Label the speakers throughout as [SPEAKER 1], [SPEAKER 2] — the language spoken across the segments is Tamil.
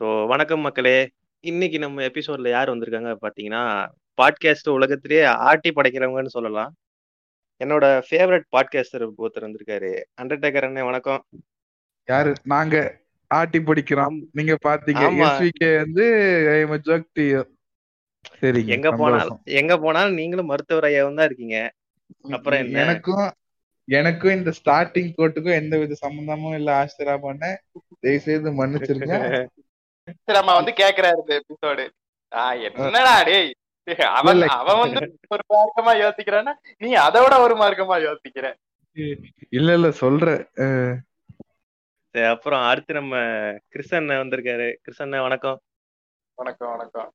[SPEAKER 1] ஸோ வணக்கம் மக்களே. இன்னைக்கு நம்ம எபிசோட்ல யார் வந்திருக்காங்க பார்த்தீங்கன்னா பாட்காஸ்ட் உலகத்திலேயே ஆட்டி படைக்கிறவங்கன்னு சொல்லலாம். என்னோட ஃபேவரட் பாட்காஸ்டர் ஒருத்தர் வந்திருக்காரு. அண்டர்டேக்கர் அண்ணே வணக்கம்.
[SPEAKER 2] யாரு? நாங்க ஆட்டி பிடிக்கிறோம். நீங்க பாத்தீங்க. எஸ்விகே வந்து சரிங்க.
[SPEAKER 1] எங்க போனாலும். எங்க போனாலும் நீங்களும் மருத்துவர் ஐயாவும் தான் இருக்கீங்க. அப்புறம்?
[SPEAKER 2] எனக்கும் எனக்கும் இந்த ஸ்டார்டிங் கோட்டுக்கும் எந்த வித சம்பந்தமும் இல்ல ஆஸ்திரா பண்ண. தயவு செய்து மன்னிச்சிருங்க.
[SPEAKER 3] நம்ம வந்து கேக்குறாரு இந்த எபிசோடு என்னடா டேய்? அவன்
[SPEAKER 2] இல்ல.
[SPEAKER 3] அவன் வந்து ஒரு மார்க்கமா யோசிக்கிறான்னா நீ அதை விட ஒரு மார்க்கமா யோசிக்கிற.
[SPEAKER 2] இல்ல இல்ல சொல்றேன்
[SPEAKER 1] அப்புறம் அடுத்து நம்ம கிருஷ்ணன் வந்திருக்காரு. கிருஷ்ணன் வணக்கம்.
[SPEAKER 3] வணக்கம் வணக்கம்.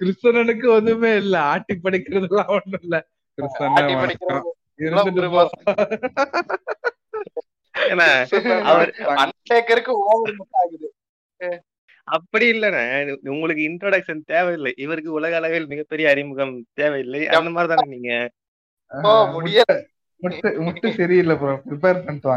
[SPEAKER 2] கிருஷ்ணனுக்கு ஒண்ணுமே இல்ல. ஆட்டி படிக்கிறதுலாம் ஒண்ணும் இல்ல. கிருஷ்ணனே
[SPEAKER 1] அவர்
[SPEAKER 3] அன்டேக்கருக்கு ஓவர் ஆகுது.
[SPEAKER 1] அப்படி இல்லைண்ணே. உங்களுக்கு இன்ட்ரோடக்ஷன் தேவையில்லை. இவருக்கு உலக அளவில் மிகப்பெரிய அறிமுகம் தேவையில்லை. அந்த மாதிரி தானே நீங்க?
[SPEAKER 2] முட்டை முட்டை சரியில்லை ப்ரோ ப்ரிப்பேர் பண்ணிட்டு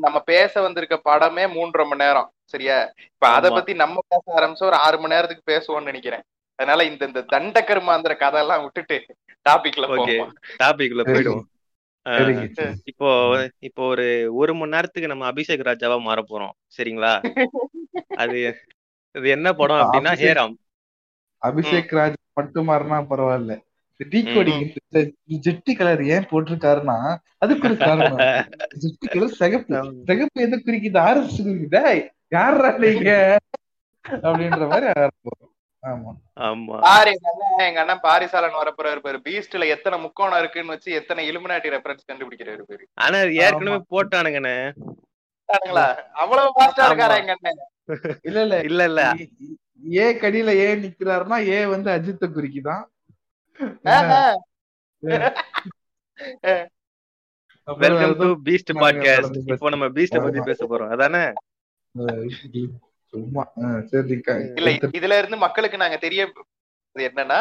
[SPEAKER 3] நம்ம பேச வந்திருக்க படமே மூன்றரை மணி நேரம். சரியா? இப்ப அத. பத்தி நம்ம பேச ஆரம்பிச்சா ஒரு ஆறு மணி நேரத்துக்கு பேசுவோம்னு நினைக்கிறேன். அதனால இந்த இந்த தண்ட கருமாந்திர கதை எல்லாம் விட்டுட்டு டாபிக்ல
[SPEAKER 1] ஓகே டாபிக்ல. போயிடுவோம். இப்போ இப்போ ஒரு ஒரு மணி நேரத்துக்கு நம்ம அபிஷேக் ராஜாவா மாற போறோம். சரிங்களா? அது இது என்ன படம் அப்படின்னா ஹேராம்
[SPEAKER 2] அபிஷேக் ராஜ் மட்டும் மாறினா பரவாயில்ல. டீகோடிங் ஜெட்டி கலர் ஏன் போட்டிருக்காருன்னா அதுக்கு ஒரு காரணம். ஜெட்டி கலர் சிகப்பு. சிகப்பு எது குறிக்குது ஆர்எஸ் குறிக்குதா யாரா நீங்க? அப்படின்ற மாதிரி
[SPEAKER 3] எங்க அண்ணன் பாரிசாலன் வரப்போறாரு பாரு. பீஸ்ட்ல எத்தனை முக்கோணம் இருக்குன்னு வச்சு எத்தனை இலுமினாட்டி ரெஃபரன்ஸ் கண்டுபிடிக்கிறாரு பாரு.
[SPEAKER 1] ஆனா அது ஏற்கனவே போட்டானுங்கண்ணே.
[SPEAKER 3] பாருங்களா அவ்வளவு ஃபாஸ்டா இருக்காரா எங்க அண்ணன்?
[SPEAKER 2] இல்ல இல்ல.
[SPEAKER 1] இல்ல இல்ல.
[SPEAKER 2] ஏ கடியில ஏன் நிக்கிறாருன்னா ஏ வந்து அஜித்த குறிக்குதான்
[SPEAKER 3] ஆஹா.
[SPEAKER 2] அப்புறம்
[SPEAKER 1] வெல்கம் டு
[SPEAKER 2] வேற
[SPEAKER 1] பீஸ்ட் பாட்காஸ்ட் இப்போ நம்ம பீஸ்ட பத்தி. பேச போறோம். அதானே?
[SPEAKER 2] சும்மா சரி
[SPEAKER 3] இல்ல இதுல இருந்து மக்களுக்கு நாங்க தெரிய என்னன்னா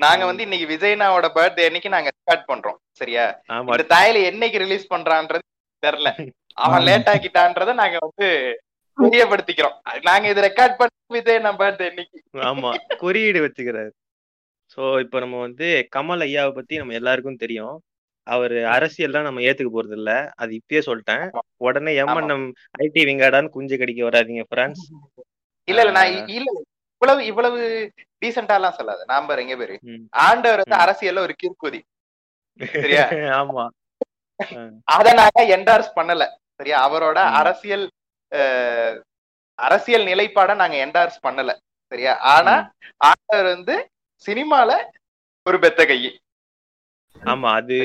[SPEAKER 3] நாங்க வந்து இன்னைக்கு விஜய்னாவோட பர்த்டே அன்னைக்கு நாங்க ஸ்டார்ட் பண்றோம் சரியா? இந்த தாயில என்னைக்கு ரிலீஸ் பண்றான்றது தெரியல. அவன். லேட் ஆக்கிட்டான்றத நாங்க வந்து தெரியப்படுத்திக்கிறோம். நாங்க இதை ரெக்கார்ட் பண்ணி விஜய் நம்ம பர்த்டே இன்னைக்கு
[SPEAKER 1] ஆமா. குறியீடு வச்சுக்கிறாரு. சோ இப்போ நம்ம வந்து கமல் ஐயாவை பத்தி நம்ம எல்லாருக்கும் தெரியும். அவர் அரசியல்லாம் நம்ம ஏத்துக்க போறது இல்ல அது இப்பயே சொல்லிட்டேன். உடனே எம்என்எம் ஐடி விங்காடான்னு குஞ்சு கடிக்க வராதீங்க பிரான்ஸ்
[SPEAKER 3] இல்ல இல்ல நான் இல்ல. இவ்வளவு இவ்வளவு டீசெண்டா எல்லாம் சொல்லாத. நான் பாரு. எங்க பேரு. ஆண்டவர் வந்து. அரசியல்ல ஒரு கிற்குதி சரியா?
[SPEAKER 1] ஆமா.
[SPEAKER 3] அத நாங்க என்டார்ஸ் பண்ணல. சரியா? அவரோட. அரசியல் அரசியல் நிலைப்பாட நாங்க என்டார்ஸ் பண்ணல. சரியா? ஆனா ஆண்டவர் வந்து சினிமால ஒரு பெத்த கை
[SPEAKER 1] ஆமா அது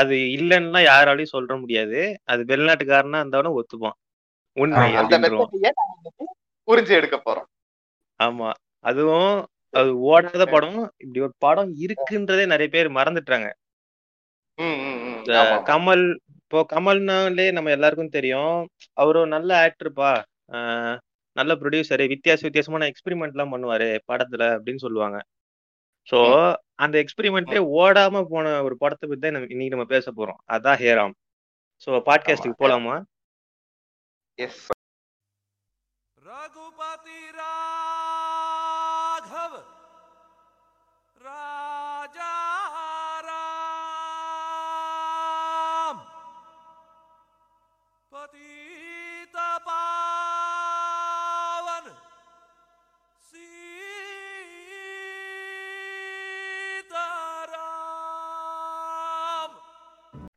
[SPEAKER 1] அது இல்லைன்னா யாராலையும் சொல்ற முடியாது. அது வெளிநாட்டுக்காரனா இருந்தாலும் ஒத்துப்பான். உண்மை
[SPEAKER 3] புரிஞ்சு எடுக்க போறோம்.
[SPEAKER 1] ஆமா அதுவும் அது ஓடாத படம் இப்படி ஒரு படம் இருக்குன்றதே நிறைய பேர் மறந்துட்டாங்க. கமல் இப்போ கமல்னாலே நம்ம எல்லாருக்கும் தெரியும். அவர் நல்ல ஆக்டர்ப்பா நல்ல ப்ரொடியூசரு வித்தியாச வித்தியாசமான எக்ஸ்பெரிமெண்ட் எல்லாம் பண்ணுவாரு படத்துல அப்படின்னு சொல்லுவாங்க. ஸோ அந்த எக்ஸ்பெரிமெண்ட்டே ஓடாம போன ஒரு படத்தை பத்தி தான் இன்னைக்கு நம்ம பேச போறோம். அதான் ஹேராம். ஸோ பாட்காஸ்டுக்கு போலாமா?
[SPEAKER 3] Yes.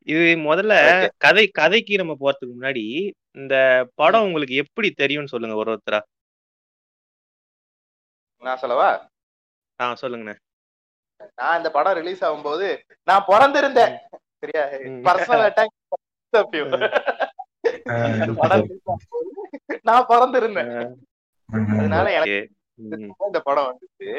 [SPEAKER 1] இது முதல்ல. கதை கதைக்கு நம்ம போறதுக்கு முன்னாடி இந்த படம் உங்களுக்கு எப்படி தெரியும்னு சொல்லுங்க ஒரு ஒருத்தரா?
[SPEAKER 3] நான் சொல்லவா?
[SPEAKER 1] ஆ சொல்லுங்கண்ணே.
[SPEAKER 3] நான் இந்த படம் ரிலீஸ் ஆகும்போது நான் பிறந்திருந்தேன். சரியா. பர்சனல் அட்டாக் நான் பிறந்திருந்தேன். அதனால எனக்கு. இந்த படம் வந்துச்சு.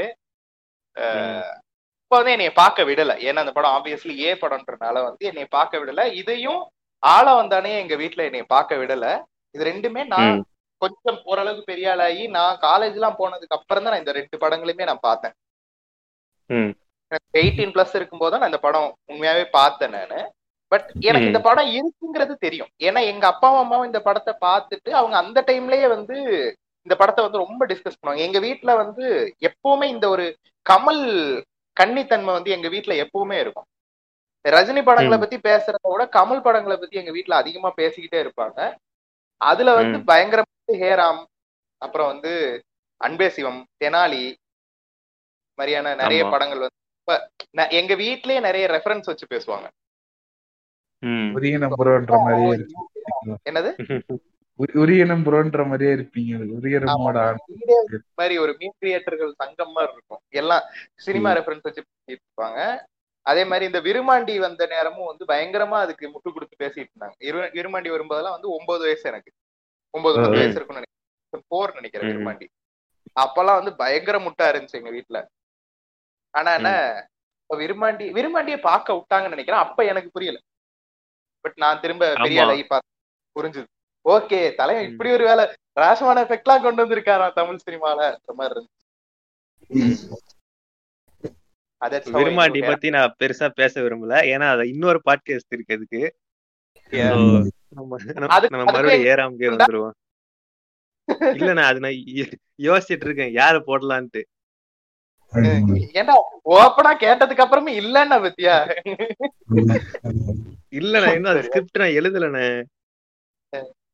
[SPEAKER 3] அஹ், இப்ப வந்து என்னைய பார்க்க விடல. ஏன்னா அந்த படம் ஆப்வியஸ்லி ஏ படம்ன்றனால வந்து என்னைய பார்க்க விடல. இதையும் ஆள வந்தானே எங்க வீட்ல என்னைய பார்க்க விடல. இது ரெண்டுமே நான். கொஞ்சம் ஓரளவுக்கு பெரிய ஆளாகி நான் காலேஜ் எல்லாம் போனதுக்கு அப்புறம் தான் நான் இந்த ரெண்டு படங்களையுமே நான் பார்த்தேன். எனக்கு எயிட்டீன் பிளஸ் இருக்கும்போது தான் நான் இந்த படம் உண்மையாவே பார்த்தேன் நானு. பட் எனக்கு. இந்த படம் இருக்குங்கிறது தெரியும். ஏன்னா எங்க அப்பா அம்மாவும் இந்த படத்தை பார்த்துட்டு அவங்க அந்த டைம்லயே வந்து இந்த படத்தை வந்து ரொம்ப டிஸ்கஸ் பண்ணுவாங்க. எங்க வீட்ல வந்து எப்பவுமே இந்த ஒரு கமல் கன்னித்தன்மை வந்து எங்க வீட்ல எப்பவுமே இருக்கும் ரஜினி படங்களை. பத்தி பேசுறத விட கமல் படங்களை பத்தி எங்க வீட்ல அதிகமா பேசிக்கிட்டே இருப்பாங்க அதுல வந்து
[SPEAKER 1] ம்.
[SPEAKER 3] பயங்கரமா ஹேராம் அப்புறம் வந்து அன்பே சிவம் தெனாலி மாதிரியான நிறைய. படங்கள் வந்து இப்ப எங்க வீட்லயே நிறைய ரெஃபரன்ஸ் வச்சு பேசுவாங்க என்னது
[SPEAKER 2] உரியனம் புரோன்ற மாதிரியே இருப்பீங்க. உரியனமோட
[SPEAKER 3] மாதிரி ஒரு மீன் கிரியேட்டர்கள் சங்கம் மாதிரி இருக்கும். எல்லாம் சினிமா ரெஃபரன்ஸ் வச்சு இருப்பாங்க அதே மாதிரி இந்த விருமாண்டி வந்த நேரமும் வந்து பயங்கரமா அதுக்கு முட்டு கொடுத்து பேசிட்டு இருந்தாங்க. இரு- விருமாண்டி வரும்போதெல்லாம் வந்து ஒன்பது வயசு எனக்கு. ஒன்பது பத்து. வயசு இருக்கும்னு நினைக்கிறேன். போர் நினைக்கிறேன். விருமாண்டி. அப்பெல்லாம் வந்து பயங்கர முட்டா இருந்துச்சு எங்க வீட்ல. ஆனா என்ன விருமாண்டி விருமாண்டியை பார்க்க விட்டாங்கன்னு நினைக்கிறேன். அப்ப எனக்கு புரியல. பட் நான் திரும்ப பெரிய. அழகி பார்த்து புரிஞ்சுது. ஓகே தலைவன் இப்படி ஒரு வேலை. ராசமான எஃபெக்ட்லாம் கொண்டு வந்திருக்காராம் தமிழ் சினிமால. அந்த மாதிரி இருந்துச்சு knew
[SPEAKER 1] பத்தி நான் பெருசா பேச விரும்பல. ஏன்னா அது இன்னொரு பாட்காஸ்ட் இருக்கு அதுக்கு. நம்ம மறுபடியும் ஏறாமக்கே வந்துருவோம். இல்லண்ணா அது நான் யோசிச்சிட்டு இருக்கேன். யாரு போடலான்ட்டு.
[SPEAKER 3] ஏன்டா ஓப்பனா கேட்டதுக்கு அப்புறமே இல்லன்னா பத்தியா
[SPEAKER 1] இல்லண்ணா இன்னும் அது ஸ்கிரிப்ட் நான் எழுதலண்ணே.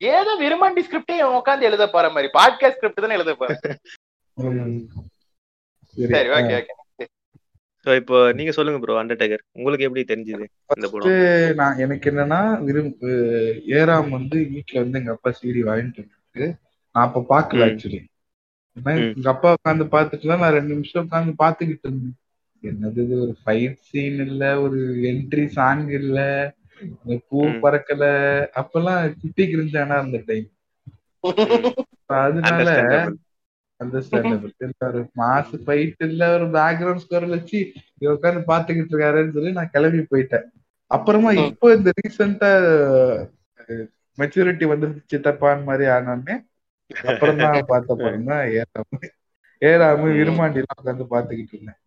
[SPEAKER 3] ஏதோ விருமாண்டி ஸ்கிரிப்டே உட்காந்து எழுத போற மாதிரி. பாட்காஸ்ட் ஸ்கிரிப்ட் தானே எழுத போறேன் சரி ஓகே ஓகே
[SPEAKER 1] சோ இப்போ நீங்க சொல்லுங்க ப்ரோ அண்டர்டேக்கர் உங்களுக்கு எப்படி தெரிஞ்சது இந்த படம்?
[SPEAKER 2] நான் எனக்கு என்னன்னா விரும்ப ஏறாம் வந்து வீட்டுல வந்து எங்க அப்பா சீடி வாங்கிட்டு இருக்கு நான் அப்ப பாக்கல. ஆக்சுவலி. எங்க அப்பா உட்காந்து பாத்துட்டு தான் நான் ரெண்டு நிமிஷம் உட்காந்து பாத்துக்கிட்டு இருந்தேன். என்னது இது ஒரு ஃபைட் சீன் இல்ல ஒரு என்ட்ரி சாங் இல்ல. இந்த பூ. பறக்கல அப்பெல்லாம் குட்டி கிரிஞ்சானா அந்த டைம் அதனால
[SPEAKER 1] அண்டர்ஸ்டாண்டபிள்
[SPEAKER 2] மாசு ஃபைட் இல்ல ஒரு பேக்ரவுண்ட் ஸ்கோர் வச்சு உட்காந்து பாத்துக்கிட்டு இருக்காருன்னு சொல்லி நான் கிளம்பி போயிட்டேன் அப்புறமா. இப்போ இந்த ரீசெண்டா மெச்சூரிட்டி வந்துருச்சு சித்தப்பான் மாதிரி ஆனோடனே அப்புறம் தான் பார்த்த தான் ஏறாம ஏறாம
[SPEAKER 1] ம்.
[SPEAKER 2] விருமாண்டி எல்லாம் உட்காந்து பாத்துக்கிட்டு இருந்தேன்.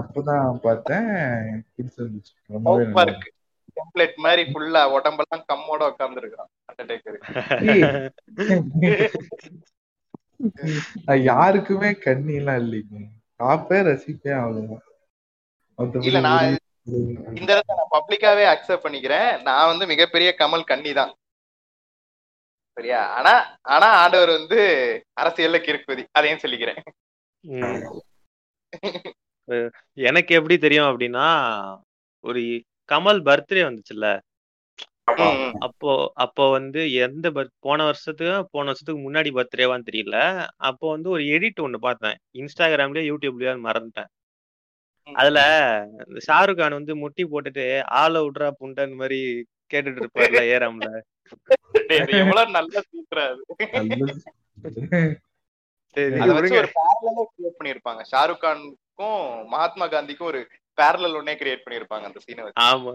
[SPEAKER 2] அப்பதான் பார்த்தேன். பிடிச்சிருந்துச்சு. ரொம்பவே
[SPEAKER 3] டெம்ப்ளேட் மாதிரி ஃபுல்லா உடம்பெல்லாம் கம்மோட உட்கார்ந்து இருக்கான் அண்டர்டேக்கர்
[SPEAKER 2] நான் யாருக்குமே கண்ணி எல்லாம் இல்லைங்க. பாப்பே ரசிப்பேன் அவ்வளவுதான்.
[SPEAKER 3] இல்ல, நான் இந்த இடத்த நான் பப்ளிக்காவே அக்செப்ட் பண்ணிக்கிறேன். நான் வந்து மிகப்பெரிய கமல் கண்ணி தான். சரியா? ஆனா ஆனா ஆண்டவர் வந்து அரசியல்ல கிறுக்குவதி அதையும் சொல்லிக்கிறேன்.
[SPEAKER 1] எனக்கு எப்படி தெரியும் அப்படின்னா ஒரு கமல் பர்த்டே வந்துச்சுல்ல. அப்போ அப்போ வந்து எந்த போன வருஷத்துக்கு போன வருஷத்துக்கு முன்னாடி பர்த்டேவான்னு தெரியல. அப்போ வந்து ஒரு எடிட் ஒண்ணு பார்த்தேன். இன்ஸ்டாகிராம்லயோ யூடியூப்லயோ மறந்துட்டேன். அதுல இந்த ஷாருக் கான் வந்து முட்டி போட்டுட்டு ஆள விட்றா புண்டன் மாதிரி கேட்டுட்டு இருப்பார்ல ஏறாம்ல.
[SPEAKER 3] எவ்வளவு நல்ல பண்ணிருப்பாங்க ஷாருக் கானுக்கும் மகாத்மா காந்திக்கும் ஒரு பேரலல் ஒன்னே கிரியேட் பண்ணிருப்பாங்க அந்த சீனை
[SPEAKER 1] ஆமா.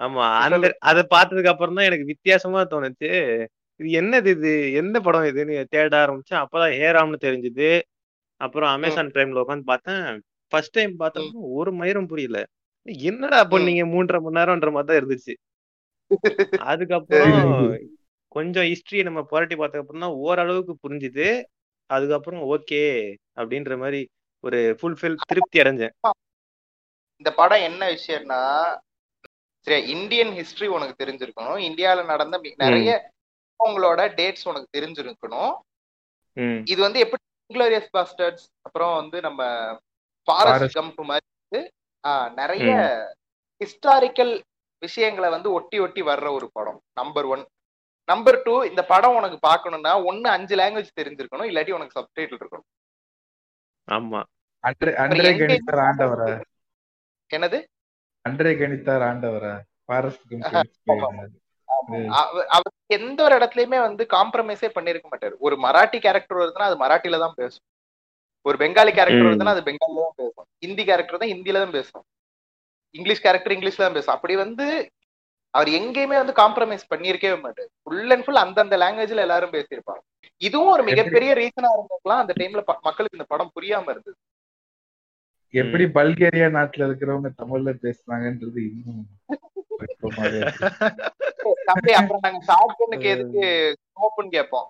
[SPEAKER 1] ஆமா. அந்த அத பார்த்ததுக்கு அப்புறம் தான் எனக்கு வித்தியாசமா தோணுச்சு. இது என்னது இது? எந்த படம் இதுன்னு தேட ஆரம்பிச்சேன். அப்பதான் ஹேராம்னு தெரிஞ்சது. அப்புறம் அமேசான் பிரைம்ல உட்காந்து பார்த்தேன். ஃபர்ஸ்ட் டைம் பார்த்தப்போ ஒரு மயிரும் புரியல. என்னடா பண்ணீங்க மூன்றரை மணி நேரம்ன்ற மாதிரி தான் இருந்துச்சு. அதுக்கப்புறம் கொஞ்சம் ஹிஸ்டரியை நம்ம புரட்டி பார்த்ததுக்கு அப்புறம் தான் ஓரளவுக்கு புரிஞ்சுது. அதுக்கப்புறம் ஓகே அப்படின்ற மாதிரி ஒரு ஃபுல்ஃபில் திருப்தி அடைஞ்சேன்.
[SPEAKER 3] இந்த படம் என்ன விஷயம்னா சரி இந்தியன் ஹிஸ்டரி உனக்கு தெரிஞ்சிருக்கணும். இந்தியால நடந்த நிறைய உங்களோட டேட்ஸ் உனக்கு தெரிஞ்சிருக்கணும்.
[SPEAKER 1] ம்.
[SPEAKER 3] இது வந்து எப்படி இன்க்ளோரியஸ் பாஸ்டர்ட்ஸ் அப்புறம் வந்து நம்ம ஃபாரஸ்ட்
[SPEAKER 2] Forest.
[SPEAKER 3] கம்ப் மாதிரி வந்து, ஆஹ், நிறைய ஹிஸ்டாரிக்கல் விஷயங்களை வந்து ஒட்டி ஒட்டி வர்ற ஒரு படம் நம்பர் ஒன் நம்பர் டூ இந்த படம் உனக்கு பார்க்கணும்னா ஒன்னு அஞ்சு லாங்குவேஜ் தெரிஞ்சிருக்கணும் இல்லாட்டி உனக்கு சப்டைட்டில் இருக்கணும்.
[SPEAKER 1] ஆமா.
[SPEAKER 3] என்னது?
[SPEAKER 2] அன்றே கணித்தார் ஆண்டவரா? பாரஸ்துக்கும்
[SPEAKER 3] ஆமா. அவ- அவர் எந்த ஒரு இடத்துலயுமே வந்து காம்ப்ரமைஸே பண்ணிருக்க மாட்டாரு. ஒரு மராட்டி கேரக்டர் வருதுன்னா அது மராட்டில தான் பேசும். ஒரு பெங்காலி கேரக்டர். வருதுன்னா அது பெங்காலில தான் பேசும். ஹிந்தி கேரக்டர் தான் ஹிந்தில தான் பேசும். இங்கிலீஷ் கேரக்டர் இங்கிலீஷ்ல தான் பேசும். அப்படி வந்து அவர் எங்கேயுமே வந்து காம்ப்ரமைஸ் பண்ணியிருக்கவே மாட்டாரு. ஃபுல் அண்ட் ஃபுல் அந்தந்த லாங்குவேஜ்ல எல்லாரும் பேசியிருப்பாங்க. இதுவும் ஒரு மிகப்பெரிய ரீசனா இருந்திருக்கலாம் அந்த டைம்ல மக்களுக்கு இந்த படம் புரியாம இருந்தது.
[SPEAKER 2] எப்படி பல்கேரியா நாட்டுல இருக்கிறவங்க தமிழ்ல பேசுறாங்கன்றது இன்னும்.
[SPEAKER 3] தம்பி அப்புறம் நாங்க ஷார்ட்கனுக்கு எதுக்கு ஸ்கோப்னு கேட்போம்.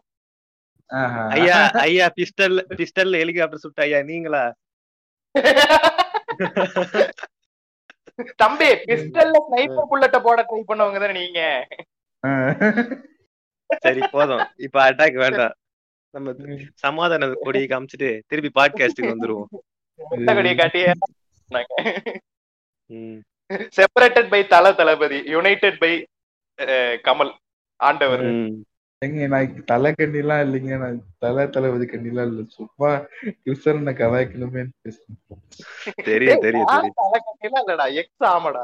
[SPEAKER 1] ஐயா ஐயா பிஸ்டல் பிஸ்டல் ஹெலிகாப்டர் சுட்ட ஐயா நீங்களா?
[SPEAKER 3] தம்பி பிஸ்டல்ல ஸ்னைப்பர் புல்லட்ட போட ட்ரை பண்ணவங்க தானே நீங்க?
[SPEAKER 1] சரி போதும். இப்ப அட்டாக் வேண்டாம். நம்ம சமாதான கொடியை காமிச்சிட்டு திருப்பி பாட்காஸ்டுக்கு வந்துருவோம்.
[SPEAKER 3] முட்டகடியை காட்டியே
[SPEAKER 1] ம்.
[SPEAKER 3] செப்பரேட்டட் பை தல தளபதி யுனைடெட் பை கமல் ஆண்டவர்.
[SPEAKER 2] ஏங்க நான் தலை கண்ணிலாம் இல்லைங்க. நான் தலை தளபதி கண்ணிலாம் இல்ல. சும்மா கிருஷ்ணனை கலாய்க்கணுமே பேசுறேன்.
[SPEAKER 1] தெரியும் தெரியும்
[SPEAKER 3] நான்
[SPEAKER 1] தெரியும்
[SPEAKER 3] தலை கட்டிலாம் இல்லடா? எக்ஸ் ஆமாடா.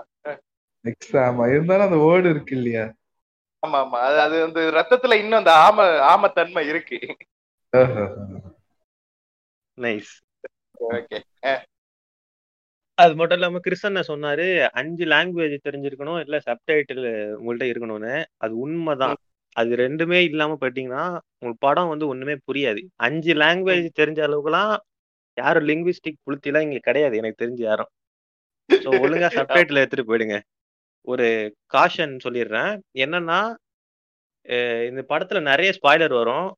[SPEAKER 2] நெக்ஸ்ட் ஆமா. இருந்தாலும் அந்த வேர்டு இருக்கு இல்லையா?
[SPEAKER 3] ஆமா ஆமா. அது அது வந்து ரத்தத்துல இன்னும் அந்த ஆம ஆமத்தன்மை இருக்கு.
[SPEAKER 1] Nice
[SPEAKER 3] okay.
[SPEAKER 1] அது மட்டும் இல்லாம கிருஷ்ணன் சொன்னாரு? அஞ்சு லாங்குவேஜ் தெரிஞ்சிருக்கணும் இல்ல சப்டைட்டில் உங்கள்ட்ட இருக்கணும்னு. அது உண்மைதான். அது ரெண்டுமே இல்லாம போயிட்டீங்கன்னா உங்களுக்கு படம் வந்து ஒண்ணுமே புரியாது. அஞ்சு லாங்குவேஜ் தெரிஞ்ச அளவுக்குலாம் யாரும் லிங்குவிஸ்டிக் புளுத்திலாம் இங்க கிடையாது எனக்கு தெரிஞ்சு யாரும். ஸோ ஒழுங்கா சப்டைட்டில் எடுத்துட்டு போயிடுங்க. ஒரு காஷன் சொல்லிடுறேன். என்னன்னா இந்த படத்துல நிறைய ஸ்பாய்லர் வரும்.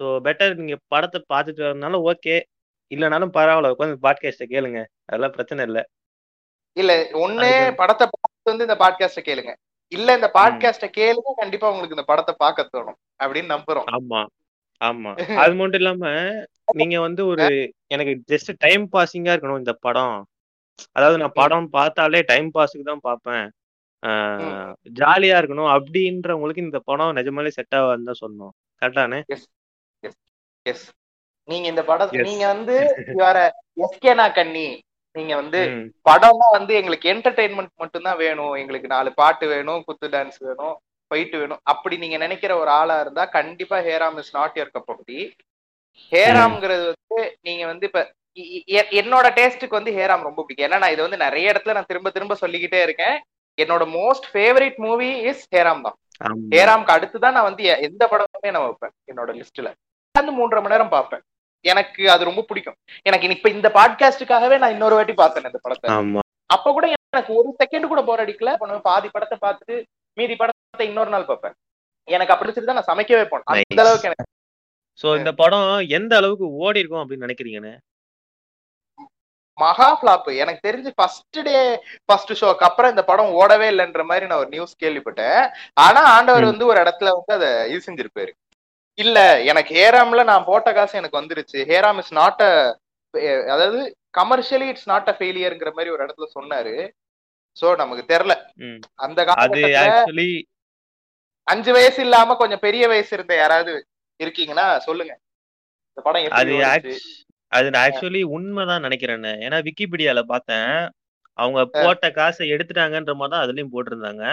[SPEAKER 1] ஸோ பெட்டர் நீங்க படத்தை பார்த்துட்டு வரனாலும் ஓகே இல்லைனாலும் பரவாயில்ல உட்காந்து பாட்காஸ்ட்டை கேளுங்க. அதெல்லாம் பிரச்சனை இல்லை.
[SPEAKER 3] இல்ல ஒண்ணு படத்தை பார்த்து வந்து இந்த பாட்காஸ்ட கேளுங்க. இல்ல இந்த பாட்காஸ்ட கேளுங்க கண்டிப்பா உங்களுக்கு இந்த படத்தை பார்க்க தோணும் அப்படின்னு நம்புறோம்.
[SPEAKER 1] ஆமா ஆமா. அது மட்டும் இல்லாம நீங்க வந்து ஒரு எனக்கு ஜஸ்ட் டைம் பாசிங்கா இருக்கணும் இந்த படம். அதாவது நான் படம் பார்த்தாலே டைம் பாஸுக்கு தான் பார்ப்பேன். ஜாலியா இருக்கணும் அப்படின்றவங்களுக்கு இந்த படம் நிஜமாலே செட் ஆகாதுன்னு தான் சொல்லணும். கரெக்டானே
[SPEAKER 3] எஸ் நீங்க இந்த
[SPEAKER 1] Yes.
[SPEAKER 3] நீங்க வந்து வேற எஸ்கேனா கண்ணி நீங்க வந்து படம்னா வந்து எங்களுக்கு என்டர்டைன்மெண்ட் மட்டும்தான் வேணும். எங்களுக்கு நாலு பாட்டு வேணும் குத்து டான்ஸ் வேணும் ஃபைட் வேணும். அப்படி நீங்க நினைக்கிற ஒரு ஆளா இருந்தா கண்டிப்பா Hey Ram is not your cup of tea ஹேராம்ங்கிறது வந்து நீங்க வந்து இப்ப என்னோட டேஸ்ட்டுக்கு வந்து ஹேராம் ரொம்ப பிடிக்கும். ஏன்னா நான் இது வந்து நிறைய இடத்துல நான் திரும்ப திரும்ப சொல்லிக்கிட்டே இருக்கேன். என்னோட most favourite movie is Hey Ram தான். ஹேராம்க்கு அடுத்து தான் நான் வந்து எந்த படமுமே நான் வைப்பேன் என்னோட லிஸ்ட்ல வந்து மூன்றரை மணி நேரம் பார்ப்பேன். எனக்கு அது ரொம்ப பிடிக்கும். எனக்கு இப்ப இந்த பாட்காஸ்டுக்காகவே நான் இன்னொரு வாட்டி பார்த்தேன் இந்த படத்தை. அப்ப கூட எனக்கு ஒரு செகண்ட் கூட போர் அடிக்கல. பாதி படத்தை பார்த்துட்டு மீதி படத்தை இன்னொரு நாள் பார்ப்பேன். எனக்கு அப்படி தான் நான் சமைக்கவே போனேன். அந்த. அளவுக்கு எனக்கு
[SPEAKER 1] சோ இந்த படம் எந்த அளவுக்கு ஓடி இருக்கும் அப்படின்னு நினைக்கிறீங்கன்னு
[SPEAKER 3] மகா ஃபிளாப் எனக்கு தெரிஞ்சு ஃபர்ஸ்ட் டே ஃபர்ஸ்ட் ஷோக்கு அப்புறம் இந்த படம் ஓடவே இல்லைன்ற மாதிரி நான் ஒரு நியூஸ் கேள்விப்பட்டேன். ஆனா ஆண்டவர். வந்து ஒரு இடத்துல வந்து அதை இது செஞ்சிருப்பாரு. இல்ல எனக்கு ஹேராம்ல நான் போட்ட காசு எனக்கு வந்துருச்சு. ஹேராம் இஸ் நாட் அ அதாவது கமர்ஷியலி இட்ஸ் நாட் அ ஃபெயிலியர்ங்கிற மாதிரி ஒரு இடத்துல சொன்னாரு. சோ நமக்கு தெரியல. அந்த
[SPEAKER 1] ஆக்சுவலி
[SPEAKER 3] அஞ்சு வயசு இல்லாம கொஞ்சம் பெரிய வயசு இருந்த யாராவது இருக்கீங்கன்னா சொல்லுங்க. இந்த படம்
[SPEAKER 1] அது? அது நான் ஆக்சுவலி உண்மைதான் நினைக்கிறேன். ஏன்னா விக்கிபீடியால பார்த்தேன். அவங்க போட்ட காசை எடுத்துட்டாங்கன்ற மாதிரி தான் அதுலயும் போட்டிருந்தாங்க.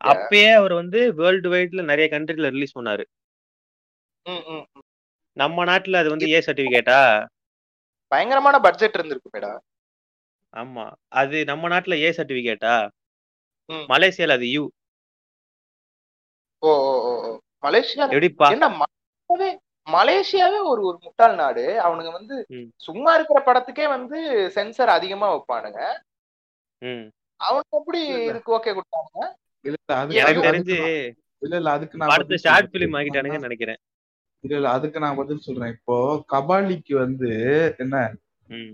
[SPEAKER 1] அப்பயே அவர் வந்து வேர்ல்டு வைட்ல நிறைய கண்ட்ரில ரிலீஸ் பண்ணாரு. நம்ம நாட்டுல அது வந்து ஏ சர்டிபிகேட்டா
[SPEAKER 3] பயங்கரமான பட்ஜெட் இருந்திருக்கு மேடா.
[SPEAKER 1] ஆமா. அது நம்ம நாட்டுல ஏ சர்டிபிகேட்டா. மலேசியால அது you
[SPEAKER 3] O O O O. Malaysia
[SPEAKER 1] எப்படிப்பா?
[SPEAKER 3] என்ன மலேசியாவே ஒரு ஒரு முட்டாள் நாடு. அவனுங்க வந்து. சும்மா இருக்கிற படத்துக்கே வந்து சென்சர் அதிகமா வைப்பானுங்க.
[SPEAKER 1] ம்.
[SPEAKER 3] அவனுக்கு எப்படி. இதுக்கு ஓகே கொடுத்தானுங்க?
[SPEAKER 2] இல்ல இல்ல அது
[SPEAKER 1] எனக்கு
[SPEAKER 2] அதுக்கு
[SPEAKER 1] தெரிஞ்சு
[SPEAKER 2] நான்- இல்ல இல்ல அதுக்கு நான்
[SPEAKER 1] படத்தை
[SPEAKER 2] பதில்
[SPEAKER 1] ஷார்ட். பிலிம் ஆகிட்டானுங்கன்னு நினைக்கிறேன்.
[SPEAKER 2] இல்ல இல்ல அதுக்கு நான் பதில் சொல்றேன். இப்போ கபாலிக்கு வந்து என்ன
[SPEAKER 1] ம்.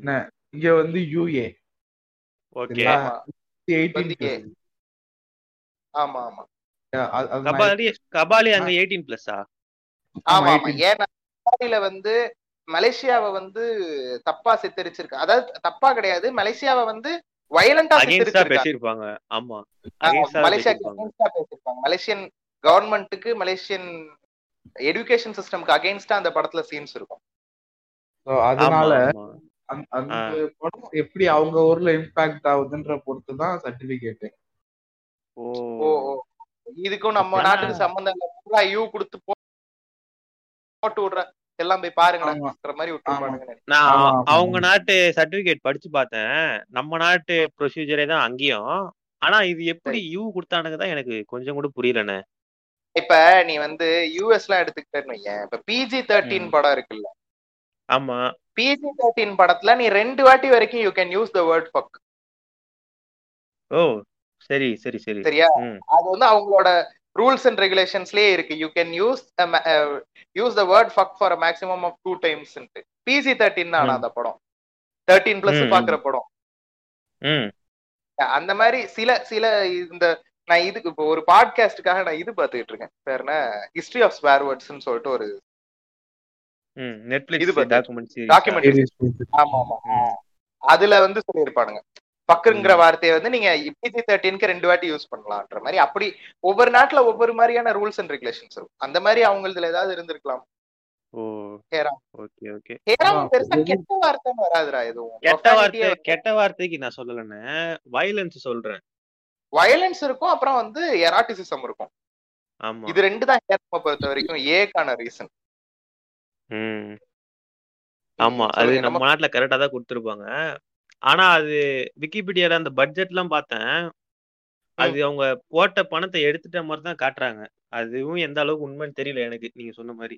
[SPEAKER 2] இங்க வந்து யூஏ
[SPEAKER 1] ஓகே.
[SPEAKER 3] ஆமா. ஆமா ஆமா.
[SPEAKER 1] கபாலி கபாலி அங்க எயிட்டீன் பிளஸ்ஸா
[SPEAKER 3] ஆமா ஆமா.
[SPEAKER 2] 18.
[SPEAKER 3] ஏன்னா கபாலில வந்து மலேசியாவை வந்து தப்பா சித்தரிச்சிருக்கு அதாவது தப்பா கிடையாது. மலேசியாவை வந்து வயலண்டா சித்தரிச்சிருக்காங்க
[SPEAKER 1] பேசியிருப்பாங்க. ஆமா.
[SPEAKER 3] against-ஆ பேசியிருப்பாங்க. மலேசியன் கவர்மெண்ட்டுக்கு மலேசியன் எடுகேஷன் சிஸ்டம்க்கு அகைன்ஸ்டா அந்த படத்துல சீன்ஸ் இருக்கும்.
[SPEAKER 2] அதனால அந்த- படம் எப்படி அவங்க ஊர்ல இம்பாக்ட் ஆகுதுன்ற பொறுத்து தான் சர்டிபிகேட்
[SPEAKER 1] ஓ.
[SPEAKER 3] இதுக்கும் நம்ம நாட்டுக்கு சம்பந்தம் இல்ல. பூரா யூ கொடுத்து போட்டு விடுற. எல்லாம் போய் பாருங்கன்ற மாதிரி
[SPEAKER 1] நான் அவங்க. நாட்டு சர்டிபிகேட் படிச்சு பார்த்தேன். நம்ம நாட்டு ப்ரொசீஜரே தான் அங்கேயும். ஆனா இது எப்படி யூ கொடுத்தானுங்க தான் எனக்கு கொஞ்சம் கூட புரியலண்ணே.
[SPEAKER 3] இப்ப நீ வந்து யூஎஸ் எல்லாம் எடுத்துக்கிட்டேன்னு இப்ப பிஜி தேர்ட்டீன். படம் இருக்குல்ல.
[SPEAKER 1] ஆமா.
[SPEAKER 3] பிஜி தேர்ட்டின் படத்துல நீ ரெண்டு வாட்டி வரைக்கும் you can use the word fuck
[SPEAKER 1] ஓ சரி சரி சரி.
[SPEAKER 3] சரியா? அது வந்து அவங்களோட ரூல்ஸ் அண்ட் ரெகுலேஷன்ஸ்லயே இருக்கு. You can use use the word fuck for maximum of two times PG thirteen தான். அந்த படம். Thirteen plus. பாக்குற படம். அந்த மாதிரி சில சில இந்த நான் இதுக்கு இப்போ ஒரு பாட்காஸ்டுக்காக நான் இது பார்த்துக்கிட்டு இருக்கேன். பேர் என்ன? ஹிஸ்டரி ஆஃப் ஸ்வேர் வேர்ட்ஸ்னு சொல்லிட்டு ஒரு
[SPEAKER 1] ம்
[SPEAKER 3] இது
[SPEAKER 1] நெட்ஃபிளிக்ஸ்
[SPEAKER 3] பார்த்து-
[SPEAKER 1] டாக்குமெண்ட் சீரிஸ்
[SPEAKER 3] documentary.
[SPEAKER 2] Series.
[SPEAKER 3] ஆமா ஆமா. அதுல வந்து சொல்லியிருப்பானுங்க. பக்குங்கிற வார்த்தையை வந்து நீங்க பிஜி தேர்ட்டீனுக்கு ரெண்டு வாட்டி யூஸ் பண்ணலாம்ன்ற மாதிரி. அப்படி ஒவ்வொரு நாட்டுல ஒவ்வொரு மாதிரியான ரூல்ஸ் அண்ட் ரெகுலேஷன்ஸ் இருக்கும். அந்த மாதிரி அவங்களதுல ஏதாவது இருந்திருக்கலாம்.
[SPEAKER 1] ஓ.
[SPEAKER 3] Hey Ram
[SPEAKER 1] okay okay.
[SPEAKER 3] Hey Ram
[SPEAKER 2] ஆமா,
[SPEAKER 3] பெருசா
[SPEAKER 2] இது-
[SPEAKER 3] கெட்ட வார்த்தைன்னு வராதுடா எதுவும்.
[SPEAKER 1] கெட்ட வார்த்தை கெட்ட வார்த்தைக்கு நான் சொல்லலன்னு வயலன்ஸ் சொல்றேன்.
[SPEAKER 3] வயலன்ஸ் இருக்கும் அப்புறம் வந்து எராட்டிசிசம் இருக்கும்.
[SPEAKER 1] ஆமா.
[SPEAKER 3] இது ரெண்டு தான் ஹேராம பொறுத்த வரைக்கும் ஏக்கான ரீசன்
[SPEAKER 1] ம். ஆமா அது நம்ம நாட்டுல கரெக்டா தான் கொடுத்துருப்பாங்க. ஆனா அது விக்கிபீடியால அந்த பட்ஜெட் எல்லாம் பார்த்தேன். அது அவங்க போட்ட பணத்தை எடுத்துட்ட மாதிரி தான் காட்டுறாங்க. அதுவும் எந்த அளவுக்கு உண்மைன்னு தெரியல எனக்கு நீங்க சொன்ன மாதிரி.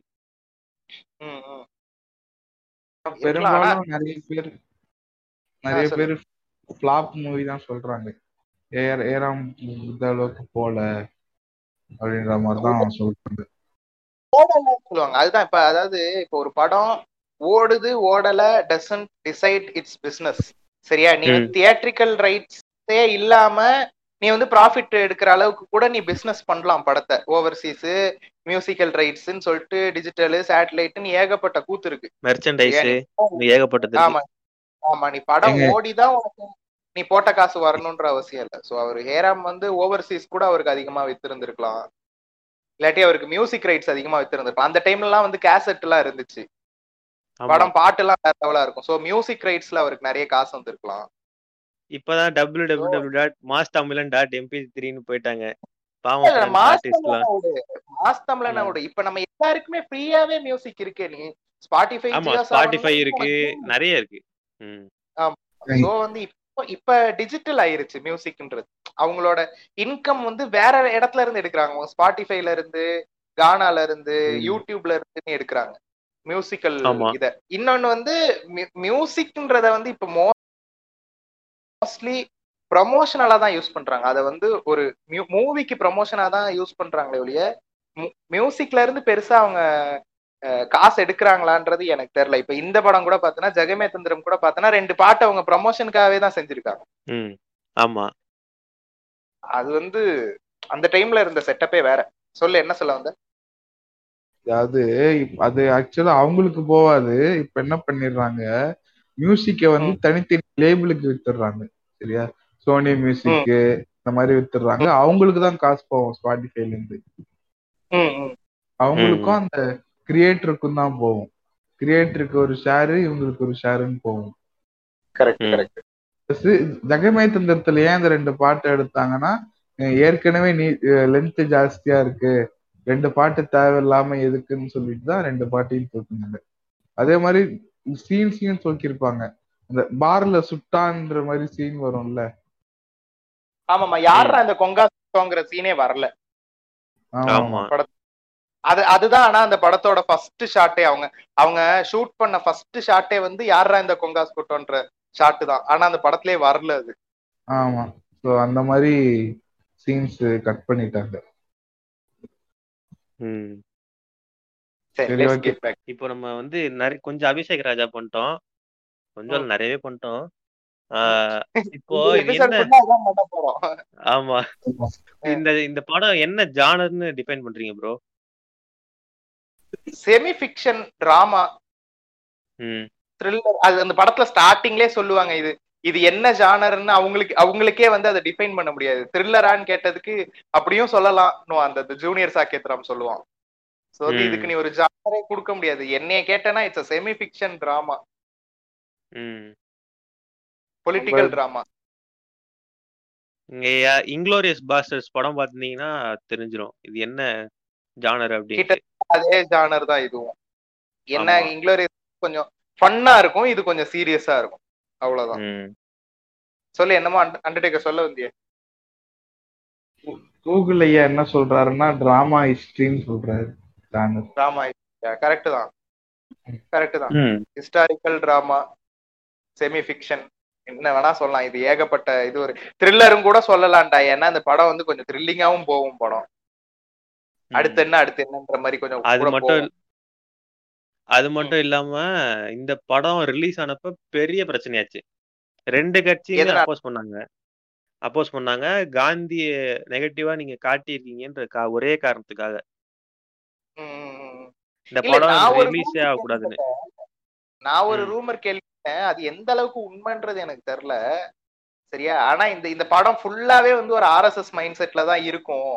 [SPEAKER 2] பெரும்பாலும் நிறைய பேர் நிறைய பேர் ஃபிளாப் மூவி தான் சொல்றாங்க. ஏர் ஏறாம் இந்த அளவுக்கு போல அப்படின்ற மாதிரி தான் சொல்றாங்க.
[SPEAKER 3] சொல்லுவாங்க. அதுதான் இப்ப அதாவது இப்ப ஒரு படம் ஓடுது ஓடல டசன்ட் டிசைட் இட்ஸ் பிசினஸ் சரியா? நீ தியேட்ரிக்கல் ரைட்ஸே இல்லாம நீ வந்து ப்ராஃபிட் எடுக்கிற அளவுக்கு கூட நீ பிசினஸ் பண்ணலாம் படத்தை. ஓவர்சீஸ் மியூசிக்கல் ரைட்ஸ்ன்னு சொல்லிட்டு டிஜிட்டல் சேட்டலைட்னு ஏகப்பட்ட கூத்து இருக்கு.
[SPEAKER 1] ஏகப்பட்டது இருக்கு.
[SPEAKER 3] ஆமா. ஆமா நீ படம். ஓடிதான் உனக்கு நீ போட்ட காசு வரணும்ன்ற அவசியம் இல்ல. சோ அவர் ஹேராம் வந்து ஓவர்சீஸ் கூட அவருக்கு அதிகமா வித்திருந்திருக்கலாம். இல்லாட்டி அவருக்கு மியூசிக் ரைட்ஸ் அதிகமா வித்திருந்திருக்கலாம். அந்த டைம்ல எல்லாம் வந்து கேசட் எல்லாம் இருந்துச்சு. படம் பாட்டு எல்லாம் வேற லெவலா இருக்கும். சோ மியூசிக் ரைட்ஸ்ல அவருக்கு நிறைய காசு வந்திருக்கலாம்.
[SPEAKER 1] இப்பதான் W W W dot mass Tamilan dot MP த்ரீன்னு போயிட்டாங்க.
[SPEAKER 3] மாஸ்
[SPEAKER 1] பாவம்
[SPEAKER 3] தமிழனா விடு. மாஸ் தமிழனா
[SPEAKER 1] ம்.
[SPEAKER 3] விடு? இப்ப நம்ம எல்லாருக்குமே ஃப்ரீயாவே மியூசிக் இருக்கே நீ. ஸ்பாட்டிஃபை
[SPEAKER 1] ஸ்பாட்டிஃபை இருக்கு. நிறைய இருக்கு. ம்.
[SPEAKER 3] சோ வந்து இப்போ டிஜிட்டல் ஆயிருச்சு மியூசிக்ன்றது அவங்களோட இன்கம் வந்து வேற இடத்துல இருந்து எடுக்கிறாங்க. ஸ்பாட்டிஃபைல இருந்து கானால இருந்து. யூடியூப்ல இருந்து எடுக்கிறாங்க. மியூசிக்கல். இத. இன்னொன்னு வந்து மியூசிக்ன்றத வந்து இப்ப மோஸ்ட்லி ப்ரமோஷனலா தான் யூஸ் பண்றாங்க. அத வந்து ஒரு மூவிக்கு ப்ரமோஷனா தான் யூஸ் பண்றாங்களே ஒழிய மியூசிக்ல இருந்து பெருசா அவங்க காசு எடுக்கிறாங்களான்றது எனக்கு தெரியல. இப்ப இந்த படம் கூட பார்த்தோன்னா ஜெகமே தந்திரம் கூட பார்த்தோன்னா ரெண்டு பாட்டு அவங்க ப்ரமோஷனுக்காகவே தான் செஞ்சிருக்காங்க.
[SPEAKER 1] ம் ஆமா.
[SPEAKER 3] அது வந்து அந்த டைம்ல இருந்த செட்டப்பே வேற. சொல்லு என்ன சொல்ல வந்த?
[SPEAKER 2] அதாவது இப்ப அது ஆக்சுவலா அவங்களுக்கு போவாது இப்ப என்ன பண்ணிடுறாங்க? மியூசிக்கை வந்து தனித்தனி லேபிளுக்கு வித்துடுறாங்க சரியா? சோனி மியூசிக் இந்த மாதிரி வித்துடுறாங்க. அவங்களுக்கு தான் காசு போகும் ஸ்பாட்டிஃபைல இருந்து. அவங்களுக்கும் அந்த கிரியேட்டருக்கும் தான் போகும் கிரியேட்டருக்கு ஒரு ஷேரு இவங்களுக்கு ஒரு ஷேருன்னு போகும்
[SPEAKER 3] கரெக்ட். கரெக்ட்
[SPEAKER 2] ஜெகமே தந்திரத்துல ஏன் இந்த ரெண்டு பாட்டு எடுத்தாங்கன்னா ஏற்கனவே நீ லென்த் ஜாஸ்தியா இருக்கு. ரெண்டு பாட்டு தேவையில்லாம எதுக்குன்னு சொல்லிட்டு தான் ரெண்டு பாட்டையும் தூக்குனாங்க அதே மாதிரி சீன்ஸையும் தூக்கியிருப்பாங்க அந்த பார்ல சுட்டான்ற மாதிரி சீன் வரும்ல.
[SPEAKER 3] ஆமாமா யாரா அந்த கொங்கா சீனே வரல.
[SPEAKER 1] ஆமா.
[SPEAKER 3] அது அதுதான் ஆனா அந்த படத்தோட ஃபர்ஸ்ட் ஷாட்டே அவங்க அவங்க ஷூட் பண்ண ஃபர்ஸ்ட் ஷாட்டே வந்து யாரா இந்த கொங்காஸ் குட்டோன்ற ஷாட்டு தான். ஆனா அந்த படத்திலே வரல அது.
[SPEAKER 2] ஆமா. ஸோ அந்த மாதிரி சீன்ஸ் கட் பண்ணிட்டாங்க.
[SPEAKER 1] இப்போ நம்ம வந்து நிறைய கொஞ்சம் அபிஷேக் ராஜா பண்ணிட்டோம். கொஞ்சம் நிறையவே பண்ணிட்டோம். ஆஹ் இப்போ என்ன? ஆமா. இந்த இந்த படம் என்ன ஜானர்னு டிஃபைன் பண்றீங்க ப்ரோ
[SPEAKER 3] செமி ஃபிக்ஷன் டிராமா
[SPEAKER 1] ம்.
[SPEAKER 3] த்ரில்லர் அது அந்த படத்துல ஸ்டார்டிங்லேயே சொல்லுவாங்க இது. இது என்ன ஜானர்னு அவங்களுக்கு அவங்களுக்கே வந்து அதை டிஃபைன் பண்ண முடியாது. த்ரில்லரான்னு கேட்டதுக்கு அப்படியும் சொல்லலாம் அந்த ஜூனியர் சாக்கேத்ராம் சொல்லுவான். சோ. இதுக்கு நீ ஒரு ஜானரே கொடுக்க முடியாது. என்னைய கேட்டனா இட்ஸ் செமி ஃபிக்ஷன் டிராமா
[SPEAKER 1] ம்.
[SPEAKER 3] பொலிட்டிக்கல் டிராமா
[SPEAKER 1] இங்க இங்ளோரியஸ் பாஸ்டர்ஸ் படம் பார்த்திருந்தீங்கன்னா தெரிஞ்சிரும். இது என்ன ஜானர் அப்படின்ட்டு
[SPEAKER 3] அதே ஜானர் தான் இதுவும். என்ன
[SPEAKER 1] ஆமா.
[SPEAKER 3] இங்கிலோரியஸ் கொஞ்சம் ஃபன்னா இருக்கும் இது கொஞ்சம் சீரியஸா இருக்கும். அவ்வளவுதான். சொல்லு என்னமோ அண்டர்டேக்கர் சொல்ல வந்தியே.
[SPEAKER 2] கூகுள் ஐயா என்ன சொல்றாருன்னா டிராமா ஹிஸ்டரின்னு சொல்றாரு
[SPEAKER 3] டிராமா கரெக்ட் தான். கரெக்ட் தான். ஹிஸ்டாரிக்கல் டிராமா செமி ஃபிக்ஷன் என்ன வேணா சொல்லலாம். இது ஏகப்பட்ட இது ஒரு த்ரில்லரும் கூட சொல்லலாம்டா. ஏன்னா இந்த படம் வந்து கொஞ்சம் த்ரில்லிங்காவும் போகும் படம். அடுத்து என்ன அடுத்து என்னன்ற மாதிரி கொஞ்சம்
[SPEAKER 1] அது மட்டும் அது மட்டும் இல்லாம இந்த படம் ரிலீஸ் ஆனப்ப பெரிய பிரச்சனையாச்சு. ரெண்டு கட்சியுமே? அப்போஸ் பண்ணாங்க. அப்போஸ் பண்ணாங்க. காந்திய நெகட்டிவா நீங்க காட்டியிருக்கீங்கன்ற ஒரே காரணத்துக்காக. இந்த படம் ரிலீஸே ஆகக்கூடாதுன்னு.
[SPEAKER 3] நான் ஒரு. ரூமர் கேள்விப்பட்டேன். அது எந்த அளவுக்கு உண்மைன்றது எனக்கு தெரியல. சரியா? ஆனா இந்த இந்த படம் ஃபுல்லாவே வந்து ஒரு ஆர்எஸ்எஸ் மைண்ட் செட்ல தான் இருக்கும்.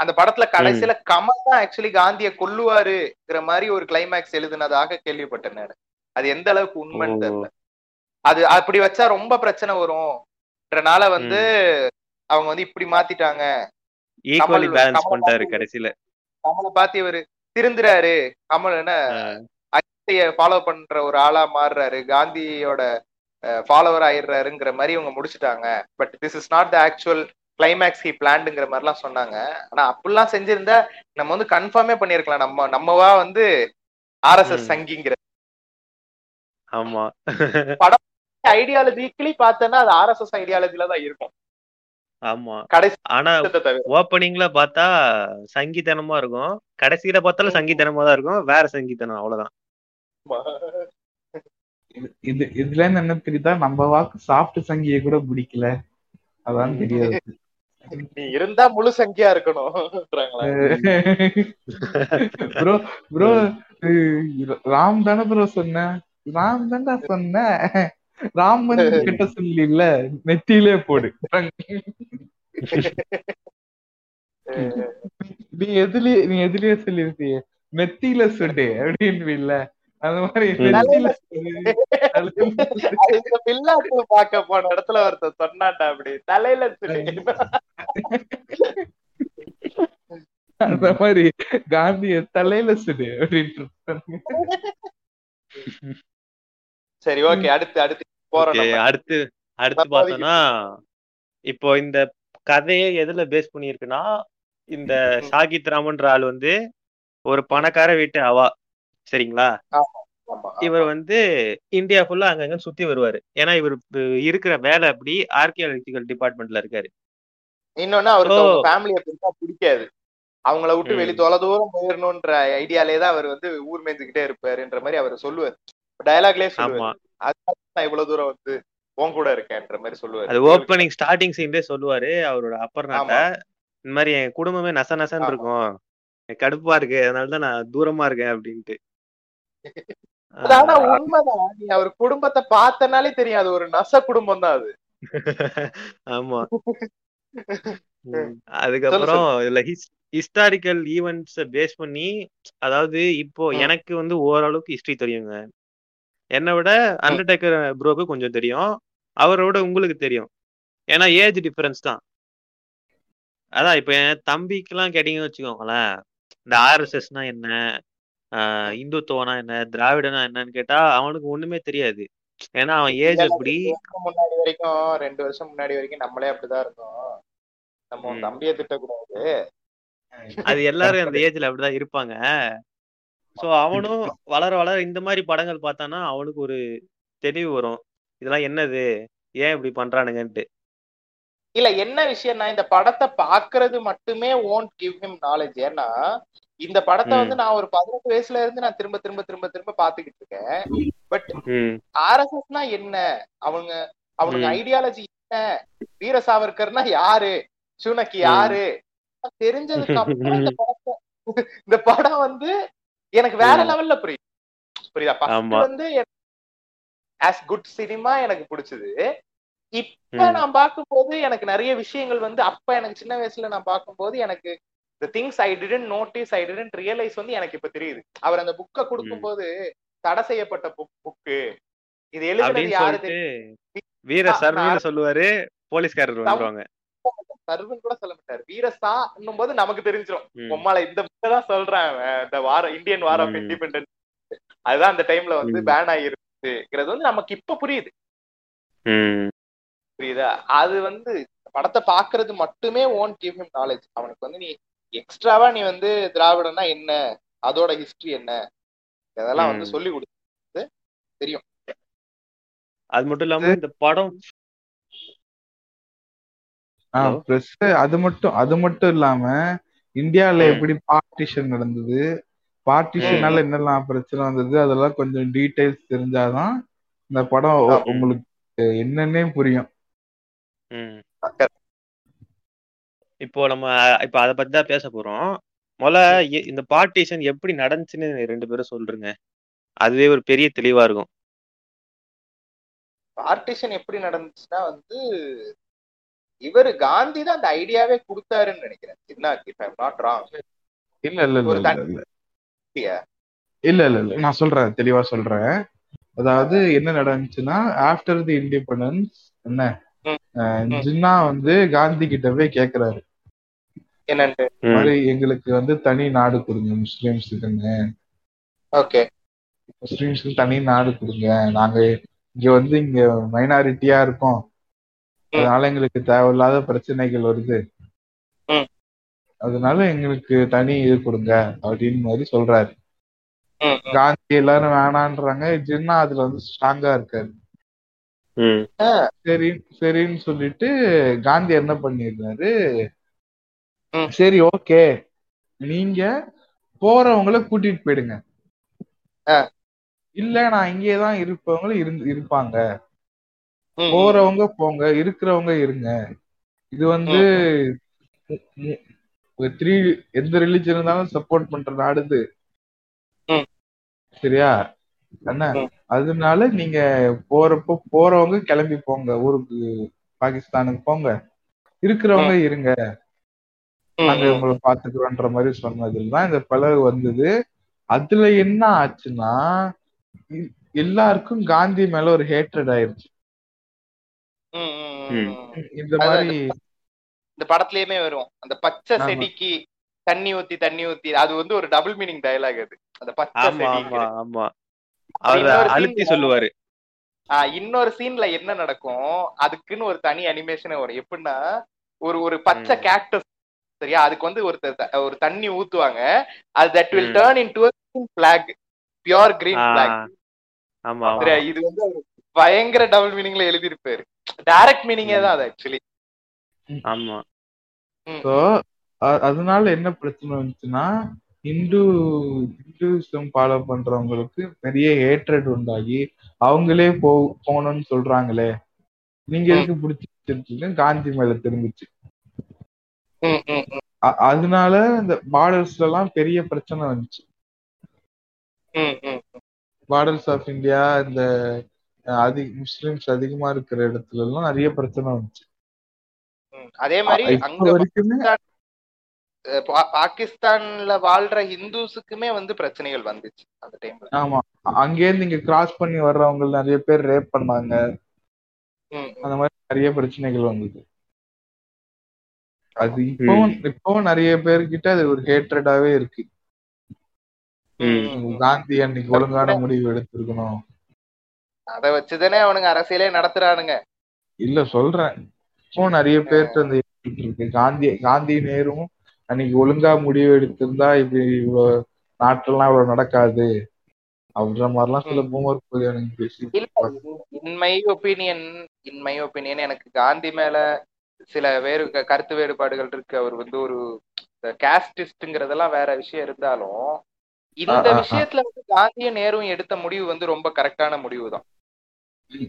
[SPEAKER 3] அந்த படத்துல கடைசியில கமல் தான் ஆக்சுவலி காந்திய கொல்லுவாருங்கிற மாதிரி ஒரு கிளைமேக்ஸ் எழுதுனதாக கேள்விப்பட்டேன் நான். அது எந்த அளவுக்கு உண்மைன்னு. தெரியல. அது அப்படி வச்சா ரொம்ப பிரச்சனை வரும்ன்றனால வந்து அவங்க வந்து இப்படி மாத்திட்டாங்க.
[SPEAKER 1] ஈக்குவலி பேலன்ஸ் பண்ணிட்டாரு கடைசியில.
[SPEAKER 3] கமலை பார்த்து இவரு திருந்துறாரு. கமல் என்ன அகிம்சைய ஃபாலோ பண்ற ஒரு ஆளா மாறுறாரு. காந்தியோட ஃபாலோவர் ஆயிடுறாருங்கிற மாதிரி இவங்க முடிச்சுட்டாங்க. But this is not the actual climax he பிளான்டுங்கிற மாதிரிலாம் சொன்னாங்க. ஆனா அப்படிலாம் செஞ்சிருந்தா நம்ம வந்து கன்ஃபார்மே பண்ணிருக்கலாம். நம்ம நம்மவா வந்து ஆர்எஸ்எஸ். சங்கிங்கிற.
[SPEAKER 1] ஆமா.
[SPEAKER 3] ஐடியாலஜிக்கலி பார்த்தேன்னா அது ஆர்எஸ்எஸ் ஐடியாலஜில தான் இருக்கும்.
[SPEAKER 1] ஆமா.
[SPEAKER 3] கடைசி
[SPEAKER 1] ஆனா ஓப்பனிங்ல பார்த்தா சங்கீதனமா இருக்கும். கடைசியில பார்த்தாலும் சங்கீதனமா தான் இருக்கும். வேற சங்கீதனம் அவ்வளவுதான்.
[SPEAKER 2] இது- இது இதுல இருந்து என்ன தெரியுதா? நம்ம வாக்கு சாப்பிட்டு சங்கிய கூட பிடிக்கல. அதான் தெரியாது.
[SPEAKER 3] நீ இருந்தா முழு சங்கியா இருக்கணும்ன்றாங்களா
[SPEAKER 2] ப்ரோ ப்ரோ ராம் தானே ப்ரோ சொன்ன? ராம் தான்டா சொன்ன? ராம் வந்து கிட்ட சொல்லி இல்ல நெத்தியிலே போடு. நீ எதுலயே நீ எதுலயே சொல்லிருப்பிய நெத்தியில சுடு அப்படின்னு இல்ல அந்த மாதிரி
[SPEAKER 3] பில்லாட்டு பார்க்க போன இடத்துல ஒருத்தர் சொன்னாட்டா அப்படி. தலையில சுடு.
[SPEAKER 2] அந்த மாதிரி காந்திய தலையில சுடு அப்படின்ட்டு
[SPEAKER 3] சரி ஓகே. அடுத்து அடுத்து போறோம்.
[SPEAKER 1] அடுத்து அடுத்து பார்த்தோம்னா இப்போ இந்த கதையே எதுல பேஸ் பண்ணியிருக்குன்னா இந்த. சாகித் ராமன்ற ஆள் வந்து ஒரு பணக்கார வீட்டு அவா. சரிங்களா. இவர் வந்து இந்தியா ஃபுல்லா அங்கங்க சுத்தி வருவாரு. ஏன்னா இவர் இருக்கிற வேலை அப்படி ஆர்கியாலஜிக்கல் டிபார்ட்மெண்ட்ல இருக்காரு.
[SPEAKER 3] இன்னொன்னு அவருக்கு ஃபேமிலிய பெருசா பிடிக்காது. அவங்கள விட்டு. வெளி தொலை தூரம் போயிடணும்ன்ற ஐடியாலே தான் அவர் வந்து ஊர் மேய்ஞ்சுக்கிட்டே இருப்பாருன்ற மாதிரி அவர் சொல்லுவார். டயலாக்லயே சொல்லுவாரு. அதனால நான் இவ்வளவு தூரம் வந்து உன் கூட இருக்கேன்ற மாதிரி சொல்லுவாரு.
[SPEAKER 1] அது ஓப்பனிங் ஸ்டார்டிங் சீன்லயே சொல்லுவாரு அவரோட அப்பர்னாட்ட இந்த மாதிரி என் குடும்பமே நச நசன்னு. இருக்கும். கடுப்பா இருக்கு அதனாலதான் நான் தூரமா இருக்கேன் அப்படின்ட்டு.
[SPEAKER 3] ஆனா உண்மைதான். நீ அவர் குடும்பத்தை பார்த்தனாலே தெரியும். அது ஒரு நச குடும்பம் தான் அது.
[SPEAKER 1] ஆமா. அதுக்கப்புறம் இதுல ஹிஸ்டாரிக்கல் ஈவெண்ட்ஸ் பேஸ் பண்ணி அதாவது இப்போ. எனக்கு வந்து ஓரளவுக்கு ஹிஸ்டரி தெரியுங்க. என்னை விட அண்டர்டேக்கர் ப்ரோக்கு கொஞ்சம் தெரியும். அவரோட உங்களுக்கு தெரியும். ஏன்னா ஏஜ் டிஃபரன்ஸ் தான். அதான் இப்போ என் தம்பிக்கெல்லாம் கேட்டீங்கன்னு வச்சுக்கோங்களேன். இந்த ஆர்எஸ்எஸ்னா என்ன? இந்துத்துவனா என்ன திராவிடனா என்னன்னு கேட்டா அவனுக்கு ஒண்ணுமே தெரியாது. ஏன்னா அவன் ஏஜ் அப்படி
[SPEAKER 3] முன்னாடி வரைக்கும் ரெண்டு வருஷம் முன்னாடி வரைக்கும் நம்மளே அப்படிதான் இருந்தோம் நம்ம. தம்பியை திட்டக்கூடாது.
[SPEAKER 1] அது எல்லாரும் அந்த ஏஜ்ல அப்படிதான் இருப்பாங்க. சோ அவனும் வளர வளர இந்த மாதிரி படங்கள் பார்த்தானா அவனுக்கு ஒரு தெளிவு வரும். இதெல்லாம் என்னது? ஏன் இப்படி பண்றானுங்கன்ட்டு.
[SPEAKER 3] இல்ல என்ன விஷயம்னா இந்த படத்தை பாக்குறது மட்டுமே ஓன்ட் கிவ் ஹிம் நாலேஜ் ஏன்னா இந்த படத்தை. வந்து நான் ஒரு பதினெட்டு வயசுல இருந்து நான் திரும்ப திரும்ப திரும்ப திரும்ப பாத்துக்கிட்டு இருக்கேன் பட்
[SPEAKER 1] ம்
[SPEAKER 3] ஆர்எஸ்எஸ்னா என்ன அவங்க அவனுக்கு. ஐடியாலஜி என்ன வீர சாவர்கர்னா யாரு சுனக்கி. யாரு தெரிஞ்சதுக்கு அப்புறம் இந்த படத்தை இந்த படம் வந்து எனக்கு வேற. லெவல்ல புரியுது புரியுதா ஃபர்ஸ்ட். வந்து ஆஸ் குட் சினிமா எனக்கு பிடிச்சது இப்ப. நான் பார்க்கும்போது எனக்கு நிறைய விஷயங்கள் வந்து அப்ப எனக்கு சின்ன வயசுல நான் பார்க்கும்போது எனக்கு the things I didn't notice I didn't realise வந்து எனக்கு இப்ப தெரியுது அவர் அந்த புக்கை கொடுக்கும்போது தடை செய்யப்பட்ட புக் புக்கு இது
[SPEAKER 1] அப்படின்னு
[SPEAKER 3] யாரு
[SPEAKER 1] வீர சர்வீன்னு சொல்லுவாரு போலீஸ்காரர் வந்துருவாங்க
[SPEAKER 3] சர்வன் கூட சொல்ல மாட்டாரு வீரசா போது நமக்கு தெரிஞ்சிடும். உம்மால இந்த புக்கை தான் சொல்றேன். இந்த வார இந்தியன் வார் ஆஃப். இண்டிபெண்டன்ஸ் அதுதான் அந்த டைம்ல வந்து. பேன் ஆகிருக்குங்கிறது வந்து நமக்கு இப்ப புரியுது. புரியுதா அது வந்து படத்தை பாக்குறது மட்டுமே ஓன் கிவ் ஹிம் நாலேஜ் அவனுக்கு வந்து நீ எக்ஸ்ட்ராவா நீ வந்து திராவிடம்னா என்ன அதோட ஹிஸ்டரி என்ன அதெல்லாம் வந்து. சொல்லி கொடுத்து தெரியும்
[SPEAKER 1] அது மட்டும் இல்லாம இந்த படம்?
[SPEAKER 2] பிளஸ் அது மட்டும் அது மட்டும் இல்லாம இந்தியால. எப்படி பார்ட்டிஷன் நடந்தது பார்ட்டிஷனால என்னெல்லாம் பிரச்சனை வந்தது அதெல்லாம் கொஞ்சம் டீடைல்ஸ் தெரிஞ்சாதான் இந்த படம். உங்களுக்கு என்னன்னே புரியும்
[SPEAKER 1] ம். இப்போ நம்ம இப்போ அதை பத்தி தான் பேச போறோம். முதல்ல இந்த பார்ட்டிஷன் எப்படி நடந்துச்சுன்னு ரெண்டு பேரும் சொல்றீங்க அதுவே ஒரு பெரிய தெளிவா இருக்கும்.
[SPEAKER 3] பார்ட்டிஷன் எப்படி நடந்துச்சுன்னா வந்து இவரு காந்தி தான் அந்த ஐடியாவே கொடுத்தாருன்னு நினைக்கிறேன். சின்ன இஃப் ஐம் நாட் ராங்
[SPEAKER 2] இல்ல இல்ல இல்ல
[SPEAKER 3] ஒரு
[SPEAKER 2] இல்ல இல்ல. நான் சொல்றேன் தெளிவா சொல்றேன். அதாவது என்ன நடந்துச்சுன்னா ஆஃப்டர் தி இண்டிபெண்டன்ஸ் என்ன. ஜின்னா வந்து காந்தி கிட்ட போய் கேக்குறாரு.
[SPEAKER 3] என்னன்ட்டு?
[SPEAKER 2] மாதிரி எங்களுக்கு வந்து தனி நாடு கொடுங்க முஸ்லிம்ஸுக்குன்னு.
[SPEAKER 3] ஓகே.
[SPEAKER 2] முஸ்லிம்ஸ்க்கு தனி நாடு கொடுங்க. நாங்க இங்க வந்து இங்க மைனாரிட்டியா இருக்கோம். அதனால எங்களுக்கு தேவையில்லாத பிரச்சனைகள் வருது.
[SPEAKER 3] ம்.
[SPEAKER 2] அதனால எங்களுக்கு தனி இது கொடுங்க அப்படின்னு மாதிரி சொல்றாரு. காந்தி எல்லாரும் வேணான்றாங்க. ஜின்னா அதுல வந்து ஸ்ட்ராங்கா இருக்காரு.
[SPEAKER 1] ம்.
[SPEAKER 2] சரி சரின்னு சொல்லிட்டு காந்தி என்ன பண்ணிருந்தாரு. சரி ஓகே. நீங்க போறவங்கள கூட்டிட்டு போயிடுங்க. இல்ல நான் இங்கே தான் இருப்பவங்களும் இருந்து இருப்பாங்க. போறவங்க போங்க இருக்கிறவங்க இருங்க. இது வந்து த்ரீ எந்த ரிலிஜன் இருந்தாலும் சப்போர்ட் பண்ற நாடு இது
[SPEAKER 3] ம்.
[SPEAKER 2] சரியா? என்ன. அதனால நீங்க போறப்போ போறவங்க கிளம்பி போங்க. ஊருக்கு பாகிஸ்தானுக்கு போங்க. இருக்கிறவங்க இருங்க. நாங்க. உங்களை பாத்துக்கிறோன்ற மாதிரி சொன்னதுல தான் இந்த பிளவு வந்தது. அதுல என்ன ஆச்சுன்னா எல்லாருக்கும் காந்தி மேல ஒரு ஹேட்ரட் ஆயிருச்சு. இந்த மாதிரி
[SPEAKER 3] இந்த படத்துலயுமே வரும். அந்த பச்சை. செடிக்கு தண்ணி ஊத்தி தண்ணி ஊத்தி அது வந்து ஒரு டபுள் மீனிங் டயலாக் அது. அந்த பச்சை scene-
[SPEAKER 1] சொல்லுவாரு.
[SPEAKER 3] ஆஹ் இன்னொரு சீன்ல என்ன நடக்கும்? அதுக்குன்னு ஒரு தனி அனிமேஷனே வரும். எப்படின்னா ஒரு ஒரு பச்சை. கேக்டஸ் சரியா? அதுக்கு வந்து ஒரு த- த- ஒரு தண்ணி ஊத்துவாங்க. அது that will. Turn in to black pure green black
[SPEAKER 1] ஆமா
[SPEAKER 3] சரியா? இது வந்து பயங்கர டபுள் மீனிங்ல எழுதியிருப்பாரு. டைரக்ட் மீனிங்கே தான் அது ஆக்சுவலி
[SPEAKER 1] ஆமா.
[SPEAKER 2] ஸோ அதனால என்ன பிரச்சனை வந்துச்சுன்னா இந்து இந்துசம் ஃபாலோ பண்றவங்களுக்கு பெரிய ஹேட்ரட் உண்டாகி அவங்களே போ போகணும்னு சொல்றாங்களே. நீங்க எதுக்கு பிடிச்சிருக்கீங்க காந்தி மேல அ- அதனால இந்த பார்டர்ஸ்ல எல்லாம் பெரிய பிரச்சனை வந்துச்சு. பார்டர்ஸ் ஆஃப் இந்தியா இந்த அதிக முஸ்லிம்ஸ் அதிகமா இருக்கிற இடத்துல எல்லாம் நிறைய பிரச்சனை வந்துச்சு.
[SPEAKER 3] அதே மாதிரி அங்க
[SPEAKER 2] வரைக்குமே
[SPEAKER 3] பாகிஸ்தான்ல வாழ்ற ஹிந்துஸுக்குமே வந்து பிரச்சனைகள் வந்துச்சு அந்த டைம்ல
[SPEAKER 2] ஆமா அங்கேருந்து இங்க கிராஸ் பண்ணி வர்றவங்க நிறைய பேர் ரேப் பண்ணாங்க. அந்த மாதிரி நிறைய பிரச்சனைகள் வந்தது அது இப்பவும் இப்பவும் நிறைய பேர்கிட்ட அது ஒரு ஹேட்ரடாவே இருக்கு. காந்தி அன்னைக்கு ஒழுங்கான முடிவு எடுத்திருக்கணும்.
[SPEAKER 3] அத வச்சுதானே அவனுங்க அரசியலே நடத்துறானுங்க.
[SPEAKER 2] இல்ல சொல்றேன். இப்போ நிறைய பேர்கிட்ட அந்த இருக்கு. காந்தி காந்தி நேரும் அன்னைக்கு ஒழுங்கா முடிவு எடுத்திருந்தா இப்படி இவ்வளவு நாட்டெல்லாம் இவ்வளவு நடக்காது. அப்படின்ற மாதிரிலாம் சில பூமர் எனக்கு பேசி
[SPEAKER 3] in my opinion in my opinion எனக்கு காந்தி மேல சில வேறு கருத்து வேறுபாடுகள் இருக்கு. அவர் வந்து ஒரு கேஸ்டிஸ்ட்ங்கிறதெல்லாம் வேற விஷயம் இருந்தாலும் இந்த. விஷயத்துல வந்து காந்தியும் நேரும் எடுத்த முடிவு வந்து ரொம்ப கரெக்டான முடிவு தான்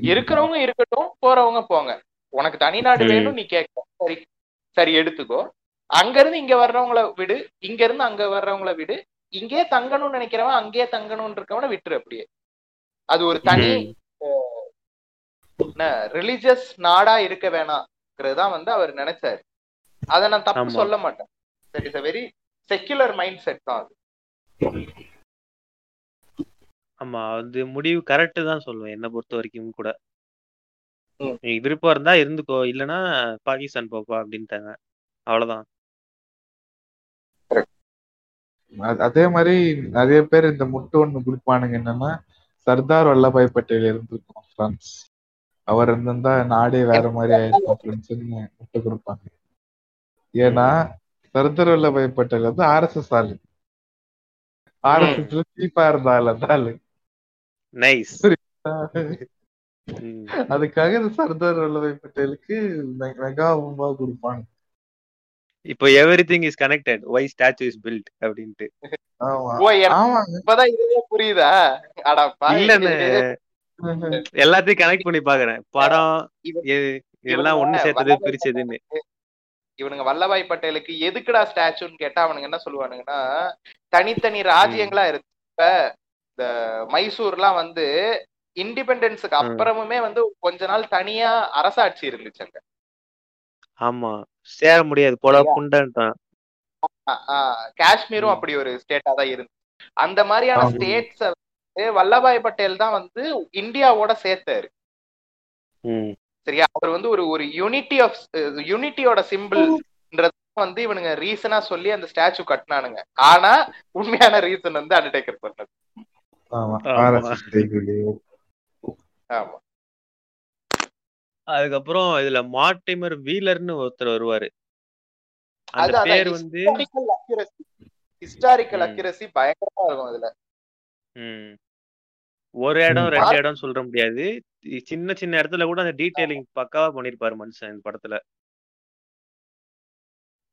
[SPEAKER 3] இருக்கிறவங்க இருக்கட்டும் போறவங்க போங்க. உனக்கு தனிநாடு. வேணும் நீ கேட்க. சரி. சரி எடுத்துக்கோ. அங்க இருந்து இங்க வர்றவங்கள விடு. இங்க இருந்து அங்க வர்றவங்கள விடு. இங்கே தங்கணும்னு நினைக்கிறவன் அங்கேயே தங்கணும்னு இருக்கவன விட்டுரு அப்படியே. அது ஒரு தனி ரிலிஜியஸ் நாடா இருக்க வேணாம்ங்கிறது தான் வந்து அவர் நினைச்சாரு. அதை நான் தப்பு. சொல்ல மாட்டேன். That is a very secular mindset தான் அது.
[SPEAKER 1] ஆமா அது முடிவு கரெக்ட் தான் சொல்லுவேன் என்ன பொறுத்த வரைக்கும் கூட. விருப்பம் இருந்தா இருந்துக்கோ இல்லனா பாகிஸ்தான் போப்பா அப்படின்ட்டாங்க. அவ்வளவுதான்.
[SPEAKER 2] அ- அதே மாதிரி நிறைய பேர் இந்த முட்டு ஒண்ணு கொடுப்பானுங்க என்னன்னா சர்தார் வல்லபாய் பட்டேல் இருந்திருக்கும் பிரான்ஸ் அவர் இருந்திருந்தா நாடே வேற மாதிரி ஆயிருக்கும் ஃப்ரெண்ட்ஸ்னு முட்டு கொடுப்பாங்க. ஏன்னா சர்தார் வல்லபாய் பட்டேல் வந்து ஆர்எஸ்எஸ் ஆளு. ஆர்எஸ்எஸ்ல சீப்பா இருந்தால தாள்
[SPEAKER 1] நைஸ்
[SPEAKER 2] அதுக்காக இந்த சர்தார் வல்லபாய் பட்டேலுக்கு மெகா ரூபா கொடுப்பாங்க.
[SPEAKER 1] இப்போ everything is connected why statue is build அப்படின்ட்டு
[SPEAKER 3] இப்பதான் இதுவே புரியுதா? அடா பாவி.
[SPEAKER 1] இல்லன்னு எல்லாத்தையும் கனெக்ட் பண்ணி பாக்குறேன். படம் எல்லாம் ஒண்ணு சேர்த்தது பிரிச்சதுன்னு
[SPEAKER 3] இவனுங்க வல்லபாய் பட்டேலுக்கு எதுக்குடா ஸ்டாச்சுன்னு கேட்டா அவனுங்க என்ன சொல்லுவானுங்கன்னா தனித்தனி ராஜ்யங்களா இருக்கு இப்ப இந்த மைசூர்லாம் வந்து இண்டிபெண்டன்ஸுக்கு. அப்புறமுமே வந்து கொஞ்ச நாள் தனியா அரசாட்சி இருந்துச்சு அங்க
[SPEAKER 1] ஆமா. சேர முடியாது போல
[SPEAKER 3] ஆ, காஷ்மீரும். அப்படி ஒரு ஸ்டேட்டா தான் இருந்துச்சு அந்த மாதிரியான. ஸ்டேட்ஸ வல்லபாய் பட்டேல் தான் வந்து இந்தியாவோட சேர்த்தாரு.
[SPEAKER 1] ம்.
[SPEAKER 3] சரியா? அவர் வந்து ஒரு ஒரு யூனிட்டி ஆஃப் யூனிட்டியோட சிம்பிள்ன்றது வந்து இவனுங்க ரீசனா சொல்லி அந்த ஸ்டாச்சு கட்டினானுங்க. ஆனா உண்மையான ரீசன் வந்து அண்டர்டேக்கர் பண்ணது.
[SPEAKER 2] ஆமா.
[SPEAKER 1] அதுக்கப்புறம் இதுல மார்டிமர் வீலர்னு ஒருத்தர் வருவாரு. அந்த பேர் வந்து
[SPEAKER 3] ஹிஸ்டாரிக்கல் அக்யூரசி பயங்கரமா இருக்கும் அதுல.
[SPEAKER 1] ம், ஒரு இடம். ரெண்டு இடம் சொல்ற முடியாது. சின்ன சின்ன இடத்துல கூட அந்த டீடைலிங் பக்காவா பண்ணிருப்பாரு மனுஷன் இந்த படத்துல.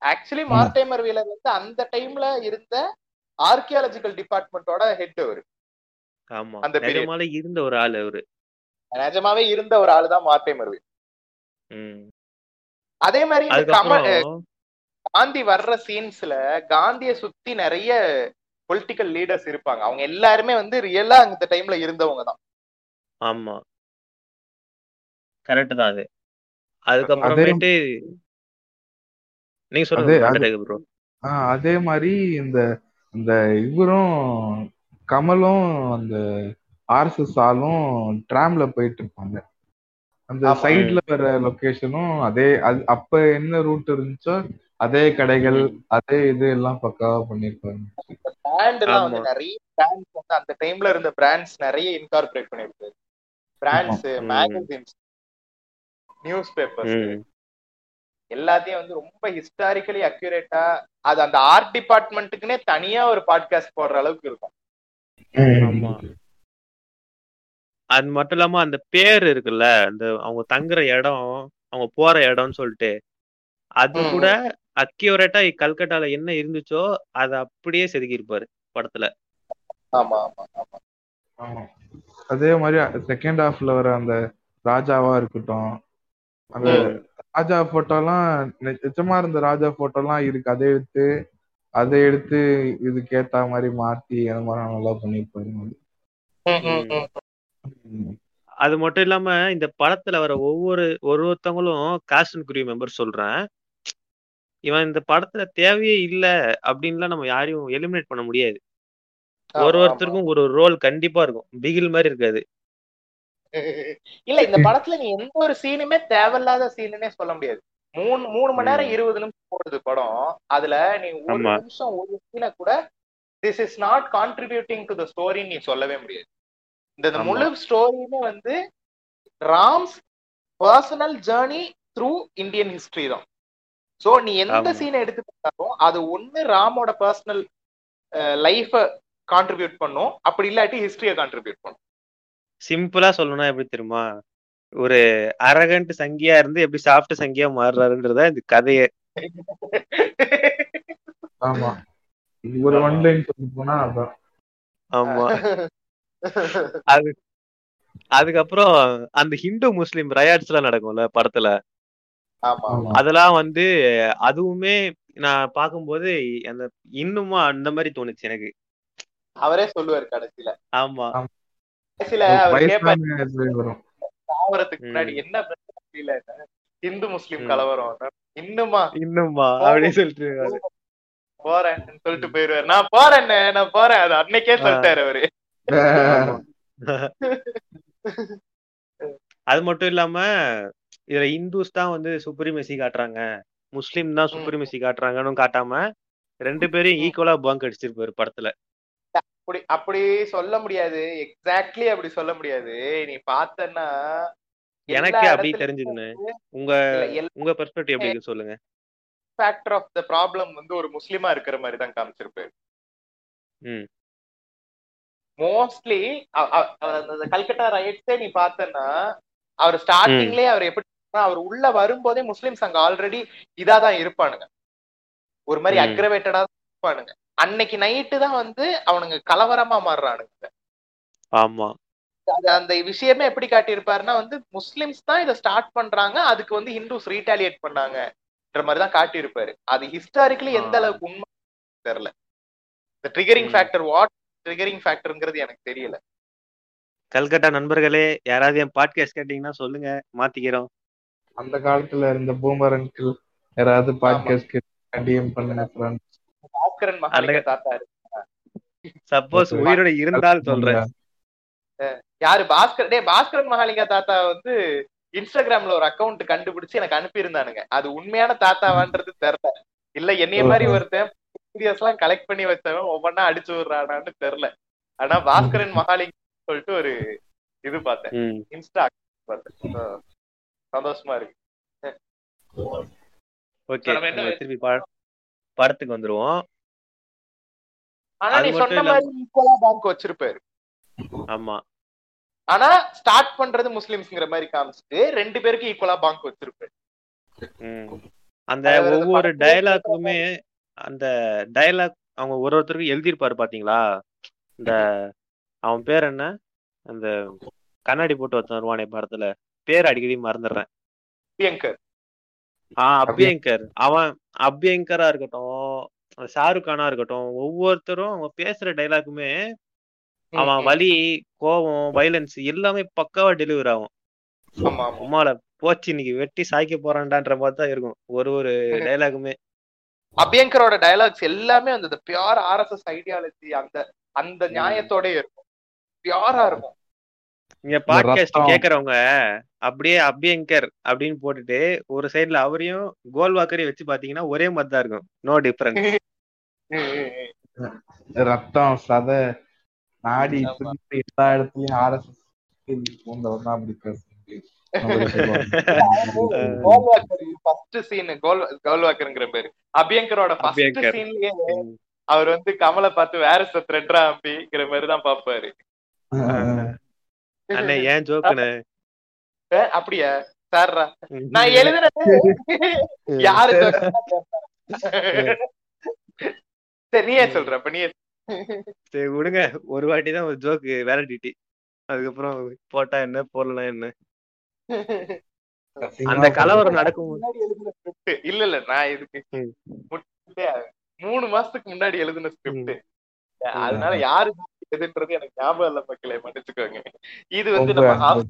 [SPEAKER 3] ஆக்சுவலி மார்டைமர் வீலர் வந்து அந்த டைம்ல இருந்த ஆர்கியாலஜிக்கல் டிபார்ட்மெண்டோட ஹெட் அவரு.
[SPEAKER 1] ஆமா.
[SPEAKER 3] அந்த.
[SPEAKER 1] நிஜமாலே இருந்த ஒரு ஆள் அவரு.
[SPEAKER 3] நிஜமாவே இருந்த ஒரு ஆளு தான் மார்டைமர் வீலர்.
[SPEAKER 1] ம்.
[SPEAKER 3] அதே மாதிரி இந்த கமல் காந்தி வர்ற சீன்ஸ்ல காந்திய சுத்தி நிறைய பொலிட்டிக்கல் லீடர்ஸ் இருப்பாங்க. அவங்க எல்லாருமே வந்து ரியலா அந்த டைம்ல இருந்தவங்க தான்.
[SPEAKER 1] ஆமா. கரெக்ட் தான் அது. அதுக்கப்புறமேட்டு நீங்க சொல்லுங்க
[SPEAKER 2] அது- மாதிரி இந்த இந்த இவரும் கமலும் அந்த ஆர்எஸ்எஸ் ஆளும் ட்ராம்ல போயிட்டு இருப்பாங்க. அந்த. சைடுல வர லொகேஷனும் அதே அது அப்ப என்ன ரூட் இருந்துச்சோ அதே கடைகள் அதே இது எல்லாம் பக்காவா பண்ணிருப்பாங்க
[SPEAKER 3] பிராண்ட் எல்லாம் வந்து. நிறைய பிராண்ட்ஸ் வந்து அந்த டைம்ல இருந்த பிராண்ட்ஸ் நிறைய இன்கார்பரேட் பண்ணிருக்கு பிராண்ட்ஸ். மேகசின்ஸ் நியூஸ் பேப்பர்ஸ் எல்லாத்தையும் வந்து ரொம்ப ஹிஸ்டாரிக்கலி அக்யூரேட்டா அது அந்த ஆர்ட் டிபார்ட்மெண்ட்டுக்குனே தனியா ஒரு பாட்காஸ்ட் போடுற அளவுக்கு இருக்கும்.
[SPEAKER 1] அது மட்டும் இல்லாம அந்த பேர் இருக்குல்ல அந்த அவங்க தங்குற இடம் அவங்க போற இடம்னு சொல்லிட்டு அது கூட அக்யூரேட்டா கல்கட்டால என்ன இருந்துச்சோ அதை அப்படியே செதுக்கியிருப்பாரு படத்துல
[SPEAKER 3] ஆமா ஆமா ஆமா
[SPEAKER 2] ஆமா. அதே மாதிரி செகண்ட் ஹாஃப்ல வர அந்த ராஜாவா இருக்கட்டும் அந்த. ராஜா போட்டோலாம் நிஜமா இருந்த ராஜா போட்டோலாம் இருக்கு அதை எடுத்து அதை எடுத்து இதுக்கு ஏத்த மாதிரி மாத்தி அந்த மாதிரி நல்லா பண்ணிருப்பாரு.
[SPEAKER 1] அது மட்டும் இல்லாம இந்த படத்துல வர ஒவ்வொரு ஒரு ஒருத்தவங்களும் காஸ்ட் அண்ட் குரூ மெம்பர் சொல்றேன் இவன் இந்த படத்துல தேவையே இல்ல அப்படின்லாம் நம்ம யாரையும் எலிமினேட் பண்ண முடியாது ஒரு. ஒருத்தருக்கும் ஒரு ரோல் கண்டிப்பா இருக்கும் பிகில் மாதிரி இருக்காது
[SPEAKER 3] இல்ல இந்த படத்துல நீ எந்த ஒரு சீனுமே தேவையில்லாத சீனுன்னே சொல்ல முடியாது மூணு மூணு மணி நேரம். இருபது நிமிஷம் போடுது படம் அதுல நீ ஒரு. நிமிஷம் ஒரு சீனை கூட this is not contributing to the ஸ்டோரின்னு நீ சொல்லவே முடியாது இந்த. முழு ஸ்டோரியுமே வந்து Ram's personal journey through Indian history தான் சோ நீ எந்த. சீனை எடுத்துக்கிட்டாலும் அது ஒண்ணு ராமோட பர்சனல் லைஃப கான்ட்ரிபியூட் பண்ணும். அப்படி இல்லாட்டி ஹிஸ்டரிய கான்ட்ரிபியூட் பண்ணும்.
[SPEAKER 1] சிம்பிளா சொல்லணும்னா எப்படி தெரியுமா? ஒரு அரகண்ட் சங்கியா இருந்து எப்படி சாஃப்ட் சங்கியா மாறுறாருன்றதா இந்த கதையே.
[SPEAKER 2] ஆமா. ஒரு ஒன் லைன் சொல்லி போனா அதான்.
[SPEAKER 1] ஆமா. அது அதுக்கப்புறம் அந்த ஹிந்து முஸ்லிம் ரயாட்ஸ் எல்லாம் நடக்கும்ல படத்துல. அதெல்லாம் வந்து அதுவுமே நான் பார்க்கும்போது அந்த இன்னுமா அந்த மாதிரி தோணுச்சு எனக்கு.
[SPEAKER 3] அவரே சொல்லுவாரு கடைசியில.
[SPEAKER 1] ஆமா.
[SPEAKER 3] கடைசியில
[SPEAKER 1] ம்.
[SPEAKER 3] முன்னாடி என்ன பிரச்சனை இந்து முஸ்லிம். கலவரம் இன்னுமா?
[SPEAKER 1] இன்னுமா? அப்படின்னு சொல்லிட்டு.
[SPEAKER 3] போறேன்னு சொல்லிட்டு போயிருவாரு. நான் போறேன்னு நான் போறேன். அது அன்னைக்கே சொல்லிட்டாரு அவரு.
[SPEAKER 1] அது மட்டும் இல்லாம இதுல இந்துஸ் தான் வந்து சுப்ரீமசி காட்டுறாங்க. முஸ்லீம் தான் சுப்ரீமசி காட்டுறாங்கன்னு காட்டாம ரெண்டு பேரையும் ஈக்குவலா பங்க் அடிச்சிருப்பாரு படத்துல.
[SPEAKER 3] அப்படி அப்படி சொல்ல முடியாது. எக்ஸாக்ட்லி அப்படி சொல்ல முடியாது. நீ பார்த்தன்னா
[SPEAKER 1] எனக்கு அப்படி தெரிஞ்சதுன்னு. உங்க உங்க பெர்ஸ்பெக்டிவ் எப்படி சொல்லுங்க.
[SPEAKER 3] ஃபேக்டர் ஆஃப் த ப்ராப்ளம் வந்து ஒரு முஸ்லிமா இருக்கிற மாதிரி தான் காமிச்சிருப்பாரு
[SPEAKER 1] ம்.
[SPEAKER 3] மோஸ்ட்லி அந்த கல்கட்டா ரைட்ஸே நீ பார்த்தன்னா அவர் ஸ்டார்டிங்லயே அவர் எப்படி அவர் உள்ள வரும்போதே முஸ்லிம்ஸ் அங்க ஆல்ரெடி இதாதான் இருப்பானுங்க. ஒரு மாதிரி. அக்ரவேட்டடா இருப்பானுங்க. அன்னைக்கு நைட்டு தான் வந்து அவனுங்க கலவரமா மாறுறானுங்க.
[SPEAKER 1] ஆமா.
[SPEAKER 3] அந்த விஷயமே எப்படி காட்டியிருப்பாருன்னா வந்து முஸ்லிம்ஸ் தான் இதை ஸ்டார்ட் பண்றாங்க அதுக்கு வந்து ஹிந்துஸ் ரீட்டாலியேட் பண்ணாங்கன்ற மாதிரி தான் காட்டியிருப்பாரு. அது ஹிஸ்டாரிக்கலி எந்த. அளவுக்கு உண்மை தெரியல. இந்த ட்ரிகரிங். ஃபேக்டர் வாட் ட்ரிகரிங் ஃபேக்டர்ங்கிறது எனக்கு தெரியல.
[SPEAKER 1] கல்கட்டா நண்பர்களே யாராவது என் பாட்காஸ்ட் கேட்டீங்கன்னா சொல்லுங்க மாத்திக்கிறோம்.
[SPEAKER 2] அந்த காலத்துல இருந்த பூமர் அங்கிள் யாராவது பாட்காஸ்ட் டிஎம் பண்ணுங்க
[SPEAKER 3] மகாலிங்க தாத்தா இருக்கு.
[SPEAKER 1] சப்போஸ் உயிரோட இருந்தால் சொல்றேன்.
[SPEAKER 3] யாரு? பாஸ்கர் டே பாஸ்கரன் மகாலிங்க தாத்தா வந்து இன்ஸ்டாகிராம்ல ஒரு அக்கவுண்ட் கண்டுபிடிச்சு எனக்கு அனுப்பியிருந்தானுங்க. அது உண்மையான தாத்தாவான்றது தெரியல இல்ல என்னைய மாதிரி. ஒருத்தன் வீடியோஸ் எல்லாம் கலெக்ட் பண்ணி வச்சவன் ஒவ்வொன்னா அடிச்சு விடுறானான்னு தெரியல ஆனா பாஸ்கரன் மகாலிங்க சொல்லிட்டு ஒரு இது பார்த்தேன். இன்ஸ்டா பார்த்தேன். சந்தோஷமா இருக்கு.
[SPEAKER 1] ஓகே திருப்பி படத்துக்கு வந்துருவோம்.
[SPEAKER 3] ஆனா நீ சொன்ன மாதிரி ஈக்குவலா பேங்க் வச்சிருப்பாரு.
[SPEAKER 1] ஆமா.
[SPEAKER 3] ஆனா ஸ்டார்ட் பண்றது முஸ்லிம்ஸ்ங்கிற மாதிரி காமிச்சிட்டு ரெண்டு பேருக்கு ஈக்குவலா பேங்க் வச்சிருப்பாரு.
[SPEAKER 1] அந்த ஒவ்வொரு டயலாக்குமே அந்த டயலாக் அவங்க ஒரு ஒருத்தருக்கும் எழுதியிருப்பாரு பாத்தீங்களா? இந்த அவன் பேர் என்ன? அந்த கண்ணாடி போட்டு ஒருத்தன் வருவானே படத்துல. பேர் அடிக்கடி மறந்துடுறேன். ஆஹ் அபியங்கர். அவன் அபியங்கரா இருக்கட்டும் ஷாருக் கானா இருக்கட்டும் ஒவ்வொருத்தரும் அவங்க பேசுற டைலாக்குமே அவன் வலி கோவம் வைலன்ஸ் எல்லாமே பக்காவா டெலிவரி ஆகும். உமால போச்சு இன்னைக்கு வெட்டி சாய்க்க போறான்டான்ற மாதிரி தான் இருக்கும் ஒரு ஒரு டைலாகுமே
[SPEAKER 3] அபியங்கரோட டயலாக்ஸ் எல்லாமே அந்த பியூர் ஆர்எஸ்எஸ் ஐடியாலஜி அந்த அந்த நியாயத்தோட இருக்கும். பியூரா இருக்கும்.
[SPEAKER 1] இங்க பாட்காஸ்ட். கேக்குறவங்க அப்படியே அபியங்கர் அப்படின்னு போட்டுட்டு ஒரு சைடுல அவரையும் கோல்வாக்கரையும் வச்சு பாத்தீங்கன்னா ஒரே மாதிரி தான் இருக்கும் நோ டிஃபரன்ஸ்
[SPEAKER 2] ரத்தம் சதை நாடி துடிப்பு எல்லா இடத்துலயும் ஆர்எஸ்எஸ் பூந்தவன் தான் அப்படி
[SPEAKER 3] கோல் பேரு. அபியங்கரோட. சீன்லயே அவர் வந்து கமலை பார்த்து வேற த்ரெட்ரா அம்பிங்கிற மாதிரி தான் பாப்பாரு
[SPEAKER 1] அண்ணே ஏன் ஜோக்குண்ணே?
[SPEAKER 3] அப்படியா? சார்ரா. நான் எழுதுனது யாரு சரி. நீயே சொல்ற? அப்ப நீயே
[SPEAKER 1] சரி விடுங்க. ஒரு வாட்டி தான் ஒரு ஜோக்கு வேலிடிட்டி. அதுக்கப்புறம் போட்டா என்ன போடலாம் என்ன? அந்த கலவரம் நடக்கும்
[SPEAKER 3] முன்னாடி எழுதின ஸ்கிரிப்ட் இல்ல இல்ல நான் இதுக்கு மூணு மாசத்துக்கு முன்னாடி எழுதின ஸ்கிரிப்ட். அதனால யாரு எதுன்றது எனக்கு ஞாபகம் இல்ல மக்களே மன்னிச்சுக்கோங்க. இது வந்து நம்ம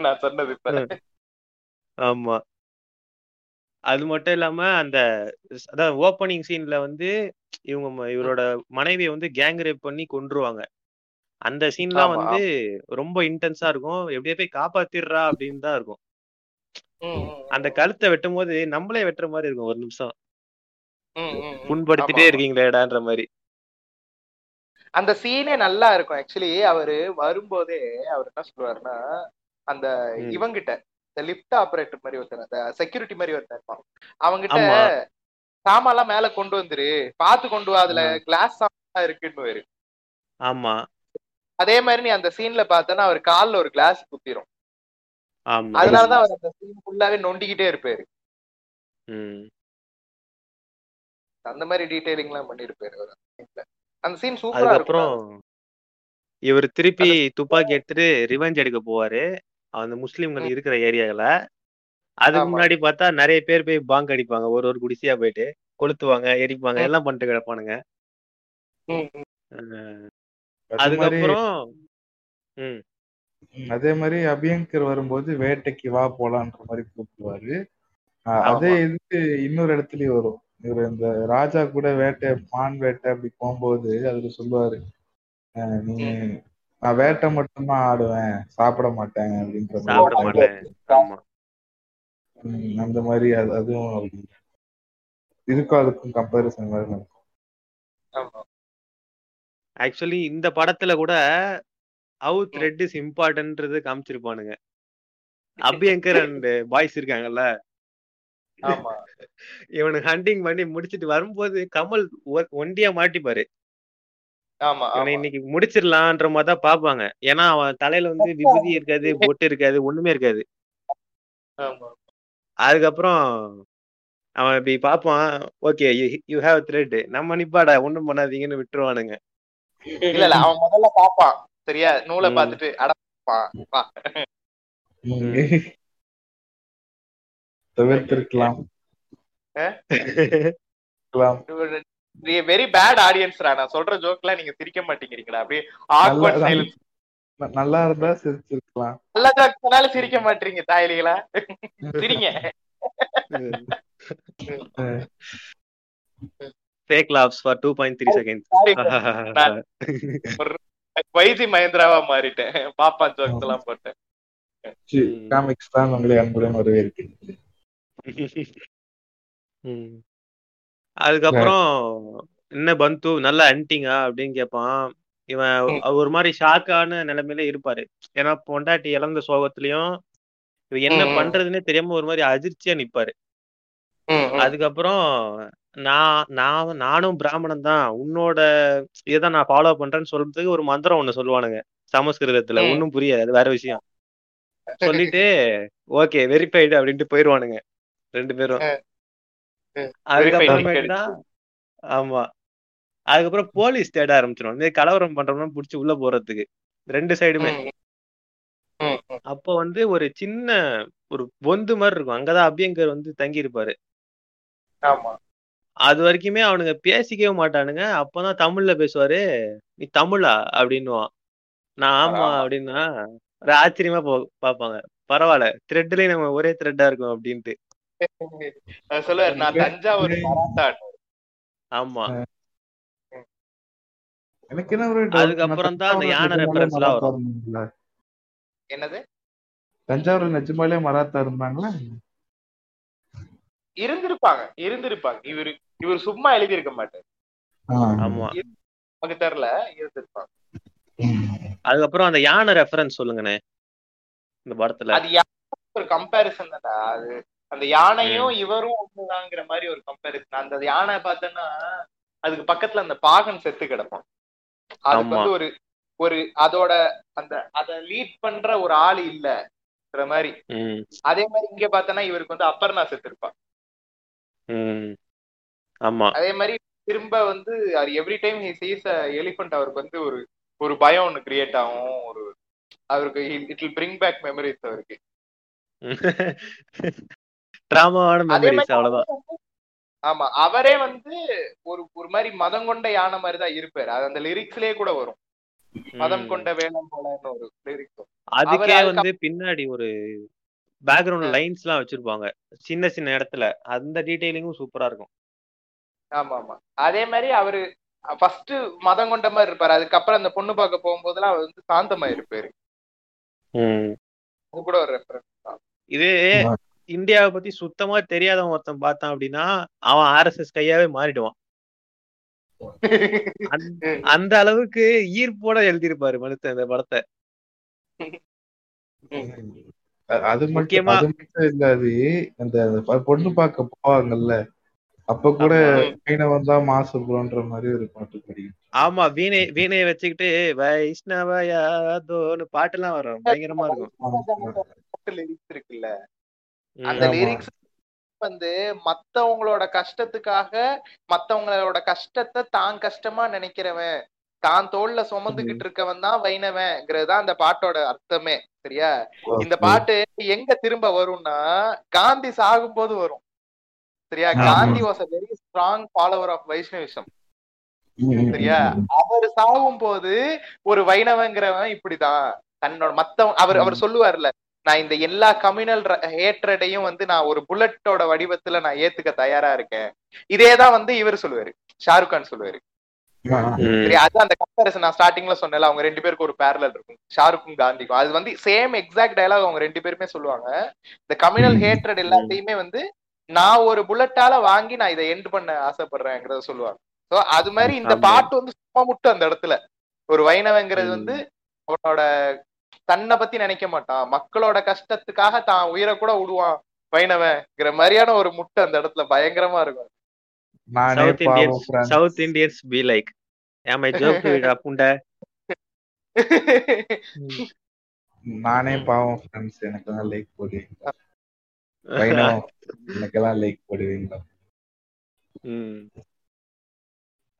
[SPEAKER 3] நான் சொன்னது இப்ப.
[SPEAKER 1] ஆமா. அது மட்டும் இல்லாம அந்த அதான் ஓப்பனிங் சீன்ல வந்து இவங்க இவரோட மனைவியை வந்து கேங் ரேப் பண்ணி கொன்றுவாங்க. அந்த சீன்லாம். வந்து ரொம்ப இன்டென்ஸா இருக்கும். எப்படியே போய் காப்பாத்திடுறா அப்படின்னு தான் இருக்கும். அந்த கழுத்தை வெட்டும் போது நம்மளே வெட்டுற மாதிரி இருக்கும். ஒரு நிமிஷம்.
[SPEAKER 3] ம், ம், ம்.
[SPEAKER 1] புண்படுத்திட்டே. இருக்கீங்களேடான்ற மாதிரி.
[SPEAKER 3] அந்த சீனே நல்லா இருக்கும். ஆக்சுவலி அவரு வரும்போதே அவர் என்ன சொல்லுவாருன்னா அந்த. இவங்கிட்ட இந்த லிஃப்ட் ஆபரேட்டர் மாதிரி ஒருத்தர் அந்த செக்யூரிட்டி மாதிரி ஒருத்தர் இருப்பான். அவங்கிட்ட சாமான்லாம் மேல கொண்டு வந்துரு. பாத்து கொண்டு வா. அதுல. கிளாஸ் சாமான் இருக்குன்னு
[SPEAKER 1] ஆமா.
[SPEAKER 3] அதே மாதிரி நீ அந்த சீன்ல பார்த்தனா அவர் கால்ல ஒரு கிளாஸ் குத்திரும். அதனாலதான் அவர் அந்த சீன் ஃபுல்லாவே நொண்டிக்கிட்டே இருப்பாரு. அந்த மாதிரி டீடைலிங் எல்லாம் பண்ணிருப்பாரு அவர் அந்த சீன் சூப்பரா
[SPEAKER 1] அதுக்கப்புறம் இவர் திருப்பி துப்பாக்கி எடுத்துட்டு ரிவெஞ்ச் எடுக்க போவாரு. அந்த முஸ்லிம்கள் இருக்கிற ஏரியால அதுக்கு. முன்னாடி பார்த்தா நிறைய பேர் போய் பாங்க் அடிப்பாங்க. ஒரு ஒரு குடிசையா போயிட்டு கொளுத்துவாங்க எரிப்பாங்க. எல்லாம் பண்ணிட்டு கிடப்பானுங்க. அதுக்கப்புறம்
[SPEAKER 2] அதே மாதிரி அபியங்கர் வரும்போது வேட்டைக்கு வா போலான்ற மாதிரி கூப்பிடுவாரு. அதே இது இன்னொரு இடத்துலயும் வரும். இவர் இந்த ராஜா கூட வேட்டை மான் வேட்டை அப்படி போகும்போது அதுல சொல்லுவாரு ஆஹ் நீ நான் வேட்டை மட்டும்தான் ஆடுவேன் சாப்பிட மாட்டேன் அப்படின்ற அந்த மாதிரி அது அதுவும் இதுக்கும் அதுக்கும் கம்பேரிசன் மாதிரி நடக்கும்.
[SPEAKER 3] ஆமா.
[SPEAKER 1] ஆக்சுவலி இந்த படத்துல கூட ஹவு த்ரெட் இஸ் இம்பார்ட்டன்றது காமிச்சிருப்பானுங்க. அபியங்கர் அண்ட் பாய்ஸ் இருக்காங்கல்ல? இவனுக்கு ஹண்டிங் பண்ணி முடிச்சிட்டு வரும்போது கமல் ஒண்டியா மாட்டிப்பாரு. இவனை இன்னைக்கு முடிச்சிடலான்ற மாதிரி தான் பாப்பாங்க ஏன்னா அவன் தலையில வந்து விபூதி இருக்காது பொட்டு இருக்காது ஒண்ணுமே இருக்காது. அதுக்கப்புறம் அவன் இப்படி பார்ப்பான் ஓகே யூ ஹேவ் த்ரெட் நம்ம நிப்பாடா ஒண்ணும் பண்ணாதீங்கன்னு விட்டுருவானுங்க.
[SPEAKER 3] இல்ல இல்ல அவன் முதல்ல பாப்பான் சரியா? நூலை. பார்த்துட்டு அடப்பான்.
[SPEAKER 2] தவிர்த்திருக்கலாம்.
[SPEAKER 3] வெரி பேட் ஆடியன்ஸ்ரா நான் சொல்ற ஜோக்லாம் நீங்க சிரிக்க மாட்டேங்கிறீங்களா? அப்படியே ஆக்வர்ட்
[SPEAKER 2] நல்லா-
[SPEAKER 3] சைலன்ஸ்
[SPEAKER 2] ந- நல்லா இருந்தா சிரிச்சிருக்கலாம்.
[SPEAKER 3] நல்ல ஜோக் சொன்னாலும் சிரிக்க மாட்டீங்க தாயலிகளா? சிரிங்க.
[SPEAKER 1] Fake laughs for two point three second
[SPEAKER 3] Sorry bro. வைசி மகேந்திராவா மாறிட்டேன். பாப்பா ஜோக்ஸ் எல்லாம் போட்டேன்.
[SPEAKER 2] காமிக்ஸ் தான் உங்களை அன்புடன் வரவேற்கிறது
[SPEAKER 1] ம். அதுக்கப்புறம் என்ன பந்து நல்ல அன்டிங்கா அப்படின்னு கேட்பான் இவன் ஒரு மாதிரி ஷாக்கான நிலைமையில இருப்பாரு. ஏன்னா பொண்டாட்டி இழந்த சோகத்திலயும் இவன் என்ன. பண்றதுன்னே தெரியாம ஒரு மாதிரி அதிர்ச்சியா நிப்பாரு. அதுக்கப்புறம் நான் நான் நானும் பிராமணன் தான். உன்னோட இதான் நான் ஃபாலோ பண்றேன்னு சொல்றதுக்கு ஒரு மந்திரம் ஒண்ணு சொல்லுவானுங்க. சமஸ்கிருதத்துல.
[SPEAKER 3] ம்.
[SPEAKER 1] ஒண்ணும் புரியாது. அது வேற விஷயம். சொல்லிட்டு ஓகே வெரிஃபைடு அப்படின்ட்டு போயிருவானுங்க. ரெண்டு பேரும். அதுக்கப்புறமேட்டு தான் ஆமா. அதுக்கப்புறம் போலீஸ் தேட ஆரம்பிச்சிடும் இந்த கலவரம் பண்றோம்னா புடிச்சு உள்ள போறதுக்கு. ரெண்டு சைடுமே. அப்போ வந்து ஒரு சின்ன ஒரு பொந்து மாதிரி இருக்கும். அங்கதான் அபியங்கர் வந்து தங்கி இருப்பாரு
[SPEAKER 3] ஆமா.
[SPEAKER 1] அது வரைக்குமே அவனுங்க பேசிக்கவே மாட்டானுங்க. அப்பதான் தமிழ்ல பேசுவாரு. நீ தமிழா? அப்படின்னுவான். நான் ஆமா. அப்படின்னா ஒரு ஆச்சரியமா போ பாப்பாங்க பரவாயில்ல. த்ரெட்லயும் நம்ம ஒரே த்ரெட்டா இருக்கும் அப்படின்ட்டு.
[SPEAKER 3] சொல்லுவாரு நான் தஞ்சாவூர்
[SPEAKER 1] ஆமா.
[SPEAKER 2] எனக்கு என்ன ஒரு
[SPEAKER 1] அதுக்கப்புறம் தான் அந்த யானை
[SPEAKER 2] மராத்தா
[SPEAKER 1] வரும்.
[SPEAKER 3] என்னது?
[SPEAKER 2] தஞ்சாவூர்ல நிஜமாலே மராத்தா இருந்தாங்களா?
[SPEAKER 3] இருந்திருப்பாங்க இருந்திருப்பாங்க. இவரு இவர் சும்மா எழுதி இருக்க மாட்டார்.
[SPEAKER 1] ஆமா.
[SPEAKER 3] நமக்கு தெரியல இருந்திருப்பாங்க.
[SPEAKER 1] அதுக்கப்புறம் அந்த யானை ரெஃபரன்ஸ் சொல்லுங்கண்ணே இந்த படத்துல.
[SPEAKER 3] அது ஒரு கம்பேரிசன் தான்டா அது அந்த யானையும் இவரும் ஒண்ணுதாங்கிற மாதிரி ஒரு கம்பேரிசன் அந்த யானை பார்த்தோன்னா அதுக்கு பக்கத்துல அந்த பாகன் செத்து கிடப்பான். அதுக்கு
[SPEAKER 1] ஆமா.
[SPEAKER 3] வந்து ஒரு ஒரு அதோட அந்த அத லீட் பண்ற ஒரு ஆள் இல்லன்ற மாதிரி. அதே மாதிரி இங்க பார்த்தோன்னா இவருக்கு வந்து அப்பர்ணா செத்து இருப்பான்
[SPEAKER 1] ம். ஆமா.
[SPEAKER 3] அதே மாதிரி திரும்ப வந்து every time he sees elephant அவருக்கு வந்து ஒரு ஒரு பயம் ஒன்று கிரியேட் ஆகும். ஒரு அவருக்கு it will bring back memories அவருக்கு.
[SPEAKER 1] டிராமாவான
[SPEAKER 3] அதே
[SPEAKER 1] மெமரிஸ்
[SPEAKER 3] மாதிரி
[SPEAKER 1] அவ்வளவுதான்.
[SPEAKER 3] ஆமா அவரே வந்து ஒரு ஒரு மாதிரி மதம் கொண்ட யானை மாதிரி தான் இருப்பாரு. அது அந்த லிரிக்ஸ்லயே கூட வரும். மதம். கொண்ட வேலம் போலன்னு ஒரு லிரிக்ஸ்
[SPEAKER 1] அதுக்கே வந்து பின்னாடி ஒரு பேக்ரவுண்ட் லைன்ஸ் எல்லாம் வச்சிருப்பாங்க. சின்ன சின்ன இடத்துல. அந்த டீடைலிங்கும் சூப்பரா இருக்கும்.
[SPEAKER 3] ஆமா ஆமா அதே மாதிரி அவரு ஃபர்ஸ்ட் மதம் கொண்ட மாதிரி இருப்பாரு. அதுக்கப்புறம் அந்த பொண்ணு பார்க்க போகும்போதெல்லாம் அவர் வந்து சாந்தமா இருப்பாரு அது கூட ஒரு ரெஃபரன்ஸ்
[SPEAKER 1] இது இந்தியாவை பத்தி சுத்தமா தெரியாதவன் ஒருத்தன் பார்த்தான் அப்படின்னா அவன் ஆர்எஸ்எஸ் கையாவே மாறிடுவான். அந்த- அளவுக்கு ஈர்ப்போட எழுதியிருப்பாரு மனுஷன் இந்த படத்தை.
[SPEAKER 2] அது
[SPEAKER 1] முக்கியமா-
[SPEAKER 2] அது மட்டும் இல்ல அது அந்த பொண்ணு பார்க்க போவாங்கல்ல அப்ப கூட
[SPEAKER 1] ஆமா.
[SPEAKER 2] மீனவன் தான் மாசுபுறன்ற மாதிரி ஒரு பாட்டு படிக்கும்
[SPEAKER 1] ஆமா வீணை வீணையை வச்சுக்கிட்டு வைஷ்ணவயாதோன்னு பாட்டுலாம் வரும். பயங்கரமா இருக்கும்.
[SPEAKER 3] இருக்குல்ல. அந்த. லிரிக்ஸ் வந்து மத்தவங்களோட கஷ்டத்துக்காக மத்தவங்களோட கஷ்டத்தை தான் கஷ்டமா நினைக்கிறவன் தான் தோல்ல சுமந்துகிட்டு இருக்கவன் தான் வைணவன்ங்கிறது தான் அந்த பாட்டோட அர்த்தமே சரியா? இந்த பாட்டு எங்க திரும்ப வரும்னா காந்தி சாகும்போது வரும் சரியா. Gandhi was a very strong follower of Vaishnavism சரியா? அவர் சாகும் போது ஒரு வைணவங்கிறவன் இப்படிதான் தன்னோட மத்த அவர் அவர் சொல்லுவார்ல நான் இந்த எல்லா கம்யூனல் ஹேட்ரடையும் வந்து நான் ஒரு புல்லட்டோட வடிவத்துல நான் ஏத்துக்க தயாரா இருக்கேன். இதேதான் வந்து இவர் சொல்லுவாரு. ஷாருக் கான் சொல்லுவாரு. அது அந்த கம்பேரிசன் நான் ஸ்டார்டிங்ல சொன்னேன்ல அவங்க ரெண்டு பேருக்கு ஒரு பேரலல் இருக்கும். ஷாருக்கும் காந்திக்கும். அது வந்து சேம் எக்ஸாக்ட் டயலாக் அவங்க ரெண்டு பேருமே சொல்லுவாங்க. இந்த கம்யூனல் ஹேட்ரட் எல்லாத்தையுமே வந்து நான் ஒரு புல்லட்டால வாங்கி நான் இதை எண்ட் பண்ண ஆசைப்படுறேங்கிறத சொல்லுவாங்க. சோ அது மாதிரி இந்த. பாட்டு வந்து சும்மா முட்டு அந்த இடத்துல. ஒரு வைணவங்கிறது. வந்து அவனோட தன்னை பத்தி நினைக்க மாட்டான். மக்களோட கஷ்டத்துக்காக தான் உயிரை கூட விடுவான் வைணவங்கிற மாதிரியான ஒரு முட்டு அந்த இடத்துல பயங்கரமா இருக்கும்.
[SPEAKER 2] நானே
[SPEAKER 1] சவுத்
[SPEAKER 2] பாவம்
[SPEAKER 1] Indians. South Indians be like ஏமா ஜோக் புண்டை
[SPEAKER 2] நானே பாவம் ஃப்ரெண்ட்ஸ் எனக்கெல்லாம் லைக் போடுவீங்க வைணவம் எனக்கெல்லாம் லைக் போடுவீங்களா?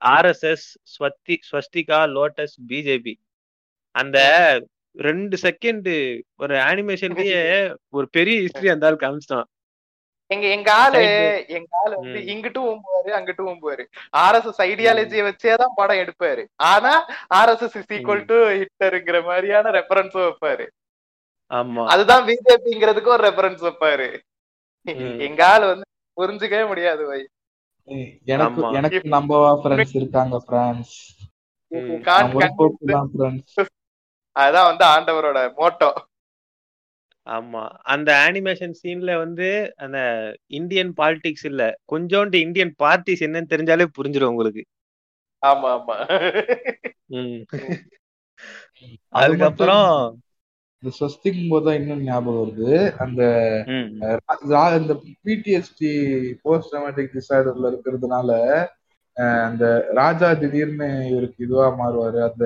[SPEAKER 1] ஆர்எஸ்எஸ் ஸ்வஸ்தி ஸ்வஸ்திகா லோட்டஸ் பிஜேபி அந்த ரெண்டு செகண்ட் ஒரு அனிமேஷன்லயே ஒரு பெரிய ஹிஸ்டரி அந்த ஆள் காமிச்சிட்டான்.
[SPEAKER 3] எங்க எங்க ஆளு எங்க ஆளு வந்து. இங்கிட்டும் ஓம்புவாரு அங்கிட்டும் ஓம்புவாரு ஆர்எஸ்எஸ் ஐடியாலஜிய வச்சேதான் படம் எடுப்பாரு. ஆனா ஆர்எஸ்எஸ் இஸ் ஈக்குவல் டு ஹிட்லருங்கிற மாதிரியான ரெஃபரன்ஸும் வைப்பாரு.
[SPEAKER 1] ஆமா.
[SPEAKER 3] அதுதான் பிஜேபிங்கிறதுக்கு ஒரு ரெஃபரன்ஸ் வைப்பாரு. எங்க ஆளு வந்து புரிஞ்சுக்கவே முடியாது வை
[SPEAKER 2] எனக்கு. எனக்கு நம்பவா ஃப்ரெண்ட்ஸ் இருக்காங்க ஃப்ரெண்ட்ஸ்
[SPEAKER 3] அதான் வந்து ஆண்டவரோட மோட்டோ.
[SPEAKER 1] ஆமா. அந்த அனிமேஷன் சீன்ல வந்து அந்த இந்தியன் பாலிடிக்ஸ் இல்ல. கொஞ்சோண்டு இந்தியன் பார்ட்டிஸ் என்னன்னு தெரிஞ்சாலே புரிஞ்சிடும் உங்களுக்கு.
[SPEAKER 3] ஆமா ஆமா.
[SPEAKER 1] அதுக்கப்புறம்
[SPEAKER 2] இந்த ஸ்வஸ்திக்கும் போது இன்னும் ஞாபகம் வருது. அந்த இந்த பிடிஎஸ்டி போஸ்ட் ட்ராமேட்டிக் டிசார்டர்ல இருக்கிறதுனால அஹ், அந்த ராஜா திடீர்னு இவருக்கு இதுவா மாறுவாரு. அந்த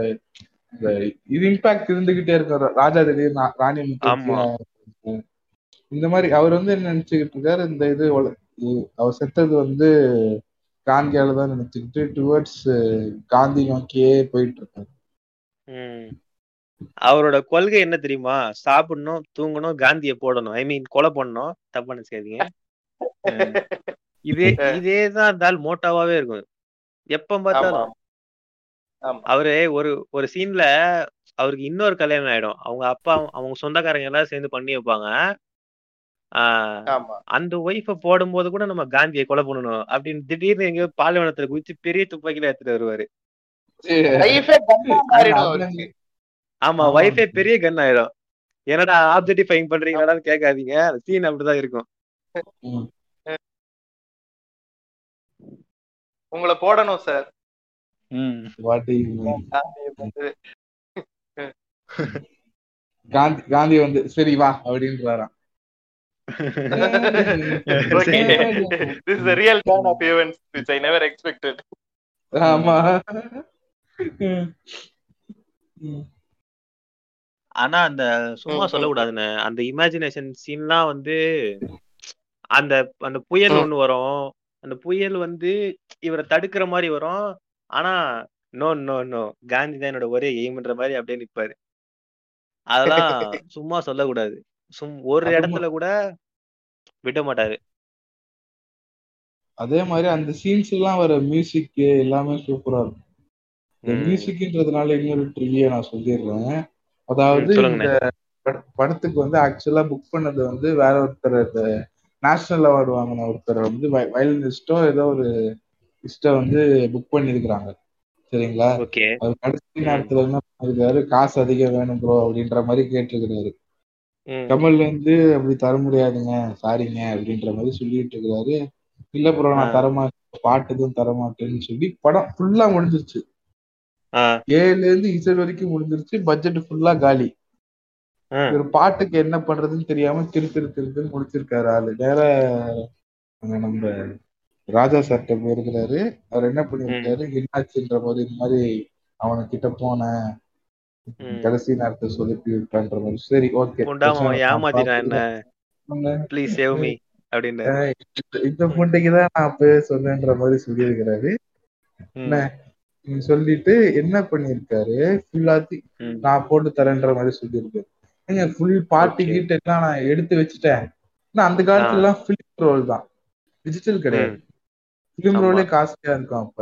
[SPEAKER 2] இது இம்பாக்ட் இருந்துகிட்டே இருக்கும் ராஜா திடீர்னு ரா- ராணி இந்த மாதிரி அவர் வந்து என்ன நினைச்சுக்கிட்டு இருக்காரு? இந்த இது அவர் செத்தது வந்து காந்தியால தான் நினைச்சுக்கிட்டு டுவர்ட்ஸ் காந்தி நோக்கியே போயிட்டு இருக்காரு.
[SPEAKER 1] ம். அவரோட கொள்கை என்ன தெரியுமா? சாப்பிடணும் தூங்கணும் காந்திய போடணும். ஐ மீன் கொலை பண்ணணும். தப்பா நினைச்சுக்காதீங்க. இதே இதேதான் இருந்தால் மோட்டாவாவே இருக்கும். எப்ப பார்த்தாலும் அவரு ஒரு ஒரு சீன்ல அவருக்கு இன்னொரு கல்யாணம் ஆயிடும். அவங்க அப்பா அவங்க சொந்தக்காரங்க எல்லாரும் சேர்ந்து பண்ணி வைப்பாங்க. அந்த ஒய்ஃப போடும்போது கூட நம்ம காந்தியை கொலை பண்ணணும் அப்படின்னு திடீர்னு எங்க பாலைவனத்துல குதிச்சு பெரிய துப்பாக்கில எடுத்துட்டு வருவாரு. ஆமா. ஒய்ஃபே பெரிய கன் ஆயிடும். என்னடா ஆப்ஜெக்டிஃபைங் பண்றீங்களான்னு கேட்காதீங்க. அந்த சீன் அப்படிதான் இருக்கும்.
[SPEAKER 3] உங்களை போடணும் சார்
[SPEAKER 2] காந்தி காந்தி வந்து சரி வா அப்படின்றாராம்
[SPEAKER 3] this is a real turn of events which I never expected.
[SPEAKER 2] ஆமா ம். ம்.
[SPEAKER 1] ஆனா அந்த சும்மா சொல்லக்கூடாதுன்னு அந்த இமேஜினேஷன் சீன்லாம் வந்து அந்த அந்த புயல். ஒண்ணு வரும் அந்த புயல் வந்து இவரை தடுக்கிற மாதிரி வரும் ஆனா நோ நோ நோ காந்தி தான் என்னோட ஒரே எய்ம்ன்ற மாதிரி அப்படியே நிப்பாரு. அதெல்லாம் சும்மா சொல்லக்கூடாது. சும் ஒரு இடத்துல கூட விட மாட்டாரு.
[SPEAKER 2] அதே மாதிரி அந்த சீன்ஸ் எல்லாம் வர மியூசிக் எல்லாமே சூப்பரா இருக்கும். இந்த. மியூசிக்ன்றதுனால இன்னொரு ட்ரிவியை நான் சொல்லிடுறேன். அதாவது. இந்த பட- படத்துக்கு வந்து ஆக்சுவலா புக் பண்ணது வந்து வேற ஒருத்தர் இந்த நேஷனல் அவார்டு வாங்கின ஒருத்தர் வந்து வயலினிஸ்டோ ஏதோ ஒரு இஸ்ட வந்து புக் பண்ணிருக்கிறாங்க சரிங்களா? அவர் கடைசி நேரத்துல என்ன பண்ணிருக்காரு காசு அதிகம் வேணும் ப்ரோ அப்படின்ற மாதிரி கேட்டிருக்கிறாரு. கமல் வந்து அப்படி தர முடியாதுங்க சாரிங்க அப்படின்ற மாதிரி சொல்லிட்டு இருக்கிறாரு. இல்ல ப்ரோ நான். தரமாட்டேன் பாட்டு எதுவும் தரமாட்டேன்னு சொல்லி படம் ஃபுல்லா முடிஞ்சிருச்சு. ஏழுல இருந்து இசட் வரைக்கும் முடிஞ்சிருச்சு பட்ஜெட் ஃபுல்லா காலி. ஒரு பாட்டுக்கு என்ன பண்றதுன்னு தெரியாம திரு திரு திருன்னு முடிச்சிருக்காரு ஆளு. நேர நம்ம ராஜா சார்ட்ட போயிருக்கிறாரு அவர் என்ன பண்ணிருக்காரு என்னாச்சுன்ற போது இந்த மாதிரி அவனுக்கிட்ட போனேன்
[SPEAKER 1] ம்.
[SPEAKER 2] கடைசி நேரத்தை சொதப்பி விட்டான்ற மாதிரி. சரி ஓகே இந்த புண்டைக்கு தான் நான் அப்பவே சொன்னேன்ற மாதிரி சொல்லியிருக்கிறாரு. என்ன? சொல்லிட்டு என்ன பண்ணிருக்காரு ஃபுல்லாத்தி. நான் போட்டு தரேன்ற மாதிரி சொல்லியிருக்காரு. ஏங்க ஃபுல்
[SPEAKER 1] Okay.
[SPEAKER 2] கீட்டு எல்லாம் நான் எடுத்து வச்சுட்டேன். அந்த காலத்துல எல்லாம் பிலிம் ரோல் தான். டிஜிட்டல் கிடையாது. பிலிம்
[SPEAKER 1] ஆமா.
[SPEAKER 2] ரோலே காஸ்ட்லியா இருக்கும் அப்ப.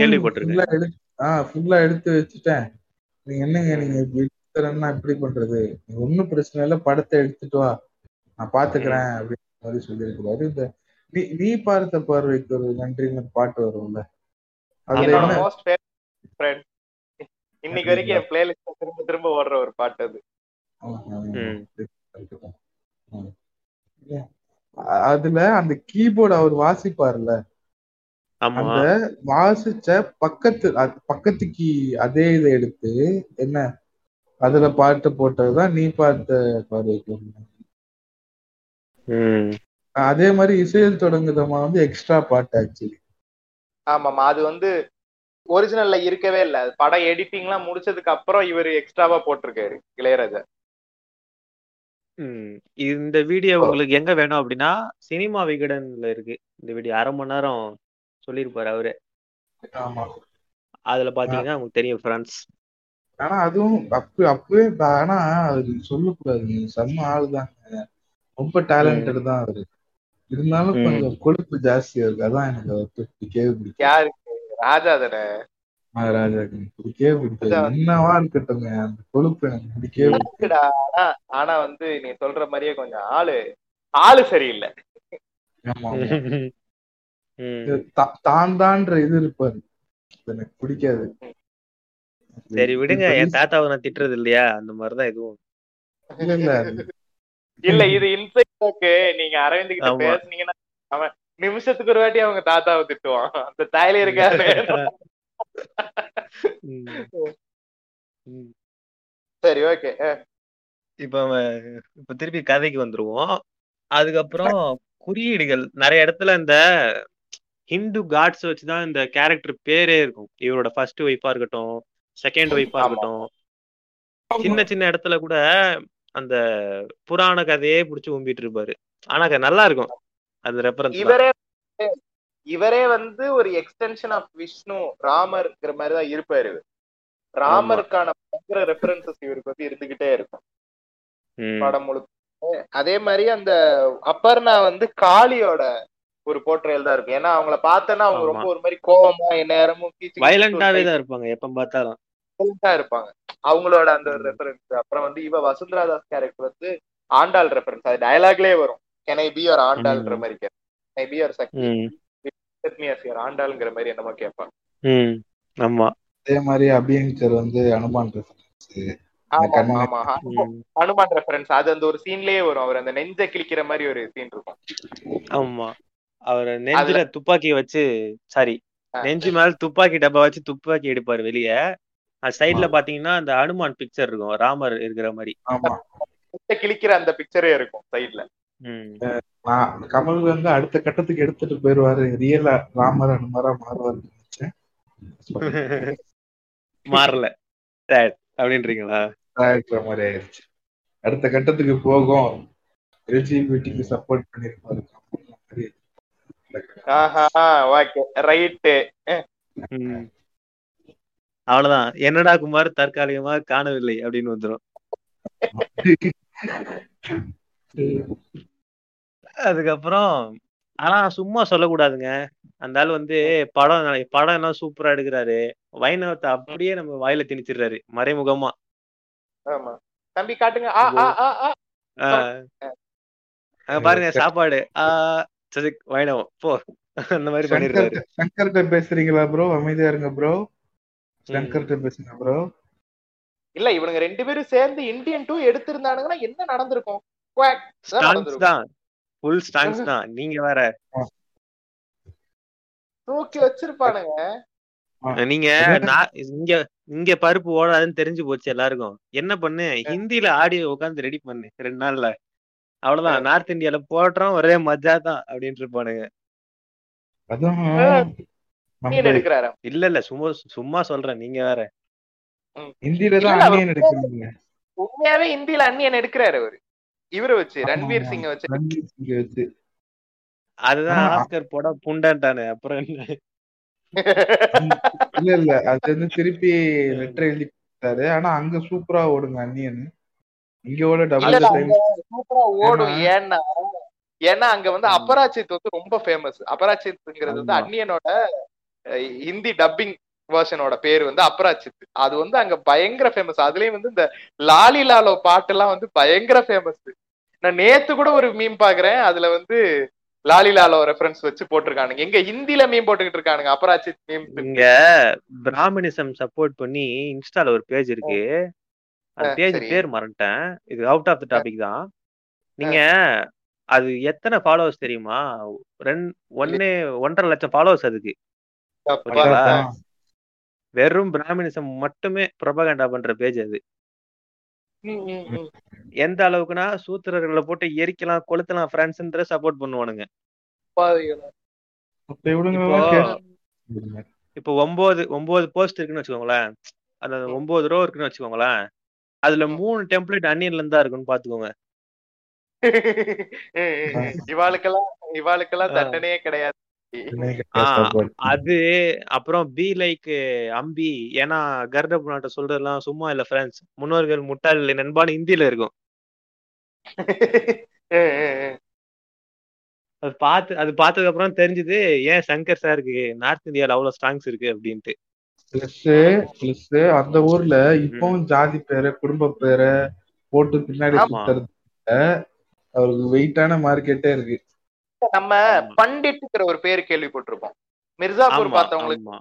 [SPEAKER 1] கேள்விப்பட்டிருக்கேன்.
[SPEAKER 2] ஆஹ் ஃபுல்லா எடுத்து வச்சுட்டேன். நீங்க என்னங்க நீங்க இப்படி எடுத்து தரேன்னா எப்படி பண்றது? நீ ஒண்ணும் பிரச்சனை இல்ல படத்தை எடுத்துட்டு வா. நான் பாத்துக்கிறேன் அப்படின்ற மாதிரி சொல்லியிருக்கிறாரு. இந்த நீ நீ பார்த்த பார்வைக்கு ஒரு நன்றின்னு பாட்டு வரும்ல?
[SPEAKER 3] இன்னைக்கு வரைக்கும் என் பிளேலிஸ்ட்ல திரும்ப திரும்ப ஓடுற ஒரு பாட்டு அது.
[SPEAKER 2] அதுல அந்த கீபோர்டு அவர் வாசிப்பார்ல
[SPEAKER 1] ஆமா.
[SPEAKER 2] அந்த வாசிச்ச பக்கத்து அ- பக்கத்து கீ அதே இதை எடுத்து என்ன? அதுல பாட்டு போட்டதுதான் நீ பார்த்த பார்வைக்கு. அதே மாதிரி இசையில் தொடங்குதமா வந்து எக்ஸ்ட்ரா பாட்டு ஆக்சுவலி
[SPEAKER 3] ஆமாமா அது வந்து ஒரிஜினல்ல இருக்கவே இல்ல. படம் எடிட்டிங் எல்லாம் முடிச்சதுக்கு அப்புறம் இவர் எக்ஸ்ட்ராவா போட்டிருக்காரு இளையராஜா.
[SPEAKER 1] இந்த வீடியோ உங்களுக்கு எங்க வேணும் அப்படின்னா சினிமா விகடன்ல இருக்கு. இந்த வீடியோ அரை மணி நேரம் சொல்லியிருப்பாரு அவரு.
[SPEAKER 2] ஆமா.
[SPEAKER 1] அதுல பாத்தீங்கன்னா உங்களுக்கு தெரியும் ஃப்ரெண்ட்ஸ்.
[SPEAKER 2] ஆனா அதுவும் அப்ப அப்பவே ஆனா அவரு சொல்லக்கூடாது. செம்ம ஆளுதாங்க ரொம்ப டேலண்டட் தான் அவரு. இருந்தாலும். கொஞ்சம் கொழுப்பு ஜாஸ்தியா இருக்கு. அதான் எனக்கு பிடிக்கும்
[SPEAKER 3] யாருக்கு ராஜா தானே?
[SPEAKER 2] என்னவா இருக்கட்டுங்க அந்த கொழுப்பு எனக்கு.
[SPEAKER 3] ஆனா வந்து நீ சொல்ற மாதிரியே கொஞ்சம் ஆளு ஆளு சரியில்லை.
[SPEAKER 2] தான் தான்ற இது இருப்பாரு. அது எனக்கு பிடிக்காது.
[SPEAKER 1] சரி விடுங்க. என் தாத்தாவை நான் திட்டுறது இல்லையா? அந்த மாதிரிதான் இதுவும்
[SPEAKER 2] இல்ல இல்ல. அது
[SPEAKER 3] இல்ல இது இன்சைட் நீங்க அரவிந்த் கிட்ட. பேசுனீங்கன்னா அவன் நிமிஷத்துக்கு ஒரு வாட்டி அவங்க தாத்தாவை திட்டுவான். அந்த தாயில இருக்காரு. சரி ஓகே
[SPEAKER 1] இப்ப இப்ப திருப்பி கதைக்கு வந்துருவோம். அதுக்கப்புறம் குறியீடுகள். நிறைய இடத்துல இந்த ஹிந்து காட்ஸ் வச்சுதான் இந்த கேரக்டர் பேரே இருக்கும். இவரோட ஃபர்ஸ்ட் ஒய்ஃபா இருக்கட்டும் செகண்ட் ஒய்ஃபா. இருக்கட்டும். சின்ன சின்ன இடத்துல கூட அந்த புராண கதையே புடிச்சு உம்பிட்டு இருப்பாரு. ஆனா அது நல்லா இருக்கும். அந்த ரெஃபரன்ஸ்
[SPEAKER 3] இவரே இவரே வந்து ஒரு எக்ஸ்டென்ஷன் ஆஃப் விஷ்ணு ராமர்ங்கிற மாதிரி தான் இருப்பாரு இவர். ராமருக்கான பயங்கர ரெஃபரன்சஸ் இவருக்கு வந்து இருந்துகிட்டே இருக்கும். படம் முழுக்க. அதே மாதிரி அந்த அப்பர்ணா வந்து காளியோட ஒரு போர்ட்ரேல் தான் இருக்கும். ஏன்னா அவங்கள பார்த்தோன்னா அவங்க. ரொம்ப ஒரு மாதிரி கோவமா நேரமும்
[SPEAKER 1] வயலண்டாவே தான் இருப்பாங்க எப்ப பார்த்தாலும்.
[SPEAKER 3] இருப்பாங்க. அவங்களோட அந்த ஒரு ரெஃபரன்ஸ் அப்புறம் வந்து இவ வசுந்தரா தாஸ் கேரக்டர் வந்து ஆண்டாள் ரெஃபரன்ஸ் அது டயலாக்லயே வரும். கெனை பி ஒரு ஆண்டாள்ன்ற. மாதிரி கெனை பி ஒரு சக்தி?
[SPEAKER 1] ம்.
[SPEAKER 3] Let me as your ஆண்டாள்ங்கிற மாதிரி என்னமோ கேட்பான்
[SPEAKER 1] ம். ஆமா.
[SPEAKER 2] அதே மாதிரி அபியங்கர் வந்து அனுமான் ரெஃபரன்ஸ்
[SPEAKER 3] ஆமா
[SPEAKER 2] கண்ணு-
[SPEAKER 3] ஆமா
[SPEAKER 1] ம்.
[SPEAKER 3] ஹனுமான் ரெஃபரன்ஸ் அது அந்த ஒரு சீன்லயே வரும். அவர் அந்த நெஞ்ச கிழிக்கிற மாதிரி ஒரு சீன் இருக்கும்.
[SPEAKER 1] ஆமா. அவர் நெஞ்சில துப்பாக்கி வச்சு சாரி நெஞ்சு மேல துப்பாக்கி டப்பா வச்சு துப்பாக்கி எடுப்பாரு வெளிய. சைடுல பாத்தீங்கன்னா அந்த அனுமான் பிக்சர் இருக்கும். ராமர் இருக்கிற மாதிரி.
[SPEAKER 2] ஆமா.
[SPEAKER 3] நெஞ்ச கிழிக்கிற அந்த பிக்சரே இருக்கும் சைட்ல
[SPEAKER 2] கமல் வந்து அடுத்த கட்டத்துக்கு எடுத்துட்டு போயிருவாரு. ரியலா ராமர் அனுமாரா மாறுவாரு நினைச்சேன்.
[SPEAKER 1] மாறல. அப்படின்றீங்களா?
[SPEAKER 2] மாதிரி ஆயிருச்சு அடுத்த கட்டத்துக்கு போகும். எல்ஜிபிடிக்கு சப்போர்ட் பண்ணிருப்பாரு
[SPEAKER 3] ஆஹா ஓகே ரைட்டு
[SPEAKER 1] ம். அவ்வளவுதான். என்னடா குமார் தற்காலிகமா காணவில்லை அப்படின்னு வந்துரும். அதுக்கப்புறம் ஆனா சும்மா சொல்லக்கூடாதுங்க. அந்த ஆள் வந்து படம் படம் எல்லாம் சூப்பரா எடுக்கிறாரு. வைணவத்தை அப்படியே நம்ம வாயில திணிச்சிடுறாரு மறைமுகமா.
[SPEAKER 3] ஆமா. தம்பி காட்டுங்க. ஆ ஆ ஆ ஆ.
[SPEAKER 1] ஆஹ் அங்க பாருங்க சாப்பாடு. ஆஹ் சரி வைணவம் போ. அந்த மாதிரி பண்ணிடுறாரு.
[SPEAKER 2] சங்கர்கிட்ட பேசுறீங்களா ப்ரோ அமைதியா இருங்க ப்ரோ சங்கர்கிட்ட பேசுங்க ப்ரோ
[SPEAKER 3] இல்ல இவனுங்க ரெண்டு பேரும் சேர்ந்து இந்தியன் டூ எடுத்திருந்தானுங்கன்னா என்ன நடந்திருக்கும்?
[SPEAKER 1] ஸ்டான்ஸ். தான். ஃபுல் ஸ்டான்ஸ் தான். நீங்க வேற.
[SPEAKER 3] தூக்கி வச்சிருப்பானுங்க.
[SPEAKER 1] நீங்க நான் இங்க இங்க பருப்பு ஓடாதுன்னு தெரிஞ்சு போச்சு எல்லாருக்கும். என்ன பண்ணு? ஹிந்தில ஆடியோ உட்காந்து ரெடி பண்ணு ரெண்டு நாள்ல. அவ்வளவுதான். நார்த் இந்தியால போடுறோம் ஒரே மஜா தான் அப்படின்ட்டு இருப்பானுங்க. இல்ல இல்ல. சும்மா சும்மா சொல்றேன். நீங்க வேற.
[SPEAKER 2] ஹிந்தில தான் எடுக்கிறாங்க.
[SPEAKER 3] உண்மையாவே இந்தியில அந்நியன் எடுக்கிறாரு அவரு. இவரை வச்சு ரன்வீர். சிங்க வச்சு.
[SPEAKER 2] ரன்வீர் சிங்கை வச்சு.
[SPEAKER 1] அதுதான் ஆஸ்கர் போட புண்டான்ட்டானே அப்புறம் என்ன?
[SPEAKER 2] இல்ல இல்ல அது வந்து திருப்பி லெட்டர் எழுதி கொடுத்தாரு. ஆனா அங்க சூப்பரா ஓடுங்க அன்னியன் இங்க ஓட டபுள் டைம்
[SPEAKER 3] சூப்பரா ஓடும்.
[SPEAKER 2] ஏன்னா-
[SPEAKER 3] ஏன்னா அங்க வந்து. அபராஜித் வந்து ரொம்ப ஃபேமஸ் அபராஜித்ங்கிறது வந்து அஹ், ஹிந்தி டப்பிங் வெர்ஷனோட பேர் வந்து அபராஜித் அது வந்து அங்க பயங்கர ஃபேமஸ் அதுலயும் வந்து இந்த லாலி லாலோ பாட்டெல்லாம் வந்து பயங்கர ஃபேமஸ் நான் நேத்து கூட ஒரு மீம் பாக்குறேன். அதுல வந்து லாலி லாலோ ரெஃபரன்ஸ் வச்சு போட்டிருக்கானுங்க. எங்க ஹிந்தில மீம் போட்டுக்கிட்டு இருக்கானுங்க அபராஜித் மீம்
[SPEAKER 1] இங்க பிராமணிசம் சப்போர்ட் பண்ணி இன்ஸ்டால ஒரு பேஜ் இருக்கு. அந்த பேஜ். பேர் மறந்துட்டேன். இது அவுட் ஆஃப் த டாபிக் தான். நீங்க அது எத்தனை ஃபாலோவர்ஸ் தெரியுமா? ரெண்டு ஒன்னே ஒன்றரை லட்சம் ஃபாலோவர்ஸ் அதுக்கு? வெறும் பிராமணிசம் மட்டுமே ப்ரொபகண்டா பண்ற பேஜ் அது. எந்த அளவுக்குன்னா சூத்திரர்களை போட்டு எரிக்கலாம் கொளுத்தலாம் ஃப்ரெண்ட்ஸ்ன்ற சப்போர்ட் பண்ணுவானுங்க. இப்போ இப்போ ஒன்பது ஒன்பது போஸ்ட் இருக்குன்னு வச்சுக்கோங்களேன். அந்த ஒன்பது ரோ இருக்குன்னு வச்சுக்கோங்களேன். அதுல மூணு டெம்ப்ளேட் அன்னியன்ல இருந்தா இருக்குன்னு பாத்துக்கோங்க.
[SPEAKER 3] இவாளுக்கெல்லாம் இவாளுக்கெல்லாம் தண்டனையே கிடையாது.
[SPEAKER 1] அது அப்புறம் பி லைக் அம்பி. ஏன்னா கருட புனாட்ட சொல்றதெல்லாம் சும்மா இல்ல ஃப்ரெண்ட்ஸ் முன்னோர்கள் முட்டாள் இல்லை நண்பான்னு ஹிந்தியில இருக்கும். அது பார்த்து அது பார்த்ததுக்கு அப்புறம் தெரிஞ்சது ஏன் சங்கர் சாருக்கு நார்த் இந்தியால அவ்வளவு ஸ்ட்ராங்ஸ் இருக்கு அப்படின்ட்டு.
[SPEAKER 2] பிளஸ் பிளஸ் அந்த ஊர்ல இப்பவும் ஜாதி பேரை குடும்ப பேரை போட்டு பின்னாடி அவருக்கு வெயிட்டான மார்க்கெட்டே இருக்கு.
[SPEAKER 3] நம்ம பண்டிட்டுங்கிற ஒரு பேர் கேள்விப்பட்டிருப்போம். மிர்சாபூர் பார்த்தவங்களுக்கு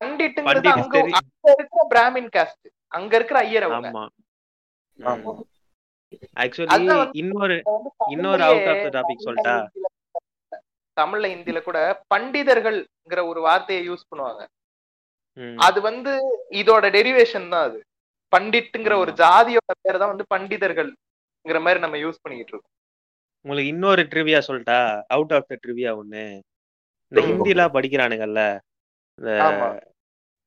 [SPEAKER 3] பண்டிட்டுங்கிறது
[SPEAKER 1] பண்டிட்
[SPEAKER 3] அங்க அங்க இருக்கிற பிராமின் காஸ்ட் அங்க இருக்கிற ஐயர் அவங்க.
[SPEAKER 1] ஆக்சுவலி இன்னொரு இன்னொரு out of the topic சொல்லிட்டா?
[SPEAKER 3] தமிழ்ல இந்தியில கூட பண்டிதர்கள்ங்கிற ஒரு வார்த்தையை யூஸ் பண்ணுவாங்க. அது வந்து இதோட டெரிவேஷன் தான் அது. பண்டிட்டுங்கிற ஒரு. ஜாதியோட பேர் தான் வந்து பண்டிதர்கள்ங்கிற மாதிரி நம்ம யூஸ் பண்ணிக்கிட்டு இருக்கோம்.
[SPEAKER 1] உங்களுக்கு இன்னொரு ட்ரிவியா சொல்லிட்டா அவுட் ஆஃப் த ட்ரிவியா ஒண்ணு. இந்த. ஹிந்திலாம் படிக்கிறானுங்கல்ல இந்த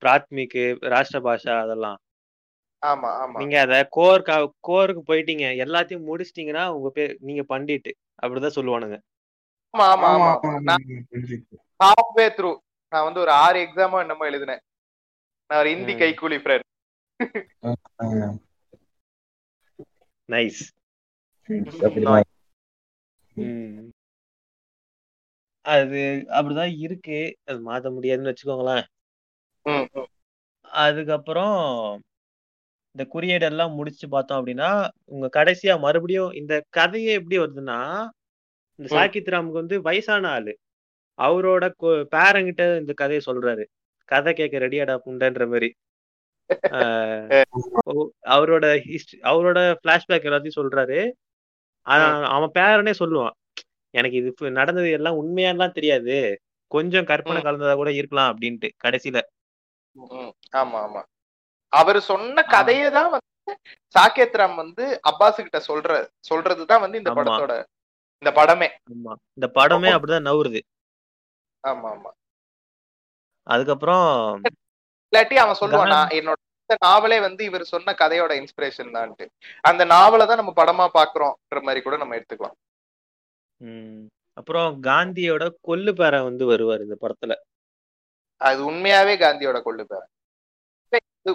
[SPEAKER 1] பிராத்மிக்கு ராஷ்டிர பாஷா அதெல்லாம்.
[SPEAKER 3] ஆமா ஆமா.
[SPEAKER 1] நீங்க அத கோர் கோருக்கு போயிட்டீங்க எல்லாத்தையும் முடிச்சிட்டீங்கன்னா உங்க பேர் நீங்க பண்டிட்டு அப்படிதான் சொல்லுவானுங்க.
[SPEAKER 3] ஹாஃப்வே த்ரூ நான் வந்து ஒரு ஆறு எக்ஸாமோ என்னமோ எழுதினேன். நான் ஒரு ஹிந்தி
[SPEAKER 1] ம்.
[SPEAKER 3] கைக்கூலி ஃப்ரெண்ட்
[SPEAKER 1] நைஸ்
[SPEAKER 2] அப்படிதான்.
[SPEAKER 1] அது அப்படிதான் இருக்கு. அது மாத்த முடியாதுன்னு வச்சுக்கோங்களேன். அதுக்கப்புறம் இந்த குறியீடு எல்லாம் முடிச்சு பார்த்தோம் அப்படின்னா உங்க கடைசியா மறுபடியும் இந்த கதையே எப்படி வருதுன்னா இந்த
[SPEAKER 3] ம்.
[SPEAKER 1] சாக்கித் ராமுக்கு வந்து வயசான ஆளு. அவரோட பேரங்கிட்ட இந்த கதையை சொல்றாரு. கதை கேட்க ரெடியாடா புண்டன்ற மாதிரி. ஆஹ் ஓ- அவரோட ஹிஸ்டரி அவரோட பிளாஷ்பேக் எல்லாத்தையும் சொல்றாரு. அவன் பேரனே சொல்லுவான். எனக்கு இது நடந்தது எல்லாம் உண்மையாலாம் தெரியாது. கொஞ்சம் கற்பனை. கலந்ததா கூட இருக்கலாம் அப்படின்ட்டு கடைசியில.
[SPEAKER 3] ஆமா ஆமா. அவர் சொன்ன கதையை தான் வந்து சாகேத் ராம் வந்து அப்பாஸ் கிட்ட சொல்ற சொல்றதுதான் வந்து இந்த. படத்தோட இந்த படமே.
[SPEAKER 1] ஆமா. இந்த படமே அப்படிதான் நவுறுது
[SPEAKER 3] ஆமா ஆமா.
[SPEAKER 1] அதுக்கப்புறம்
[SPEAKER 3] இல்லாட்டி அவன் சொல்லுவான் நான் என்னோட நாவலே வந்து இவர் சொன்ன கதையோட இன்ஸ்பிரேஷன் தான்ட்டு. அந்த நாவலை தான் நம்ம படமா பாக்குறோம்ன்ற மாதிரி கூட நம்ம எடுத்துக்கலாம்.
[SPEAKER 1] ம், அப்புறம் காந்தியோட கொல்லு பேரன் வந்து வருவார் இந்த படத்துல.
[SPEAKER 3] அது உண்மையாவே காந்தியோட கொள்ளு பேர்.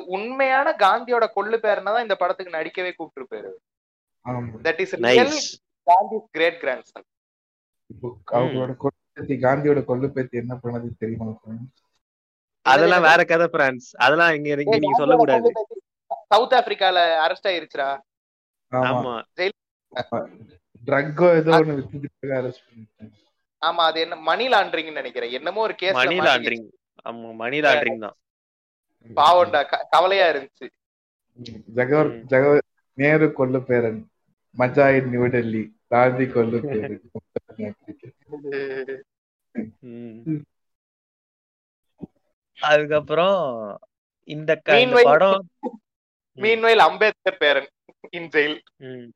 [SPEAKER 3] உண்மையான காந்தியோட கொள்ளு பேரனா தான் இந்த படத்துக்கு நடிக்கவே கூப்பிட்டு
[SPEAKER 2] ஆமா.
[SPEAKER 3] That is
[SPEAKER 1] nice
[SPEAKER 3] Gandhi great grandson
[SPEAKER 2] இப்போ அவங்களோட கொள்ளு காந்தியோட கொள்ளு பேத்தி என்ன பண்ணது தெரியுமா?
[SPEAKER 1] அதெல்லாம் வேற கதை பிரான்ஸ் அதெல்லாம் இங்க இங்க நீங்க சொல்லக்கூடாது
[SPEAKER 3] சவுத் ஆப்பிரிக்கால அரெஸ்ட் ஆயிருச்சுடா.
[SPEAKER 2] ஆமா. ட்ரக்கோ ஏதோ ஒண்ணு வித்துட்டு அரெஸ்ட் பண்ணிட்டாங்க.
[SPEAKER 3] ஆமா அது என்ன மணி லாண்டரிங்னு நினைக்கிறேன். என்னமோ ஒரு கேஸ்
[SPEAKER 1] மணி லாண்ட்ரிங் ஆமா மணி லாண்ட்ரிங் தான்.
[SPEAKER 3] பாவம்டா க- கவலையா இருந்துச்சு.
[SPEAKER 2] ஜகவர். ஜகவர் நேரு கொல்லு பேரன். மஜா இன் நியூ டெல்லி. காந்தி கொல்லு பேரன்.
[SPEAKER 1] அதுக்கப்புறம் இந்த படம்
[SPEAKER 3] மீன்வைல் அம்பேத்கர் பேரன் இன் ஜெயில்.
[SPEAKER 1] ம்,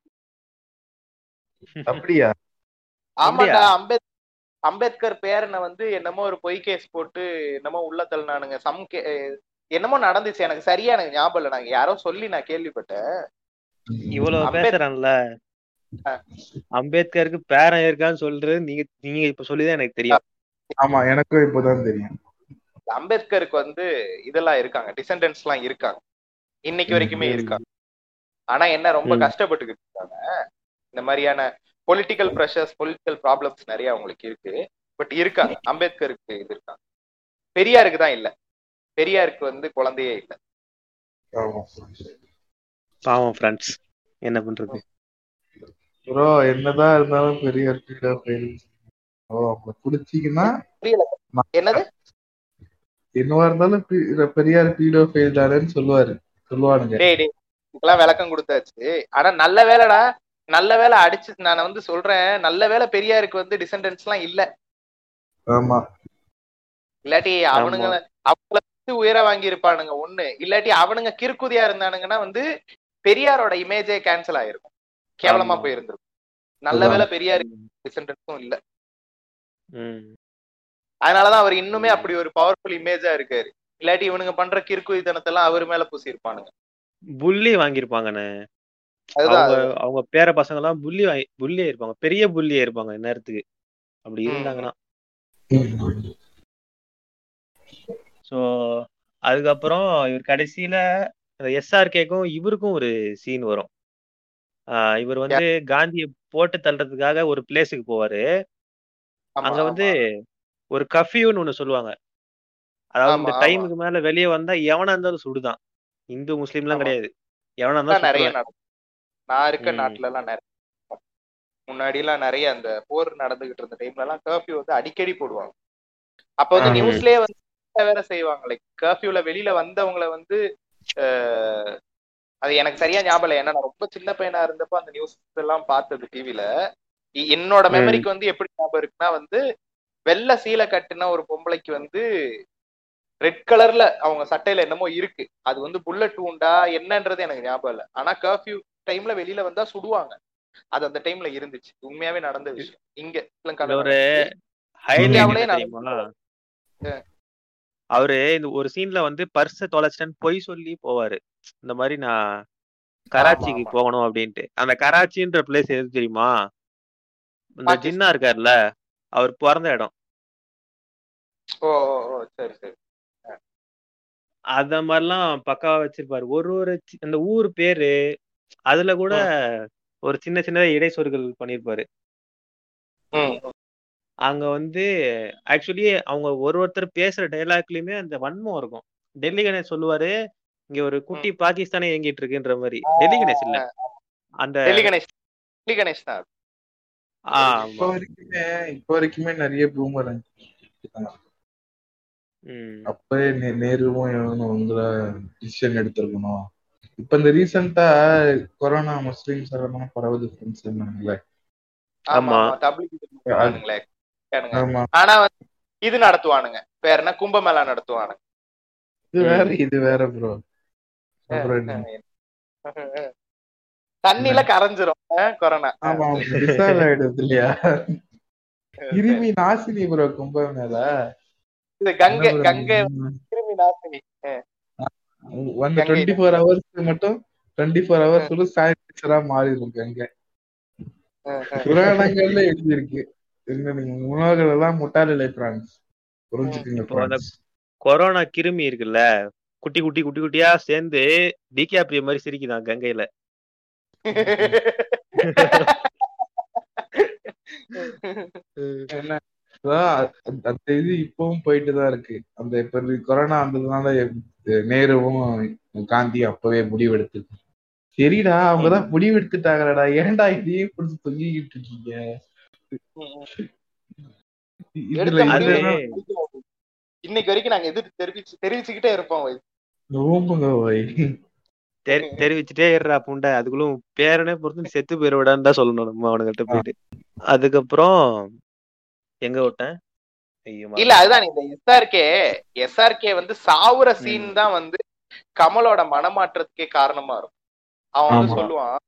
[SPEAKER 2] அப்படியா?
[SPEAKER 3] ஆமாடா அம்பேத் அம்பேத்கர் பேரனை வந்து என்னமோ ஒரு பொய் கேஸ் போட்டு என்னமோ உள்ள தள்ளினானுங்க. சம் கே என்னமோ நடந்துச்சு. எனக்கு சரியா எனக்கு ஞாபகம் இல்லை. நாங்க யாரோ சொல்லி நான் கேள்விப்பட்டேன்.
[SPEAKER 1] இவ்வளவு பேசுறான்ல. அம்பேத்கருக்கு பேரன் இருக்கான்னு சொல்றது நீங்க நீங்க இப்ப சொல்லிதான் எனக்கு தெரியும்.
[SPEAKER 2] ஆமா எனக்கும் இப்போதான் தெரியும்.
[SPEAKER 3] அம்பேத்கருக்கு வந்து இதெல்லாம் இருக்காங்க டிசெண்டன்ஸ் எல்லாம் இருக்காங்க. இன்னைக்கு வரைக்குமே. இருக்காங்க. ஆனா என்ன ரொம்ப. கஷ்டப்பட்டுக்கிட்டு இருக்காங்க இந்த மாதிரியான பொலிட்டிக்கல் ப்ரெஷர்ஸ் பொலிட்டிக்கல் ப்ராப்ளம்ஸ் நிறைய அவங்களுக்கு இருக்கு. பட் இருக்காங்க அம்பேத்கருக்கு இது இருக்காங்க. பெரியாருக்கு தான் இல்ல. பெரியாருக்கு வந்து குழந்தையே இல்ல.
[SPEAKER 2] ஆமா
[SPEAKER 1] பாவம் ஃப்ரெண்ட்ஸ் என்ன பண்றது?
[SPEAKER 2] ப்ரோ என்னதான் இருந்தாலும் பெரிய பீடோ ஃபெயில் ஓ
[SPEAKER 3] புரியல. என்னது?
[SPEAKER 2] என்னவா இருந்தாலும் பெரியார் பீடோ ஃபெயில் தானேன்னு சொல்லுவாரு சொல்லுவானுங்க.
[SPEAKER 3] டேய் டேய் இதுக்கெல்லாம் விளக்கம் கொடுத்தாச்சு. ஆனா நல்ல வேலைடா. நல்ல வேலை அடிச்சு நான் வந்து சொல்றேன். நல்ல வேலை பெரியாருக்கு வந்து டிசெண்டன்ஸ் எல்லாம் இல்ல.
[SPEAKER 2] ஆமா.
[SPEAKER 3] இல்லாட்டி அவனுங்க அவங்கள வந்து உயர வாங்கி இருப்பானுங்க ஒண்ணு. இல்லாட்டி அவனுங்க கிறுக்குதியா இருந்தானுங்கன்னா வந்து பெரியாரோட இமேஜே கேன்சல் ஆயிருக்கும். கேவலமா. போயிருந்திருக்கும். நல்ல. வேலை பெரியாருக்கு டிசெண்டன்ஸும் இல்ல.
[SPEAKER 1] ம்.
[SPEAKER 3] அதனாலதான் அவர் இன்னுமே அப்படி ஒரு பவர்ஃபுல் இமேஜா இருக்காரு. இல்லாட்டி இவனுங்க பண்ற கிறுக்குத்தனத்தெல்லாம் அவர் மேல பூசி இருப்பானுங்க
[SPEAKER 1] புள்ளி வாங்கியிருப்பாங்கண்ணே.
[SPEAKER 3] அதுதான்
[SPEAKER 1] அவங்க பேர பசங்க எல்லாம் புள்ளி வாங்கி புள்ளியா இருப்பாங்க. பெரிய புள்ளியா இருப்பாங்க இந்நேரத்துக்கு அப்படி. இருந்தாங்கன்னா. சோ அதுக்கப்புறம் இவர் கடைசியில எஸ்ஆர்கேக்கும் இவருக்கும் ஒரு சீன் வரும். ஆஹ் இவர் வந்து காந்தியை போட்டு தள்ளுறதுக்காக ஒரு பிளேஸுக்கு போவாரு. அங்க வந்து. ஒரு கஃபியூன்னு ஒண்ணு சொல்லுவாங்க அதாவது இந்த. டைமுக்கு மேல வெளியே வந்தா எவனா இருந்தாலும் சுடுதான் இந்து முஸ்லீம்லாம்
[SPEAKER 3] ஆமா.
[SPEAKER 1] கிடையாது எவனா இருந்தாலும்
[SPEAKER 3] நிறைய நான் இருக்க. நாட்டுல எல்லாம் நிறைய முன்னாடி எல்லாம் நிறைய அந்த போர் நடந்துகிட்டு இருந்த டைம்ல எல்லாம் கர்ஃபியூ வந்து அடிக்கடி போடுவாங்க அப்ப வந்து. நியூஸ்லயே வந்து வேற செய்வாங்க லைக் கர்ஃபியூல வெளியில வந்தவங்கள வந்து அது எனக்கு சரியா ஞாபகம் இல்லை ஏன்னா நான் ரொம்ப சின்ன பையனா இருந்தப்ப அந்த நியூஸ் எல்லாம் பார்த்தது டிவில என்னோட. மெமரிக்கு வந்து எப்படி ஞாபகம் இருக்குன்னா வந்து வெள்ளை சீலை கட்டுன ஒரு பொம்பளைக்கு வந்து ரெட் கலர்ல அவங்க சட்டையில என்னமோ இருக்கு. அது வந்து புல்லட் உண்டா என்னன்றது எனக்கு ஞாபகம் இல்லை. ஆனா கர்ஃபியூ டைம்ல வெளியில வந்தா சுடுவாங்க. அது அந்த டைம்ல இருந்துச்சு. உண்மையாவே நடந்த விஷயம். இங்க
[SPEAKER 1] ஒரு அவரு இந்த ஒரு சீன்ல வந்து பர்ஸ தொலைச்சிட்டேன்னு பொய் சொல்லி போவாரு. இந்த மாதிரி நான் கராச்சிக்கு. போகணும் அப்படின்ட்டு. அந்த கராச்சின்ற பிளேஸ் எது தெரியுமா? இந்த. ஜின்னா இருக்காருல்ல அவர் பிறந்த இடம்.
[SPEAKER 3] ஓ சரி சரி.
[SPEAKER 1] அத மாதிரிலாம் பக்காவா வச்சிருப்பாரு. ஒரு ஒரு அந்த ஊர் பேரு அதுல கூட ஒரு சின்ன சின்னதா இடைச்சொற்கள் பண்ணிருப்பாரு. அங்க வந்து ஆக்சுவலி அவங்க ஒரு ஒருத்தர் பேசுற டைலாக்லயுமே அந்த வன்மம் இருக்கும். டெல்லி கணேஷ் சொல்லுவாரு இங்க ஒரு குட்டி பாகிஸ்தானே இயங்கிட்டு இருக்குன்ற மாதிரி. டெல்லி கணேஷ் இல்ல. அந்த
[SPEAKER 3] டெல்லி கணேஷ் டெல்லி கணேஷ் தான்
[SPEAKER 2] இப்போ
[SPEAKER 1] ஆமா
[SPEAKER 2] வரைக்குமே இப்போ வரைக்குமே நிறைய பூமர். அப்பவே நே- நேருவும் இவனும் வந்து டிசிஷன் எடுத்திருக்கணும். இப்ப இந்த ரீசெண்டா கொரோனா முஸ்லிம்ஸ் எல்லாம் பரவுது ஃப்ரெண்ட்ஸ்
[SPEAKER 3] ஆமா.
[SPEAKER 1] ஆமா
[SPEAKER 3] ஆனா வந்து இது நடத்துவானுங்க. பேர் என்ன கும்பமேளா நடத்துவானுங்க?
[SPEAKER 2] இது வேற இது வேற ப்ரோ?
[SPEAKER 3] தண்ணில கரைஞ்சிரும் கொரோனா.
[SPEAKER 2] ஆமா ஆயிடுது இல்லையா? கிருமி நாசினி ப்ரோ கும்ப மேல.
[SPEAKER 3] இது கங்கை கங்கை கிருமி நாசினி
[SPEAKER 2] வந்து டுவெண்ட்டி ஃபோர் ஹவர்ஸ் மட்டும் டுவெண்ட்டி ஃபோர் ஹவர்ஸ் சானிடைசரா மாறி இருக்கு அங்க புராணங்கள்ல எழுதியிருக்கு. முன்னோர்கள் எல்லாம் முட்டாள் பிரான்ஸ் புரிஞ்சுக்கங்க
[SPEAKER 1] கொரோனா கிருமி இருக்குல்ல குட்டி குட்டி குட்டி குட்டியா சேர்ந்து டிகேப்ரிய மாதிரி சிரிக்குதான் கங்கையில.
[SPEAKER 2] என்ன? அந்த- இது இப்பவும் போயிட்டு தான் இருக்கு. அந்த இப்ப கொரோனா வந்ததுனால நேருவும் காந்தி அப்பவே முடிவெடுத்து சரிடா அவங்கதான் முடிவெடுத்துட்டாங்கடா. ஏன்டா இதையே புடிச்சு தொங்கிக்கிட்டு இருக்கீங்க
[SPEAKER 3] முடிவு இன்னைக்கு வரைக்கும் நாங்க எதிர்த்து தெரிவிச்சு தெரிவிச்சுக்கிட்டே இருப்போம்.
[SPEAKER 2] ஓம்புங்க
[SPEAKER 1] தெரிவிச்சுட்டே இருறா புண்டை. அதுக்குள்ள உன் பேரனே பொறுத்து செத்து போயிடுவிடான்னு தான் சொல்லணும் நம்ம அவனுங்கிட்ட போயிட்டு. அதுக்கப்புறம் எங்க விட்டேன்
[SPEAKER 3] இல்ல அதுதான் இந்த எஸ்ஆர்கே எஸ்ஆர்கே வந்து சாவுற சீன் தான் வந்து கமலோட மனமாற்றத்துக்கே காரணமா இருக்கும். அவன் வந்து. சொல்லுவான்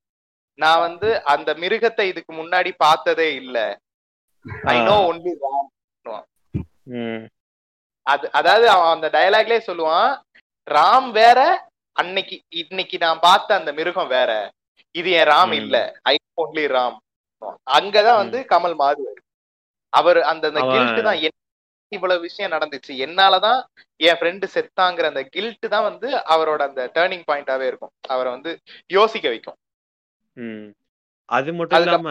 [SPEAKER 3] நான் வந்து அந்த மிருகத்தை இதுக்கு முன்னாடி பார்த்ததே இல்ல. ஐ நோ ஒன்லி ராம் அது அதாவது அவன் அந்த டயலாக்லயே சொல்லுவான் ராம் வேற அன்னைக்கு இன்னைக்கு நான் பார்த்த அந்த மிருகம் வேற. இது என் ராம். இல்ல. I only Ram. அங்கதான் வந்து கமல் மாறுவாரு அவர் அந்த அந்த கில்ட் தான் இவ்வளவு விஷயம் நடந்துச்சு. என்னாலதான் என் ஃப்ரெண்டு செத்தாங்கிற அந்த கில்ட் தான் வந்து அவரோட அந்த டேர்னிங் பாயிண்டாவே இருக்கும். அவரை வந்து யோசிக்க வைக்கும்.
[SPEAKER 1] அது மட்டும் இல்லாம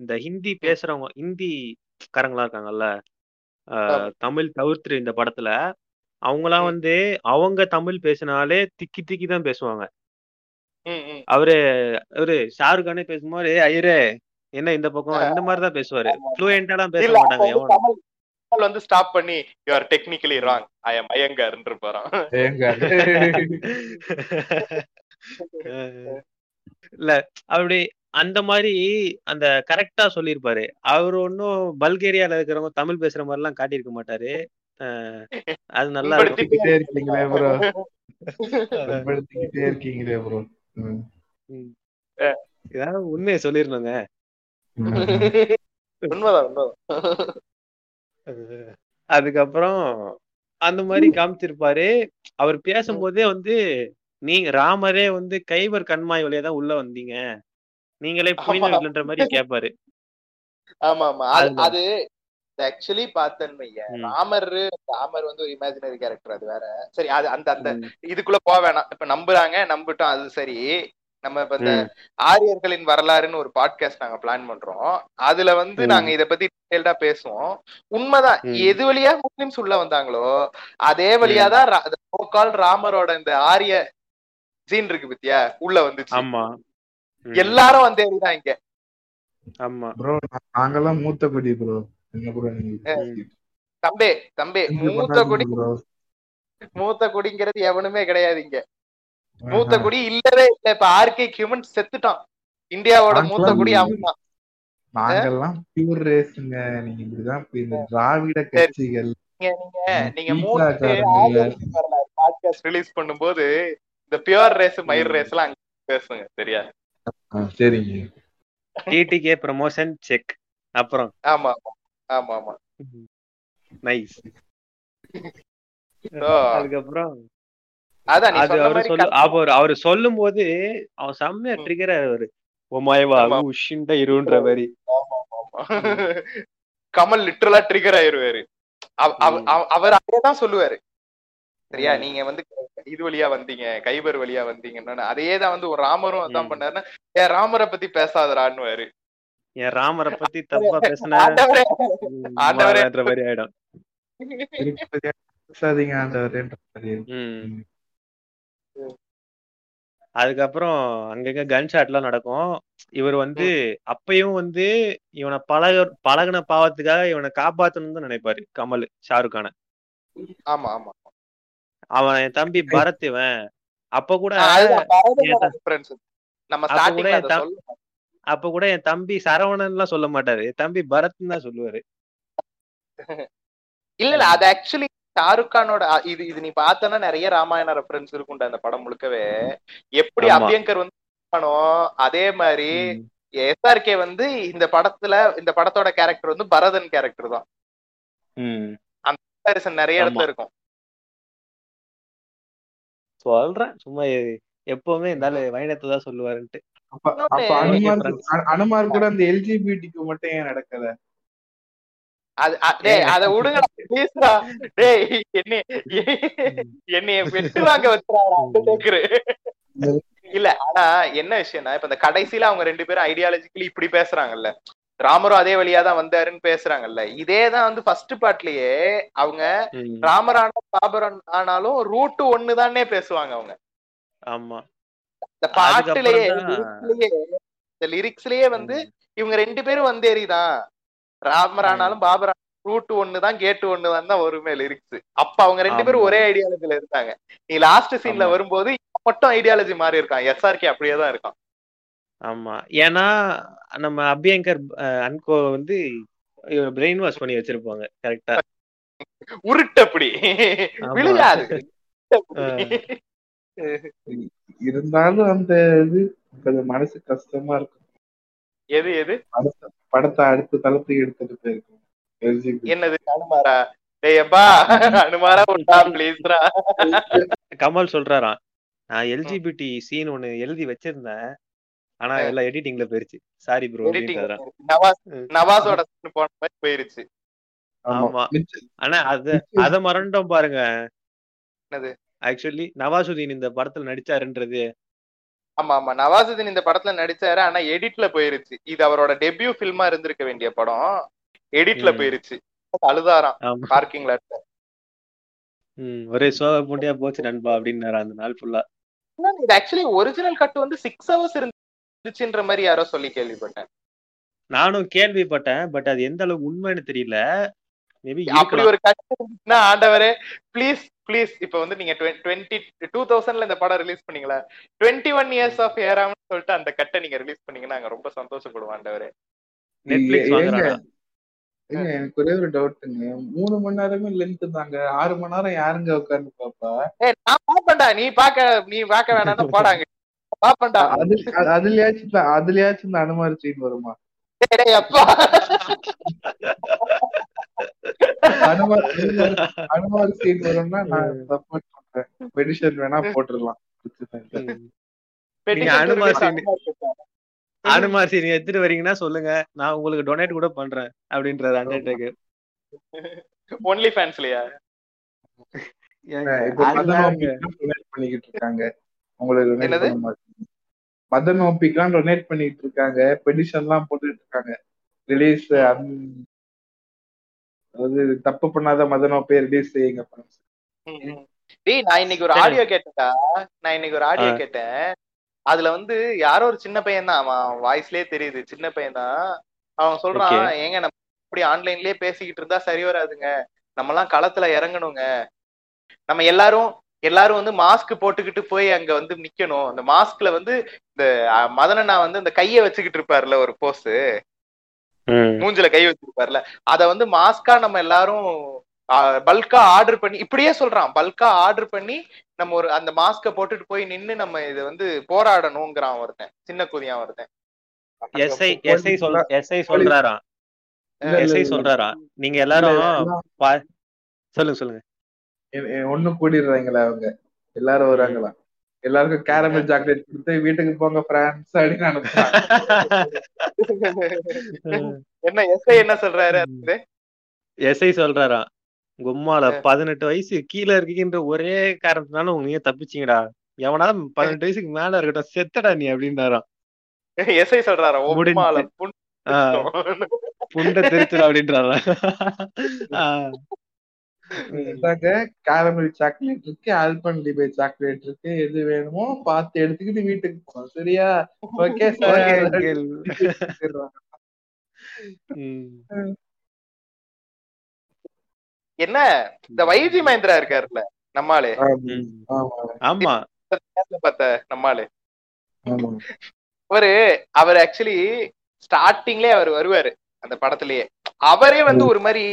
[SPEAKER 1] இந்த ஹிந்தி பேசுறவங்க ஹிந்தி காரங்களா இருக்காங்கல்ல. தமிழ் தவிர்த்து இந்த படத்துல. அவங்கலாம் வந்து அவங்க தமிழ் பேசினாலே திக்கி திக்கி தான் பேசுவாங்க.
[SPEAKER 3] ம், ம்.
[SPEAKER 1] அவரு அவரு ஷாருக் கானே பேசும்போது ஐயரே என்ன இந்த பக்கம்? இந்த மாதிரி தான் பேசுவாரு. ஃப்ளூயண்டாலாம் பேச மாட்டாங்க எவனும்.
[SPEAKER 3] வந்து ஸ்டாப் பண்ணி you are technically wrong I am ஐயங்கார்ன்ற போறான்
[SPEAKER 1] இல்ல அப்படி அந்த மாதிரி அந்த கரெக்டா சொல்லியிருப்பாரு. அவர் ஒன்னும் பல்கேரியால இருக்கிறவங்க தமிழ் பேசுற மாதிரி எல்லாம் காட்டியிருக்க மாட்டாரு. அது நல்லா
[SPEAKER 2] இருக்கீங்களே ப்ரோ படுத்திக்கிட்டே இருக்கீங்களே ப்ரோ
[SPEAKER 1] ஏதாவது உண்மையை
[SPEAKER 3] உண்மைதான்
[SPEAKER 1] அதுக்கப்புறம் அந்த மாதிரி காமிச்சிருப்பாரு. அவர் பேசும்போதே வந்து நீங்க ராமரே வந்து கைவர் கண்மாய் வழியா தான் உள்ள வந்தீங்க. நீங்களே. இல்லைன்ற மாதிரி கேட்பாரு
[SPEAKER 3] ஆமா ஆமா. அது ஆக்சுவலி
[SPEAKER 1] ம்.
[SPEAKER 3] ராமர் ராமர் வந்து ஒரு இமேஜினரி கேரக்டர் அது வேற. சரி அது அந்த அந்த. இதுக்குள்ள போக வேணாம். இப்ப நம்புறாங்க நம்பிட்டோம் அது சரி. நம்ம இப்ப இந்த. ஆரியர்களின் வரலாறுன்னு ஒரு பாட்காஸ்ட் நாங்க பிளான் பண்றோம். அதுல வந்து. நாங்க இத பத்தி டீடைல்டா பேசுவோம். உண்மைதான். எது வழியா முஸ்லிம்ஸ் உள்ள வந்தாங்களோ அதே வழியா தான் கால் ராமரோட இந்த ஆரிய சீன் இருக்கு பத்தியா? உள்ள வந்துச்சு.
[SPEAKER 1] ஆமா.
[SPEAKER 3] எல்லாரும் வந்தே தான் இங்க.
[SPEAKER 1] ஆமா.
[SPEAKER 2] ப்ரோ நாங்கெல்லாம் மூத்த குடி ப்ரோ
[SPEAKER 3] தம்பே தம்பே மூத்த குடி மூத்த குடிங்கிறது எவனுமே கிடையாது இங்க. மூத்த குடி இல்லவே இல்ல. இப்ப ஆர்கே ஹியூமன் செத்துட்டான். இந்தியாவோட மூத்த குடி அவன் தான்
[SPEAKER 2] நாங்கெல்லாம் பியூர் ரேஸுங்க நீங்க இப்படிதான் இப்ப இந்த திராவிட கட்சிகள்
[SPEAKER 3] நீங்க
[SPEAKER 2] காரங்க.
[SPEAKER 3] பாட்காஸ்ட் ரிலீஸ் பண்ணும்போது இந்த பியூர் ரேஸ் மயிர்
[SPEAKER 1] ம்.
[SPEAKER 3] ரேஸ் எல்லாம் அங்க பேசுங்க. சரியா?
[SPEAKER 2] சரிங்க.
[SPEAKER 1] டிடிகே ப்ரமோஷன் செக் அப்புறம்.
[SPEAKER 3] ஆமா ஆமா. ஆமா ஆமா
[SPEAKER 1] நைஸ் அதுக்கப்புறம்
[SPEAKER 3] அதான் நீ
[SPEAKER 1] அது அவரு சொல்லு அவர் அவரு சொல்லும் போது அவன் செம்மையா. ட்ரிகர் ஆவாரு ஒமாயவா. உஷிண்ட இருன்ற மாதிரி
[SPEAKER 3] ஆமா, ஆமா. கமல் லிட்டரலா ட்ரிகர் ஆயிருவாரு அவர் அதேதான் சொல்லுவாரு சரியா. நீங்க வந்து இது வழியா வந்தீங்க கைபர் வழியா வந்தீங்கன்னு அதே தான் வந்து ஒரு ராமரும் அதான். பண்ணாருன்னா ஏன் ராமரை பத்தி பேசாதரான்னு
[SPEAKER 1] என் ராமரை பத்தி தப்பா பேசின. மாதிரி ஆயிடும். அதுக்கப்புறம் அங்கங்க கன் ஷாட் எல்லாம் நடக்கும். இவர் வந்து அப்பயும் வந்து இவனை பழக பழகுன பாவத்துக்காக இவனை காப்பாத்தணும்னு தான் நினைப்பாரு கமல் ஷாருக் கான.
[SPEAKER 3] ஆமா ஆமா.
[SPEAKER 1] அவன் என் தம்பி பரத் இவன். அப்ப கூட அப்ப கூட என் தம்பி சரவணன் எல்லாம் சொல்ல மாட்டாரு. தம்பி பரத்னு தான் சொல்லுவாரு.
[SPEAKER 3] இல்ல இல்ல அது ஆக்சுவலி ஷாருக் கானோட இது இது நீ பார்த்தனா நிறைய ராமாயண ரெஃபரன்ஸ் இருக்கும்டா அந்த படம் முழுக்கவே. எப்படி. அபியங்கர் வந்து அதே மாதிரி. எஸ்ஆர்கே வந்து இந்த படத்துல இந்த படத்தோட கேரக்டர் வந்து பரதன் கேரக்டர் தான். comparison நிறைய. இடத்துல இருக்கும்.
[SPEAKER 1] சொல்றேன் சும்மா எப்பவுமே இருந்தாலும் வைணத்தை தான் சொல்லுவாருன்ட்டு.
[SPEAKER 2] அனுமார்
[SPEAKER 1] friends.
[SPEAKER 2] அ- அனுமார் கூட அந்த எல்ஜிபிடிக்கு மட்டும் ஏன் நடக்கல?
[SPEAKER 3] அது அ- டேய் அத விடுங்கடா ப்ளீஸ்டா டேய் என்னை என்னைய வச்சுறாங்க அண்டர்டேக்கர் இல்ல ஆனா என்ன விஷயம்னா இப்ப இந்த கடைசியில அவங்க ரெண்டு பேரும் ஐடியாலஜிக்கலி இப்படி பேசுறாங்கல்ல. ராமரும் அதே வழியா தான் வந்தாருன்னு பேசுறாங்கல்ல. இதே தான் வந்து ஃபர்ஸ்ட் பார்ட்லயே அவங்க. ராமர் ஆனா பாபரன் ஆனாலும் ரூட் ஒண்ணுதானே பேசுவாங்க அவங்க.
[SPEAKER 1] ஆமா.
[SPEAKER 3] இந்த பாட்டுலயே
[SPEAKER 1] தான்
[SPEAKER 3] இந்த லிரிக்ஸ்லயே வந்து இவங்க ரெண்டு பேரும் வந்தேரிதான் ராமர் ஆனாலும் பாபர் ரூட் ஒண்ணுதான் கேட்டு ஒண்ணுதான் தான் வருமே லிரிக்ஸ் அப்ப அவங்க ரெண்டு பேரும். ஒரே ஐடியாலஜில இருந்தாங்க. நீ லாஸ்ட் சீன்ல. வரும்போது மட்டும் ஐடியாலஜி மாறி இருக்கான். எஸ்ஆர்கே அப்படியே தான் இருக்கான்.
[SPEAKER 1] ஆமா. ஏன்னா நம்ம அபியங்கர் அன்கோ வந்து பிரெயின் வாஷ் பண்ணி வச்சிருப்பாங்க கரெக்டா
[SPEAKER 3] உருட்டு அப்படி
[SPEAKER 1] ஆமா.
[SPEAKER 3] விழுகாது.
[SPEAKER 2] இருந்தாலும் அந்த இது கொஞ்சம் மனசு கஷ்டமா இருக்கும்.
[SPEAKER 3] எது எது?
[SPEAKER 2] படத்தை அடுத்த தளத்துக்கு எடுத்துட்டு போயிருக்கும். LGBT.
[SPEAKER 3] என்னது? அனுமாரா? டேய் அப்பா அனுமாரா விட்டா ப்ளீஸ்ரா
[SPEAKER 1] கமல் சொல்றாராம். நான் எல்ஜிபிடி சீன் ஒண்ணு எழுதி வச்சிருந்தேன். ஆனா எல்லாம் எடிட்டிங்ல போயிருச்சு. Sorry bro
[SPEAKER 3] Nawaz. நவாஸோட scene போன மாதிரி போயிருச்சு.
[SPEAKER 2] ஆமா.
[SPEAKER 1] ஆனா அத அத மறந்துட்டோம் பாருங்க.
[SPEAKER 3] என்னது?
[SPEAKER 1] ஆக்சுவலி நவாசுதீன் இந்த படத்துல நடிச்சாருன்றது
[SPEAKER 3] ஆமா ஆமா நவாசுதீன் இந்த படத்துல நடிச்சாரு ஆனா எடிட்ல போயிருச்சு. இது அவரோட டெபியூ ஃபில்மா இருந்திருக்க வேண்டிய படம். எடிட்ல. போயிருச்சு. அழுதாராம் பார்க்கிங்ல
[SPEAKER 1] ஒரே சோக பூண்டியா போச்சு நண்பா அப்படின்னாரு அந்த நாள் ஃபுல்லா
[SPEAKER 3] இது ஆக்சுவலி ஒரிஜினல் கட் வந்து சிக்ஸ் ஹவர்ஸ் இருந்துச்சுன்ற மாதிரி யாரோ சொல்லி கேள்விப்பட்டேன்.
[SPEAKER 1] நானும் கேள்விப்பட்டேன் பட் அது எந்த அளவுக்கு உண்மைன்னு தெரியல. மேபி
[SPEAKER 3] அப்படி ஒரு இருந்துச்சுன்னா ஆண்டவரே ப்ளீஸ் ப்ளீஸ் இப்ப வந்து நீங்க டுவெண்ட்டி டூ தௌசண்ட்ல இந்த படம் ரிலீஸ் பண்ணீங்களா? டுவெண்ட்டி ஒன் இயர்ஸ் ஆஃப் ஏராம்னு சொல்லிட்டு அந்த கட்டை நீங்க ரிலீஸ் பண்ணீங்கன்னா நாங்க ரொம்ப சந்தோஷப்படுவோம் ஆண்டவரே.
[SPEAKER 1] நெட்ஃபிளிக்ஸ்
[SPEAKER 2] எனக்கு ஒரே ஒரு டவுட்டுங்க மூணு மணி நேரமே லென்த் தாங்க. ஆறு மணி நேரம் யாருங்க உட்கார்ந்து பாப்பா?
[SPEAKER 3] நான் பாப்பேன்டா. நீ பாக்க நீ பாக்க வேணாம்னா போடாங்க பாப்பேன்டா.
[SPEAKER 2] அது அது- அதுலயாச்சும் அதுலயாச்சும் இந்த அனுமார் சீன் வருமா?
[SPEAKER 3] அப்பா.
[SPEAKER 2] அனுமார் சீன் வரும்னா நான் சப்போர்ட் பண்றேன். பெடிஷன் வேணா போட்டுடலாம்.
[SPEAKER 1] அனுமார் scene-
[SPEAKER 3] அனுமார்
[SPEAKER 1] சீன் எடுத்துட்டு வரீங்கன்னா சொல்லுங்க. நான் உங்களுக்கு டொனேட் கூட பண்றேன் அப்படின்றாரு அண்டர்டேக்கர்
[SPEAKER 3] ஒன்லி ஃபேன்ஸ்லயா
[SPEAKER 2] பண்ணிக்கிட்டு இருக்காங்க. உங்களுக்கு மதன் ஓபிக்லாம் டொனேட் பண்ணிட்டு இருக்காங்க. பெடிஷன் எல்லாம் போட்டுட்டு இருக்காங்க. ரிலீஸ் அதாவது தப்பு பண்ணாத மதன் ஓபியை ரிலீஸ் செய்யுங்க.
[SPEAKER 3] டேய் நான் இன்னைக்கு ஒரு
[SPEAKER 1] சரி.
[SPEAKER 3] ஆடியோ கேட்டேன்டா நான் இன்னைக்கு ஒரு ஆடியோ. கேட்டேன் அதுல வந்து யாரோ ஒரு சின்ன பையன் தான் அவன் வாய்ஸ்லயே தெரியுது சின்ன பையன் தான் அவன் சொல்றான். ஏங்க நம்ம இப்படி ஆன்லைன்லயே பேசிக்கிட்டு இருந்தா சரி வராதுங்க நம்ம எல்லாம் களத்துல இறங்கணுங்க நம்ம எல்லாரும் எல்லாரும் வந்து மாஸ்க் போட்டுக்கிட்டு போய் அங்க வந்து நிக்கணும் அந்த மாஸ்க்ல வந்து இந்த அஹ், மதனண்ணா வந்து இந்த கைய வச்சுக்கிட்டு இருப்பாருல ஒரு போஸ். மூஞ்சில கை வச்சிருப்பார்ல. அத வந்து மாஸ்கா நம்ம எல்லாரும் பல்கா ஆர்டர் பண்ணி இப்படியே சொல்றான். பல்கா ஆர்டர் பண்ணி நம்ம ஒரு அந்த மாஸ்க போட்டுட்டு போய் நின்னு நம்ம இது வந்து போராடணுங்கிறான் ஒருத்தன். சின்ன குதியான் ஒருத்தன்.
[SPEAKER 1] எஸ்ஐ எஸ்ஐ சொல் எஸ்ஐ சொல்றாராம். எஸ்ஐ
[SPEAKER 2] இல்ல.
[SPEAKER 1] சொல்றாராம். நீங்க எல்லாரும் சொல்லுங்க சொல்லுங்க.
[SPEAKER 2] ஒண்ணு கூடிடுறாங்களா அவங்க. எல்லாரும் வராங்களா? எல்லாருக்கும் கேரமல் சாக்லேட் கொடுத்து வீட்டுக்கு போங்க பிரான்ஸ் அப்படின்னு அனுப்புறாங்க.
[SPEAKER 3] என்ன எஸ்ஐ என்ன சொல்றாரு?
[SPEAKER 1] எஸ்ஐ சொல்றாராம் கும்மால பதினெட்டு வயசு கீழே இருக்கீங்கன்ற ஒரே காரணத்தினால உங்க நீங்க தப்பிச்சீங்கடா. எவனாவது பதினெட்டு வயசுக்கு மேல இருக்கட்டும் செத்தடா நீ அப்படின்றாராம்
[SPEAKER 3] எஸ்ஐ சொல்றாரா?
[SPEAKER 1] புண்டை ஆஹ்
[SPEAKER 2] இதாங்க கேரமல் சாக்லேட் இருக்கு ஆல்பன் லிபே சாக்லேட் இருக்கு எது வேணுமோ பார்த்து எடுத்துக்கிட்டு வீட்டுக்கு போகணும் சரியா? ஓகே.
[SPEAKER 3] என்ன? இந்த வைஜி மகேந்திரா இருக்காருல்ல நம்மாளு.
[SPEAKER 2] ஆமா
[SPEAKER 1] ஆமா.
[SPEAKER 3] பார்த்த நம்மாளு.
[SPEAKER 2] ஆமா.
[SPEAKER 3] அவரு அவர் ஆக்சுவலி ஸ்டார்டிங்லயே அவர் வருவாரு அந்த படத்திலேயே. அவரே வந்து ஒரு மாதிரி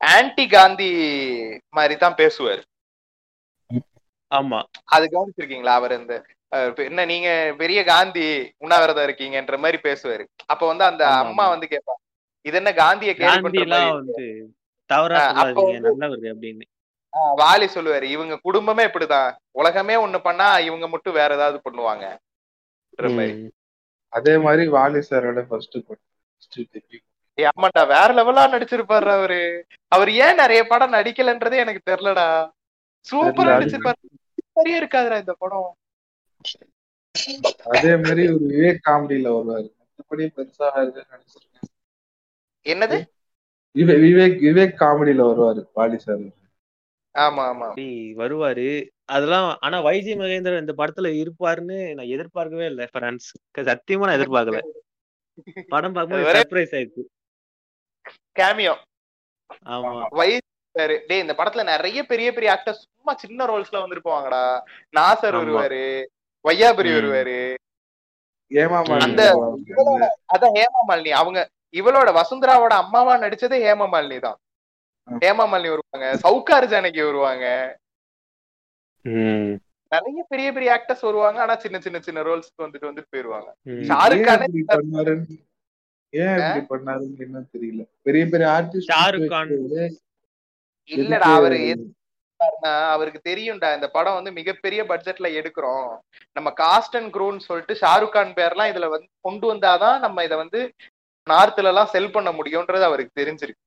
[SPEAKER 3] ஆன்டி காந்தி மாதிரி தான் பேசுவாரு.
[SPEAKER 1] ஆமா.
[SPEAKER 3] அது கவனிச்சிருக்கீங்களா? அவர் இந்த என்ன நீங்க பெரிய காந்தி உண்ணாவிரதம் இருக்கீங்கன்ற மாதிரி பேசுவாரு. அப்ப வந்து அந்த அம்மா. வந்து கேட்பா இது என்ன காந்திய ஆஹ் வாலி சொல்லுவாரு இவங்க குடும்பமே இப்படிதான். உலகமே ஒண்ணு பண்ணா இவங்க மட்டும் வேற ஏதாவது பண்ணுவாங்க.
[SPEAKER 2] அதே மாதிரி வாலி சாரோட ஃபர்ஸ்ட்
[SPEAKER 3] ஆமாண்டா வேற லெவலா நடிச்சிருப்பாரு அவரு. அவர் ஏன் நிறைய படம் நடிக்கலன்றதே எனக்கு தெரியலடா. சூப்பரா. நடிச்சிருப்பாரு. சரியா இருக்காதுடா இந்த படம்.
[SPEAKER 2] அதே மாதிரி ஒரு விவேக் காமெடியில வருவாரு. மற்றபடி பெருசா இருக்கு நினைச்சிருக்கேன்
[SPEAKER 3] என்னது?
[SPEAKER 2] விவே- விவேக் விவேக் காமெடியில வருவாரு வாலி சார்.
[SPEAKER 3] ஆமா ஆமா.
[SPEAKER 1] வருவாரு. அதெல்லாம் ஆனா வைஜி மகேந்திரன் இந்த படத்துல இருப்பாருன்னு நான் எதிர்பார்க்கவே இல்லை ஃப்ரெண்ட்ஸ் சத்தியமா நான் எதிர்பார்க்கல. படம் பார்க்கும்போது சர்ப்ரைஸ் ஆயிடுச்சு.
[SPEAKER 3] கேமியோ
[SPEAKER 1] ஆமா.
[SPEAKER 3] வயசு டேய் இந்த படத்துல நிறைய பெரிய பெரிய ஆக்டர்ஸ் சும்மா சின்ன ரோல்ஸ்ல வந்திருப்பாங்கடா நாசர். வருவாரு. வையாபுரி. வருவாரு. அந்த இவளோட அதான் ஹேமா மாலினி அவங்க இவளோட வசுந்தராவோட அம்மாவா நடிச்சதே ஹேமா மாலினி தான்.
[SPEAKER 2] ம்.
[SPEAKER 3] ஹேமா மாலினி வருவாங்க. சவுகார் ஜானகி வருவாங்க.
[SPEAKER 1] ம்.
[SPEAKER 3] நிறைய பெரிய பெரிய ஆக்டர்ஸ் வருவாங்க. ஆனா சின்ன சின்ன சின்ன ரோல்ஸ்க்கு வந்துட்டு வந்துட்டு போயிருவாங்க. ஷாருக்
[SPEAKER 2] ஏன் இப்படி பண்ணாருன்னு என்ன தெரியல. பெரிய பெரிய ஆர்டிஸ்ட்
[SPEAKER 1] ஷாருக் கான்.
[SPEAKER 3] இல்லடா அவரு அவருக்கு தெரியும்டா இந்த படம் வந்து மிகப்பெரிய பட்ஜெட்ல எடுக்கிறோம். நம்ம காஸ்ட் அண்ட் க்ரூன்னு சொல்லிட்டு ஷாருக் கான் பேர்லாம் இதுல வந்து கொண்டு வந்தாதான் நம்ம இதை வந்து நார்த்ல எல்லாம் செல் பண்ண முடியும்ன்றது அவருக்கு தெரிஞ்சிருக்கு.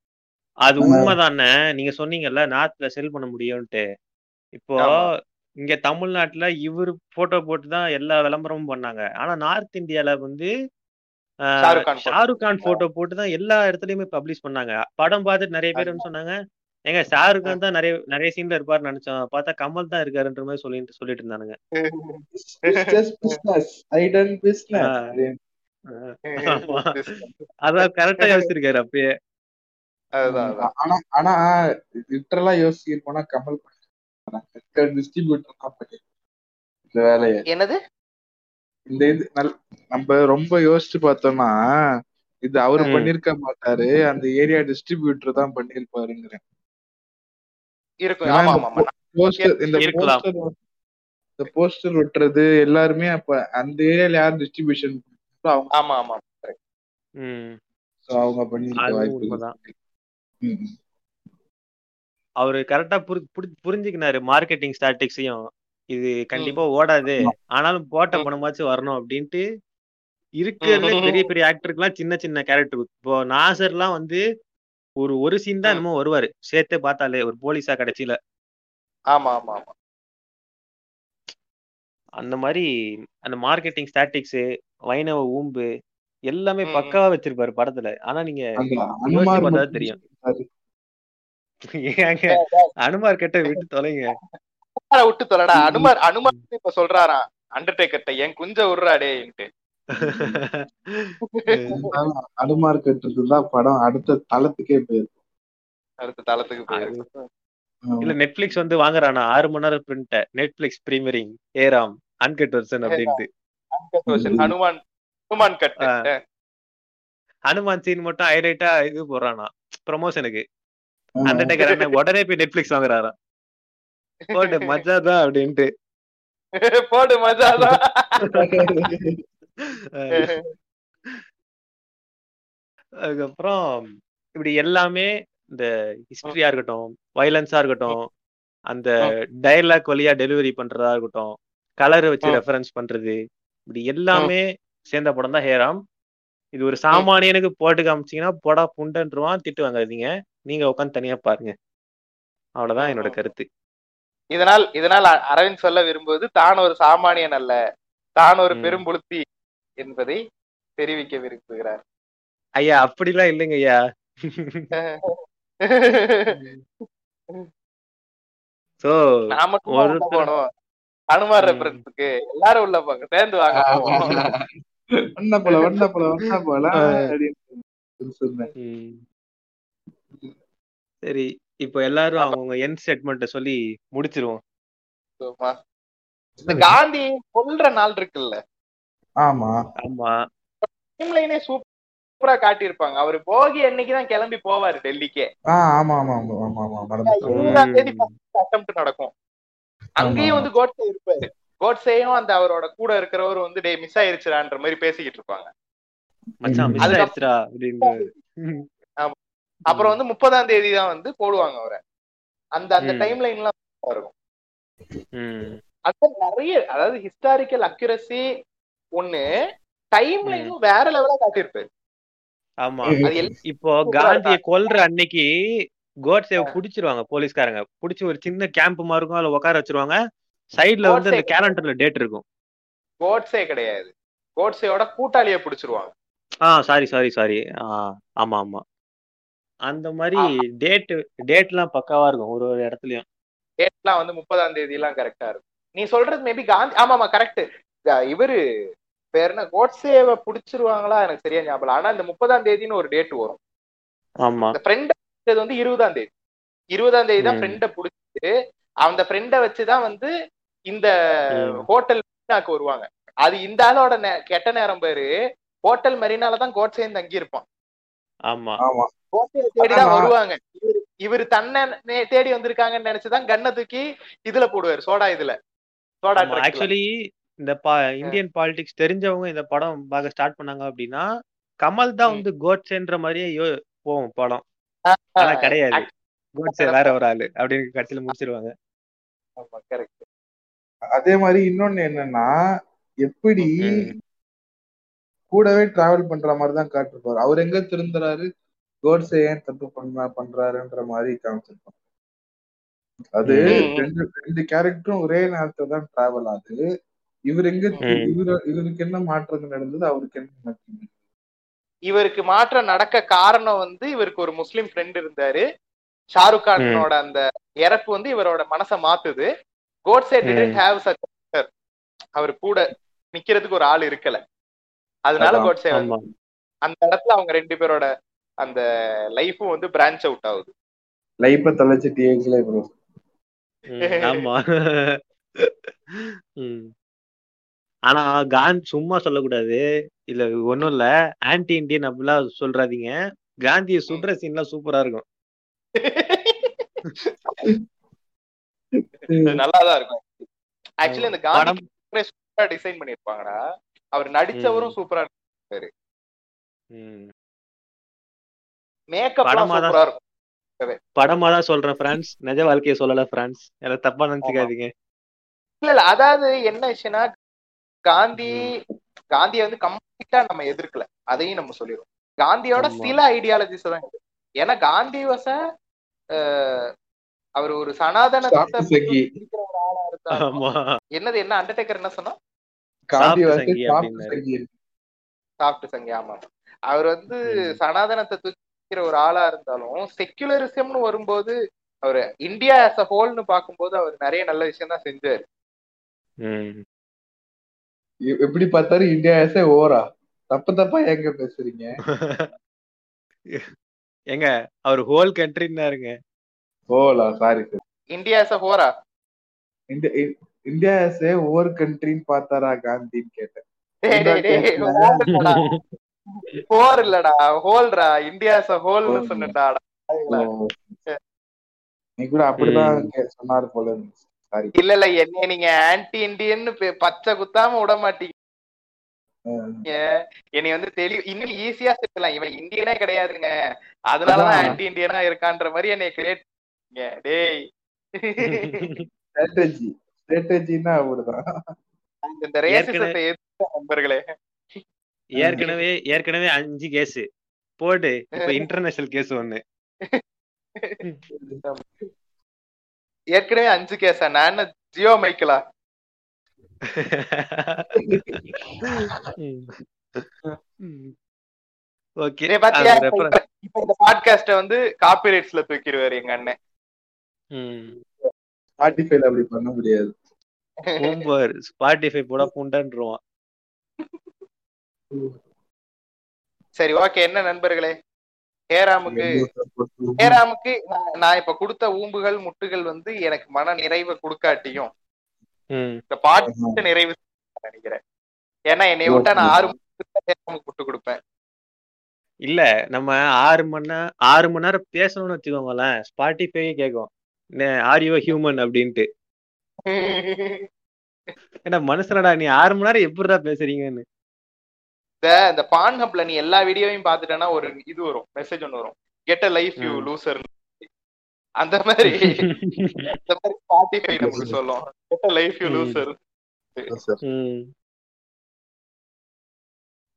[SPEAKER 1] அது உண்மைதானே? நீங்க சொன்னீங்கல்ல நார்த்ல செல் பண்ண முடியும்ட்டு இப்போ. இங்க தமிழ்நாட்டுல இவர் போட்டோ போட்டு தான் எல்லா விளம்பரமும் பண்ணாங்க. ஆனா நார்த் இந்தியால வந்து
[SPEAKER 3] ஷாருக் கான்
[SPEAKER 1] போட்டோ போட்டு தான் எல்லா இடத்துலயுமே பப்ளிஷ் பண்ணாங்க. படம் பார்த்துட்டு நிறைய பேர் சொன்னாங்க ஏங்க ஷாருக் கான் தான் நிறைய நிறைய சீன்ல இருப்பாருன்னு நினைச்சோம். பார்த்தா கமல் தான் இருக்காருன்ற மாதிரி சொல்லிட்டு சொல்லிட்டு இருந்தானுங்க. அதான் கரெக்டா யோசிச்சிருக்காரு அப்பயே.
[SPEAKER 2] ஆனா ஆனா லிட்டரலா யோசிக்கணும்னா கமல் டிஸ்ட்ரிபியூட்டர் தான் பண்ணிருக்காரு இந்த வேலையை.
[SPEAKER 3] என்னது?
[SPEAKER 2] இந்த இது நல்- நம்ம ரொம்ப யோசிச்சு பார்த்தோம்னா இது அவரு. பண்ணிருக்க மாட்டாரு. அந்த ஏரியா டிஸ்ட்ரிபியூட்டர் தான் பண்ணிருப்பாருங்கிறேன் இந்த போஸ்டர் இந்த
[SPEAKER 1] இருக்கலாம்.
[SPEAKER 2] போஸ்டர் இந்த போஸ்டர் ஒட்டுறது எல்லாருமே அப்ப அந்த ஏரியால யார் டிஸ்ட்ரிபியூஷன் அவங்க
[SPEAKER 3] ஆமா ஆமா
[SPEAKER 1] ம்.
[SPEAKER 2] So அவங்க பண்ணிருக்க வாய்ப்பு.
[SPEAKER 1] அவரு கரெக்டா புரிஞ்சுக்கினாரு. மார்க்கெட்டிங் ஸ்டாட்டிக்ஸையும் இது கண்டிப்பா ஓடாது. ஆனாலும் போட்ட பணமாச்சும் வரணும் அப்படின்ட்டு இருக்கிறதுல பெரிய பெரிய ஆக்டருக்குலாம் சின்ன சின்ன கேரக்டர் இப்போ நாசர்லாம் வந்து ஒரு ஒரு சீன் தான் என்னமோ வருவாரு. சேர்த்தே பார்த்தாலே ஒரு போலீஸா கடைசியில.
[SPEAKER 3] ஆமா ஆமா ஆமா.
[SPEAKER 1] அந்த மாதிரி அந்த மார்க்கெட்டிங் ஸ்டாட்டிக்ஸ் வைணவ ஊம்பு எல்லாமே பக்காவா வச்சிருப்பாரு படத்துல. ஆனா நீங்க தெரியும். அனுமார் கிட்ட விட்டு தொலைங்க.
[SPEAKER 3] அனுமாரை விட்டு தொலைடா. அனுமார் அனுமார் இப்ப சொல்றாராம். அண்டர்டேக்கர்ட்ட என் குஞ்ச விடுறாடேன்ட்டு
[SPEAKER 2] அனுமார் கட்டுறது தான் படம் அடுத்த தளத்துக்கே போயிருக்கும்.
[SPEAKER 3] அடுத்த தளத்துக்கு போயிருக்கு
[SPEAKER 1] இல்ல நெட்ஃபிளிக்ஸ் வந்து வாங்குறானா? ஆறு மணி நேரம் print Netflix premiering Hey Ram uncut version அப்படின்ட்டு.
[SPEAKER 3] ஹனுமான் ஹனுமான் கட்டு
[SPEAKER 1] ஆ. ஹனுமான் சீன் மட்டும் ஹைலைட்டா இது போடுறானா. ப்ரொமோஷனுக்கு அந்த டேக்கர் என்ன உடனே போய் நெட்ஃபிளிக்ஸ் வாங்குறாராம். போட்டு மஜா தான் அப்படின்ட்டு.
[SPEAKER 3] போடு மஜாதான்.
[SPEAKER 1] அதுக்கப்புறம் இப்படி எல்லாமே இந்த ஹிஸ்டரியா இருக்கட்டும் வயலன்ஸா இருக்கட்டும் அந்த டயலாக் வழியா டெலிவரி பண்றதா இருக்கட்டும் கலர் வச்சு. ரெஃபரன்ஸ் பண்றது இப்படி எல்லாமே சேர்ந்த படம் தான் ஹேராம். இது ஒரு சாமானியனுக்கு போட்டு காமிச்சீங்கன்னா போடா புண்டன்றுவான் திட்டு வாங்காதீங்க நீங்க உட்காந்து தனியா பாருங்க. அவ்வளவுதான் என்னோட கருத்து.
[SPEAKER 3] இதனால் இதனால் அரவிந்த் சொல்ல விரும்புவது தான் ஒரு சாமானியன் அல்ல. தான் ஒரு. பெரும்புழுத்தி என்பதை தெரிவிக்க விரும்புகிறார்.
[SPEAKER 1] ஐயா அப்படிலாம் இல்லைங்க ஐயா. சோ ஒரு
[SPEAKER 3] உள்ள போனோம். ஹனுமார். ரெஃபரன்ஸுக்கு எல்லாரும் உள்ள போங்க. சேர்ந்து வாங்க.
[SPEAKER 1] சரி. இப்போ எல்லாரும் அவங்கவுங்க என் ஸ்டேட்மெண்ட்ட சொல்லி முடிச்சிருவோம்.
[SPEAKER 3] இந்த காந்தி கொல்ற நாள் இருக்குல்ல?
[SPEAKER 2] ஆமா.
[SPEAKER 1] ஆமா.
[SPEAKER 3] டைம்லைனே சூப்பரா காட்டியிருப்பாங்க. அவரு போகி அன்னைக்குதான் கிளம்பி போவாரு டெல்லிக்கே.
[SPEAKER 2] ஆ ஆமா ஆமா ஆமா ஆமா ஆமா.
[SPEAKER 3] இருபதாம் தேதி. அட்டம்ப்ட் நடக்கும். அங்கேயும் வந்து கோட்ஸே இருப்பாரு. கோட்ஸேயும் அந்த அவரோட கூட இருக்கிறவர் வந்து டே மிஸ் ஆயிருச்சுடான்ற மாதிரி பேசிக்கிட்டு இருப்பாங்க.
[SPEAKER 1] மச்சான் மிஸ் ஆயிடுச்சுடா அப்படின்னு
[SPEAKER 3] அப்புறம் வந்து முப்பதாம் தேதி தான் வந்து போடுவாங்க அவரை. அந்த அந்த. டைம் லைன்லாம் இருக்கும்.
[SPEAKER 1] ம்.
[SPEAKER 3] அது நிறைய அதாவது ஹிஸ்டாரிக்கல் அக்யூரசி ஒண்ணு டைம் லைனும் வேற லெவலா காட்டியிருப்பாரு.
[SPEAKER 1] ஆமா. இப்போ காந்திய கொல்ற அன்னைக்கு கோட்ஸேவை புடிச்சிருவாங்க போலீஸ்காரங்க. புடிச்சு ஒரு சின்ன கேம்ப் மாதிரி இருக்கும் அதுல உட்கார வச்சிருவாங்க. சைடுல வந்து அந்த கேலண்டர்ல டேட் இருக்கும்.
[SPEAKER 3] கோட்ஸே கிடையாது. கோட்ஸேயோட கூட்டாளிய பிடிச்சிருவாங்க.
[SPEAKER 1] ஆ சாரி சாரி சாரி ஆமா ஆமா. அந்த மாதிரி டேட் டேட்லாம் பக்காவா இருக்கும் ஒரு ஒரு இடத்துலயும்.
[SPEAKER 3] டேட்லாம் வந்து முப்பதாம் தேதி எல்லாம் கரெக்டா இருக்கும். நீ சொல்றது மேபி காந்தி ஆமா ஆமா கரெக்ட் இவரு பேர் என்ன கோட்ஸேவை புடிச்சிருவாங்களா? எனக்கு சரியா ஞாபகம். ஆனா இந்த முப்பதாம் தேதின்னு ஒரு டேட் வரும்.
[SPEAKER 1] ஆமா.
[SPEAKER 3] இந்த ஃப்ரெண்ட் வந்து இருபதாம் தேதி. இருபதாம் தேதி தான். ஃப்ரெண்ட புடிச்சிட்டு அந்த ஃப்ரெண்ட வச்சுதான் வந்து இந்த. ஹோட்டல் மெரினாக்கு வருவாங்க. அது இந்த ஆளோட கெட்ட நேரம் பேரு. ஹோட்டல் மெரினால தான் கோட்ஸே தங்கி இருப்பான்
[SPEAKER 1] ஆமா.
[SPEAKER 2] ஆமா.
[SPEAKER 3] கோட்ஸே தேடி தான்
[SPEAKER 2] ஆமா.
[SPEAKER 3] வருவாங்க. இவரு இவரு தன்னை தேடி வந்திருக்காங்கன்னு நினைச்சுதான் கண்ணை தூக்கி இதுல போடுவாரு சோடா இதுல. சோடா.
[SPEAKER 1] ஆக்சுவலி இந்த பா இந்தியன் பாலிடிக்ஸ் தெரிஞ்சவங்க இந்த படம் பார்க்க ஸ்டார்ட் பண்ணாங்க அப்படின்னா கமல் தான் வந்து கோட்ஸேன்ற மாதிரியே யோ- போகும் படம். ஆனா கிடையாது. கோட்ஸே வேற ஒரு ஆளு அப்படின்னு கடைசியில முடிச்சிருவாங்க.
[SPEAKER 2] அதே மாதிரி இன்னொன்னு என்னன்னா எப்படி. கூடவே டிராவல் பண்ற மாதிரி தான் காட்டிருப்பாரு. அவர் எங்க திருந்துறாரு? கோட்ஸே ஏன் தப்பு பண்ண பண்றாருன்ற மாதிரி காமிச்சிருப்பாங்க அது. ரெண்டு ரெண்டு கேரக்டரும் ஒரே நேரத்துல தான் டிராவல் ஆகுது. இவர் எங்க. இவரு இவருக்கு என்ன மாற்றம் நடந்தது? அவருக்கு என்ன மாற்றம்
[SPEAKER 3] இவருக்கு மாற்றம் நடக்க காரணம் வந்து இவருக்கு ஒரு முஸ்லிம் ஃப்ரெண்ட் இருந்தாரு. ஷாருக் கானோட அந்த இறப்பு வந்து இவரோட மனசை மாத்துது. கோட்ஸே டிடன்ட் ஹேவ் சச் அவர் கூட நிக்கிறதுக்கு ஒரு ஆள் இருக்கல. அதனால
[SPEAKER 2] அதான்,
[SPEAKER 3] கோட்ஸே அந்த இடத்துல அவங்க ரெண்டு பேரோட அந்த லைஃபும் வந்து பிரான்ச் அவுட் ஆகுது.
[SPEAKER 2] லைஃப தொலைச்சு டிஎக்ஸ்ல ப்ரோ
[SPEAKER 1] ஆமா. ஆனா காந்தி சும்மா சொல்லக்கூடாது. இல்ல ஒண்ணும் இல்ல. ஆன்டி இந்தியன் அப்படிலாம் சொல்றாதீங்க. காந்திய சுடுற சீன்லாம் சூப்பரா இருக்கும்.
[SPEAKER 3] நல்லாதான் இருக்கும். ஆக்சுவலி அந்த காந்தி டிசைன் பண்ணிருப்பாங்கடா அவர் நடிச்சவரும் சூப்பரா
[SPEAKER 1] ம்.
[SPEAKER 3] மேக்கப்லாம்
[SPEAKER 1] படமா தான்
[SPEAKER 3] சூப்பரா இருக்கும்.
[SPEAKER 1] படமா தான் சொல்றேன் பிரான்ஸ் நிஜ வாழ்க்கைய சொல்லல பிரான்ஸ் எல்லாம் தப்பா நினைச்சுக்காதீங்க.
[SPEAKER 3] இல்ல இல்ல. அதாவது என்ன விஷயம்னா காந்தி காந்தியை வந்து கம்ப்ளீட்டா நம்ம எதிர்க்கல. அதையும் நம்ம சொல்லிடுவோம். காந்தியோட. சில ஐடியாலஜிஸ் தான். ஏன்னா காந்தி வச அவர் ஒரு
[SPEAKER 1] ஆமா.
[SPEAKER 3] என்னது என்ன அண்டர்டேக்கர் என்ன சொன்னா
[SPEAKER 2] காந்தி
[SPEAKER 1] சாப்பிட்டு
[SPEAKER 2] வாசி
[SPEAKER 1] சங்கி
[SPEAKER 2] சாப்பிட்டு. சங்கி
[SPEAKER 3] ஆமா. அவர் வந்து. சனாதனத்தை தூக்கிற ஒரு ஆளா இருந்தாலும் செக்யுலரிசம்னு வரும்போது அவர் இந்தியா as a ஹோல்னு பார்க்கும்போது அவர் நிறைய நல்ல விஷயம் தான் செஞ்சாரு
[SPEAKER 2] எப்படி பார்த்தாலும் இந்தியா ஆசே ஓரா தப்பு தப்பா எங்க பேசுறீங்க?
[SPEAKER 1] ஏங்க அவர் ஹோல் கண்ட்ரின்னாருங்க
[SPEAKER 2] Ola sorry sir
[SPEAKER 3] India as a ஹோரா
[SPEAKER 2] இந்தியா இந்தியா ஆசே ஓவர் கண்ட்ரின்னு பார்த்தாரா காந்தின்னு கேட்டேன்.
[SPEAKER 3] ஹோர் இல்லடா. ஹோல்ரா இந்தியா as a ஹோல்னு
[SPEAKER 2] ஹோல்.
[SPEAKER 3] சொன்னடா.
[SPEAKER 2] நீ கூட அப்படிதான் சொன்னாரு போல சாரி
[SPEAKER 3] இல்ல இல்ல என்ன நீங்க ஆன்டி இந்தியன்னு பச்சை குத்தாம விட மாட்டீங்க. என்னை வந்து தெளிவு இன்னும் ஈஸியா சொல்லலாம் இவன் இந்தியனே கிடையாதுங்க. அதனாலதான்
[SPEAKER 2] அதான்.
[SPEAKER 3] ஆன்டி இந்தியனா இருக்கான்ற மாதிரி என்னை கிரியேட் டேய்.
[SPEAKER 2] ஸ்ட்ராட்டஜி ஸ்ட்ராட்டஜின்னா அப்படிதான்.
[SPEAKER 3] இந்த ரேசிசத்தை எதிர்த்த நண்பர்களே.
[SPEAKER 1] ஏற்கனவே ஏற்கனவே அஞ்சு கேஸ் போடு இப்ப இன்டர்நேஷனல் கேஸ் ஒண்ணு.
[SPEAKER 3] ஏற்கனவே அஞ்சு கேஸா நான் ஜியோ மைக்கலா?
[SPEAKER 1] ஓகே
[SPEAKER 3] இப்ப இந்த பாட்காஸ்ட வந்து காப்பிரைட்ஸ்ல தூக்கிடுவாரு எங்க அண்ணன்.
[SPEAKER 2] ஸ்பாட்டிஃபைல அப்படி பண்ண முடியாது.
[SPEAKER 1] பூம்பர் ஸ்பாட்டிஃபை போட பூண்டன்றுவான்.
[SPEAKER 3] சரி ஓகே என்ன நண்பர்களே? ஹேராமுக்கு ஹேராமுக்கு நான்- நான் இப்ப கொடுத்த ஊம்புகள் முட்டுகள் வந்து எனக்கு மன நிறைவை கொடுக்காட்டியும். இந்த பாட்டு நிறைவு நினைக்கிறேன். ஏன்னா என்னை விட்டா நான் ஆறு ஹேராமுக்கு முட்டு கொடுப்பேன்.
[SPEAKER 1] இல்ல நம்ம ஆறு மணி நேரம் ஆறு மணி நேரம் பேசணும்னு வச்சுக்கோங்களேன் ஸ்பாட்டிஃபை கேட்கும் ஆர் யூ ஹியூமன் அப்படின்ட்டு. ஏன்னா மனுஷனடா நீ ஆறு மணி நேரம் எப்படிடா பேசுறீங்கன்னு?
[SPEAKER 3] இந்த இந்த பான் ஹப்ல நீ எல்லா வீடியோவையும் பாத்துட்டேன்னா ஒரு இது வரும் மெசேஜ் ஒன்று வரும். Get a life you. Loser அந்த மாதிரி இந்த மாதிரி ஸ்பாட்டிஃபை நமக்கு சொல்லும் get a life you. Loser.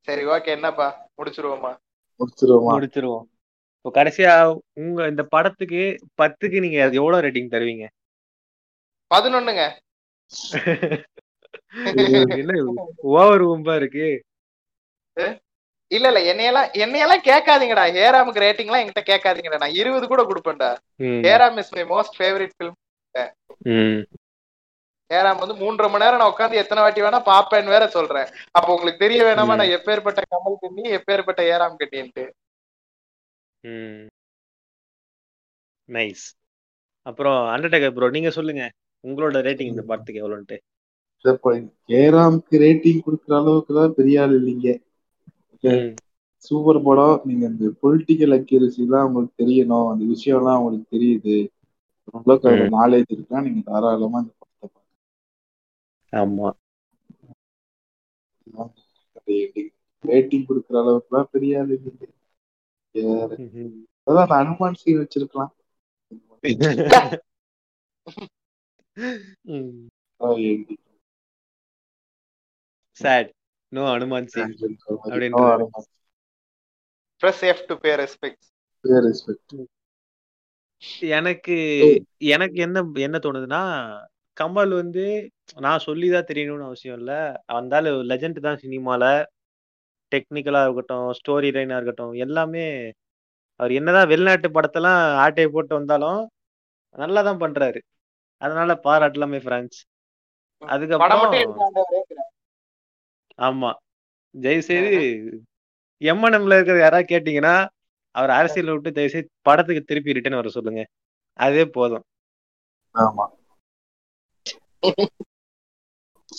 [SPEAKER 3] சரி ஓகே என்னப்பா? முடிச்சிருவோமா?
[SPEAKER 2] முடிச்சிருவோமா?
[SPEAKER 1] முடிச்சிருவோம். இப்போ கடைசியா உங்க இந்த படத்துக்கு பத்துக்கு நீங்க எவ்வளவு ரேட்டிங் தருவீங்க?
[SPEAKER 3] பதினொன்னுங்க.
[SPEAKER 1] ஓவர் ஊம்பா இருக்கு?
[SPEAKER 3] இல்ல இல்ல என்னையெல்லாம் என்னையெல்லாம் கேட்காதீங்கடா. ஹேராமுக்கு ரேட்டிங் எல்லாம் என்கிட்ட கேட்காதீங்கடா. நான் இருபது கூட கொடுப்பேன்டா. Hey Ram is my most favourite film. Hey Ram வந்து மூன்றரை மணி நேரம் நான் உட்காந்து எத்தனை வாட்டி வேணா பாப்பேன்னு வேற சொல்றேன். அப்ப உங்களுக்கு தெரிய வேணாமா. நான் எப்பேற்பட்ட கமல் கண்ணி எப்பேற்பட்ட ஹேராம் கண்ணின்ட்டு.
[SPEAKER 1] நைஸ். அப்புறம் அண்டர்டேக்கர் ப்ரோ நீங்க சொல்லுங்க. உங்களோட ரேட்டிங் இந்த படத்துக்கு எவ்வளோன்ட்டு?
[SPEAKER 2] கேராம்க்கு ரேட்டிங் கொடுக்குற அளவுக்கு தான் பெரிய ஆள் இல்லைங்க. சூப்பர் படம் நீங்க இந்த பொலிட்டிக்கல் அக்யூரசி தான் உங்களுக்கு தெரியணும். அந்த விஷயம் எல்லாம் உங்களுக்கு தெரியுது. நாலேஜ் இருக்குன்னா நீங்க தாராளமா இந்த படத்தை
[SPEAKER 1] ஆமா.
[SPEAKER 2] பார்க்கலாம் ரேட்டிங் கொடுக்குற அளவுக்குலாம் பெரிய ஆள் இல்லைங்க. அதான் அனுமான் சீன் வச்சிருக்கலாம்.
[SPEAKER 1] sad. No Hanuman.
[SPEAKER 3] Plus to pay respect
[SPEAKER 2] Pay respect.
[SPEAKER 1] எனக்கு எனக்கு என்ன என்ன தோணுதுன்னா கமல் வந்து நான் சொல்லிதான் தெரியணும்னு அவசியம் இல்ல. வந்தாலும் லெஜண்ட் தான் சினிமால. டெக்னிக்கலா இருக்கட்டும் ஸ்டோரி லைனா இருக்கட்டும் எல்லாமே அவர் என்னதான் வெளிநாட்டு படத்தெல்லாம் ஆட்டையை போட்டு வந்தாலும் நல்லா தான் பண்றாரு. அதனால பாராட்டலாமே பிரான்ஸ் அதுக்கப்புறம் ஆமா. தயவு செய்து எம்என்எம்ல இருக்கிற யாராவது கேட்டீங்கன்னா அவர் அரசியல் விட்டு தயவு செய்து படத்துக்கு திருப்பி ரிட்டர்ன் வர சொல்லுங்க. அதே போதும்.
[SPEAKER 2] ஆமா.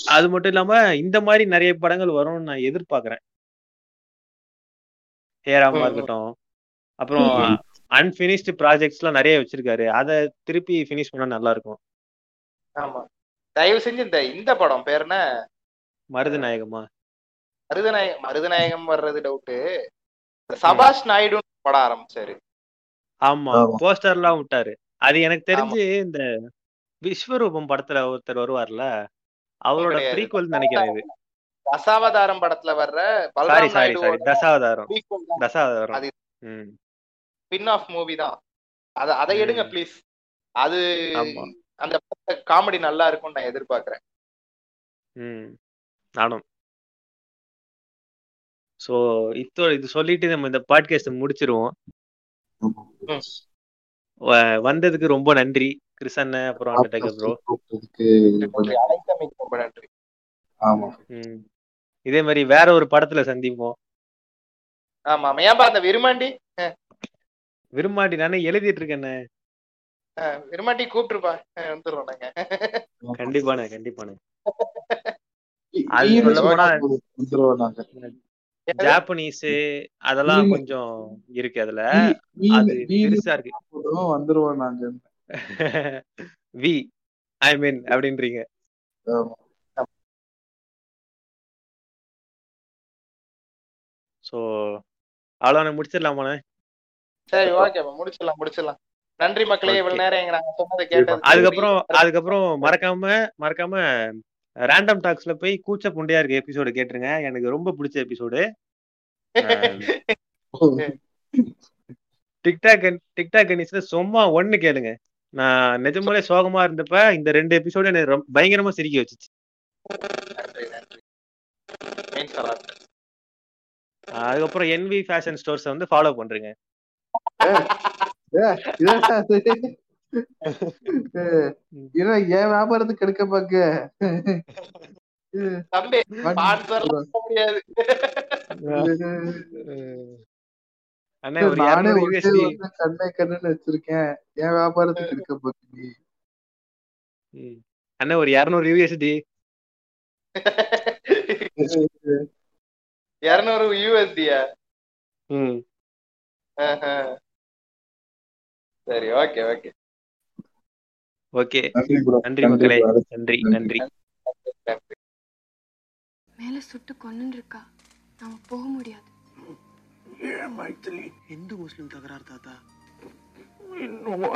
[SPEAKER 1] அது மட்டும் இல்லாம இந்த மாதிரி நிறைய படங்கள் வரும்னு நான் எதிர்பார்க்கறேன். ஹேராமா. இருக்கட்டும். அப்புறம் அன்பினிஷ்டு ப்ராஜெக்ட்ஸ் எல்லாம் நிறைய வச்சிருக்காரு. அதை திருப்பி ஃபினிஷ் பண்ணா நல்லா இருக்கும்.
[SPEAKER 3] ஆமா. தயவு செஞ்சு இந்த இந்த படம் பேர் என்ன?
[SPEAKER 1] மருது நாயகமா
[SPEAKER 3] மருதநாயகம் மருதநாயகம் வர்றது டவுட்டு சபாஷ் நாயுடு படம் ஆரம்பிச்சாரு.
[SPEAKER 1] ஆமா
[SPEAKER 2] ஆமா.
[SPEAKER 1] போஸ்டர்லாம் விட்டாரு. அது எனக்கு தெரிஞ்சு இந்த விஸ்வரூபம் படத்துல ஒருத்தர் வருவார்ல அவரோட. ப்ரீக்வல் நினைக்கிறேன் இது.
[SPEAKER 3] தசாவதாரம் படத்துல வர்ற
[SPEAKER 1] sorry
[SPEAKER 3] Balram
[SPEAKER 1] sorry sorry Dasavatharam. Dasavatharam.
[SPEAKER 3] அது-
[SPEAKER 1] ம்.
[SPEAKER 3] ஸ்பின் ஆஃப் மூவி தான். அத அதை. எடுங்க ப்ளீஸ் அது அந்த காமெடி நல்லா இருக்கும்னு நான் எதிர்பார்க்கறேன்.
[SPEAKER 1] ம். நானும். ஸோ இப்போ இது சொல்லிட்டு நம்ம இந்த பாட்காஸ்ட் முடிச்சிருவோம். வ- வந்ததுக்கு ரொம்ப நன்றி. கிறிஸ் அண்ணன் அப்புறம் ப்ரோ
[SPEAKER 2] ரொம்ப
[SPEAKER 3] உங்களை அழைத்தமைக்கு ரொம்ப நன்றி.
[SPEAKER 2] ஆமா.
[SPEAKER 1] ம். இதே மாதிரி வேற ஒரு படத்துல சந்திப்போம்.
[SPEAKER 3] ஆமா ஆமா. ஏன்பா அந்த விருமாண்டி
[SPEAKER 1] விரும்மாண்டி நானே எழுதிட்டு இருக்கேண்ணே
[SPEAKER 3] அஹ், விருமாண்டி கூப்பிட்டுருப்பா. வந்துடுறோம் நாங்க.
[SPEAKER 1] கண்டிப்பாண்ணே கண்டிப்பாண்ணே. ஜாப்பனீஸ் அதெல்லாம். கொஞ்சம் இருக்கு அதுல. அது பெருசா இருக்கு.
[SPEAKER 2] வந்துருவோம் நாங்க.
[SPEAKER 1] வி ஐ மீன் அப்படின்றீங்க.
[SPEAKER 2] ஆமா.
[SPEAKER 1] ஸோ அவ்வளோ முடிச்சிடலாமாண்ணே?
[SPEAKER 3] சரி ஓகே முடிச்சிடலாம் முடிச்சிடலாம். நன்றி மக்களே இவ்வளவு. நேரம் எங்க நாங்க சொன்னதை கேட்டது
[SPEAKER 1] அதுக்கப்புறம் அதுக்கப்புறம் மறக்காம மறக்காம ரேண்டம் டாக்ஸ்ல போய் கூச்ச புண்டையா இருக்க எபிசோடு கேட்டுருங்க. எனக்கு ரொம்ப பிடிச்ச எபிசோடு டிக்டாக் டிக்டாக் கணிஸ்ல சும்மா ஒண்ணு கேளுங்க. நான் நிஜமாலே சோகமா இருந்தப்ப இந்த ரெண்டு எபிசோடு எனக்கு ரொம்ப பயங்கரமா சிரிக்க வச்சுச்சு. அதுக்கப்புறம் என்வி ஃபேஷன் ஸ்டோர்ஸ் வந்து ஃபாலோ பண்றீங்க.
[SPEAKER 2] ஏன்னா என் வியாபாரத்துக்கு எடுக்க பாக்க.
[SPEAKER 3] தம்பி முடியாது.
[SPEAKER 2] கண்ணே கண்ணுன்னு வச்சிருக்கேன். என் வியாபாரத்துக்கு எடுக்க பாக்க
[SPEAKER 1] அண்ணே ஒரு இரநூறு யூஎஸ்டி.
[SPEAKER 3] இருநூறு யூஎஸ்டியா?
[SPEAKER 1] ம்.
[SPEAKER 3] சரி ஓகே ஓகே
[SPEAKER 1] ஓகே.
[SPEAKER 2] நன்றி
[SPEAKER 1] மக்களே. நன்றி நன்றி.
[SPEAKER 4] மேல சுட்டு கொன்னு இருக்கா நாம போக முடியாது.
[SPEAKER 5] ஏன் மைத்திலி? இந்து முஸ்லிம் தகராறு தாத்தா. இன்னுமா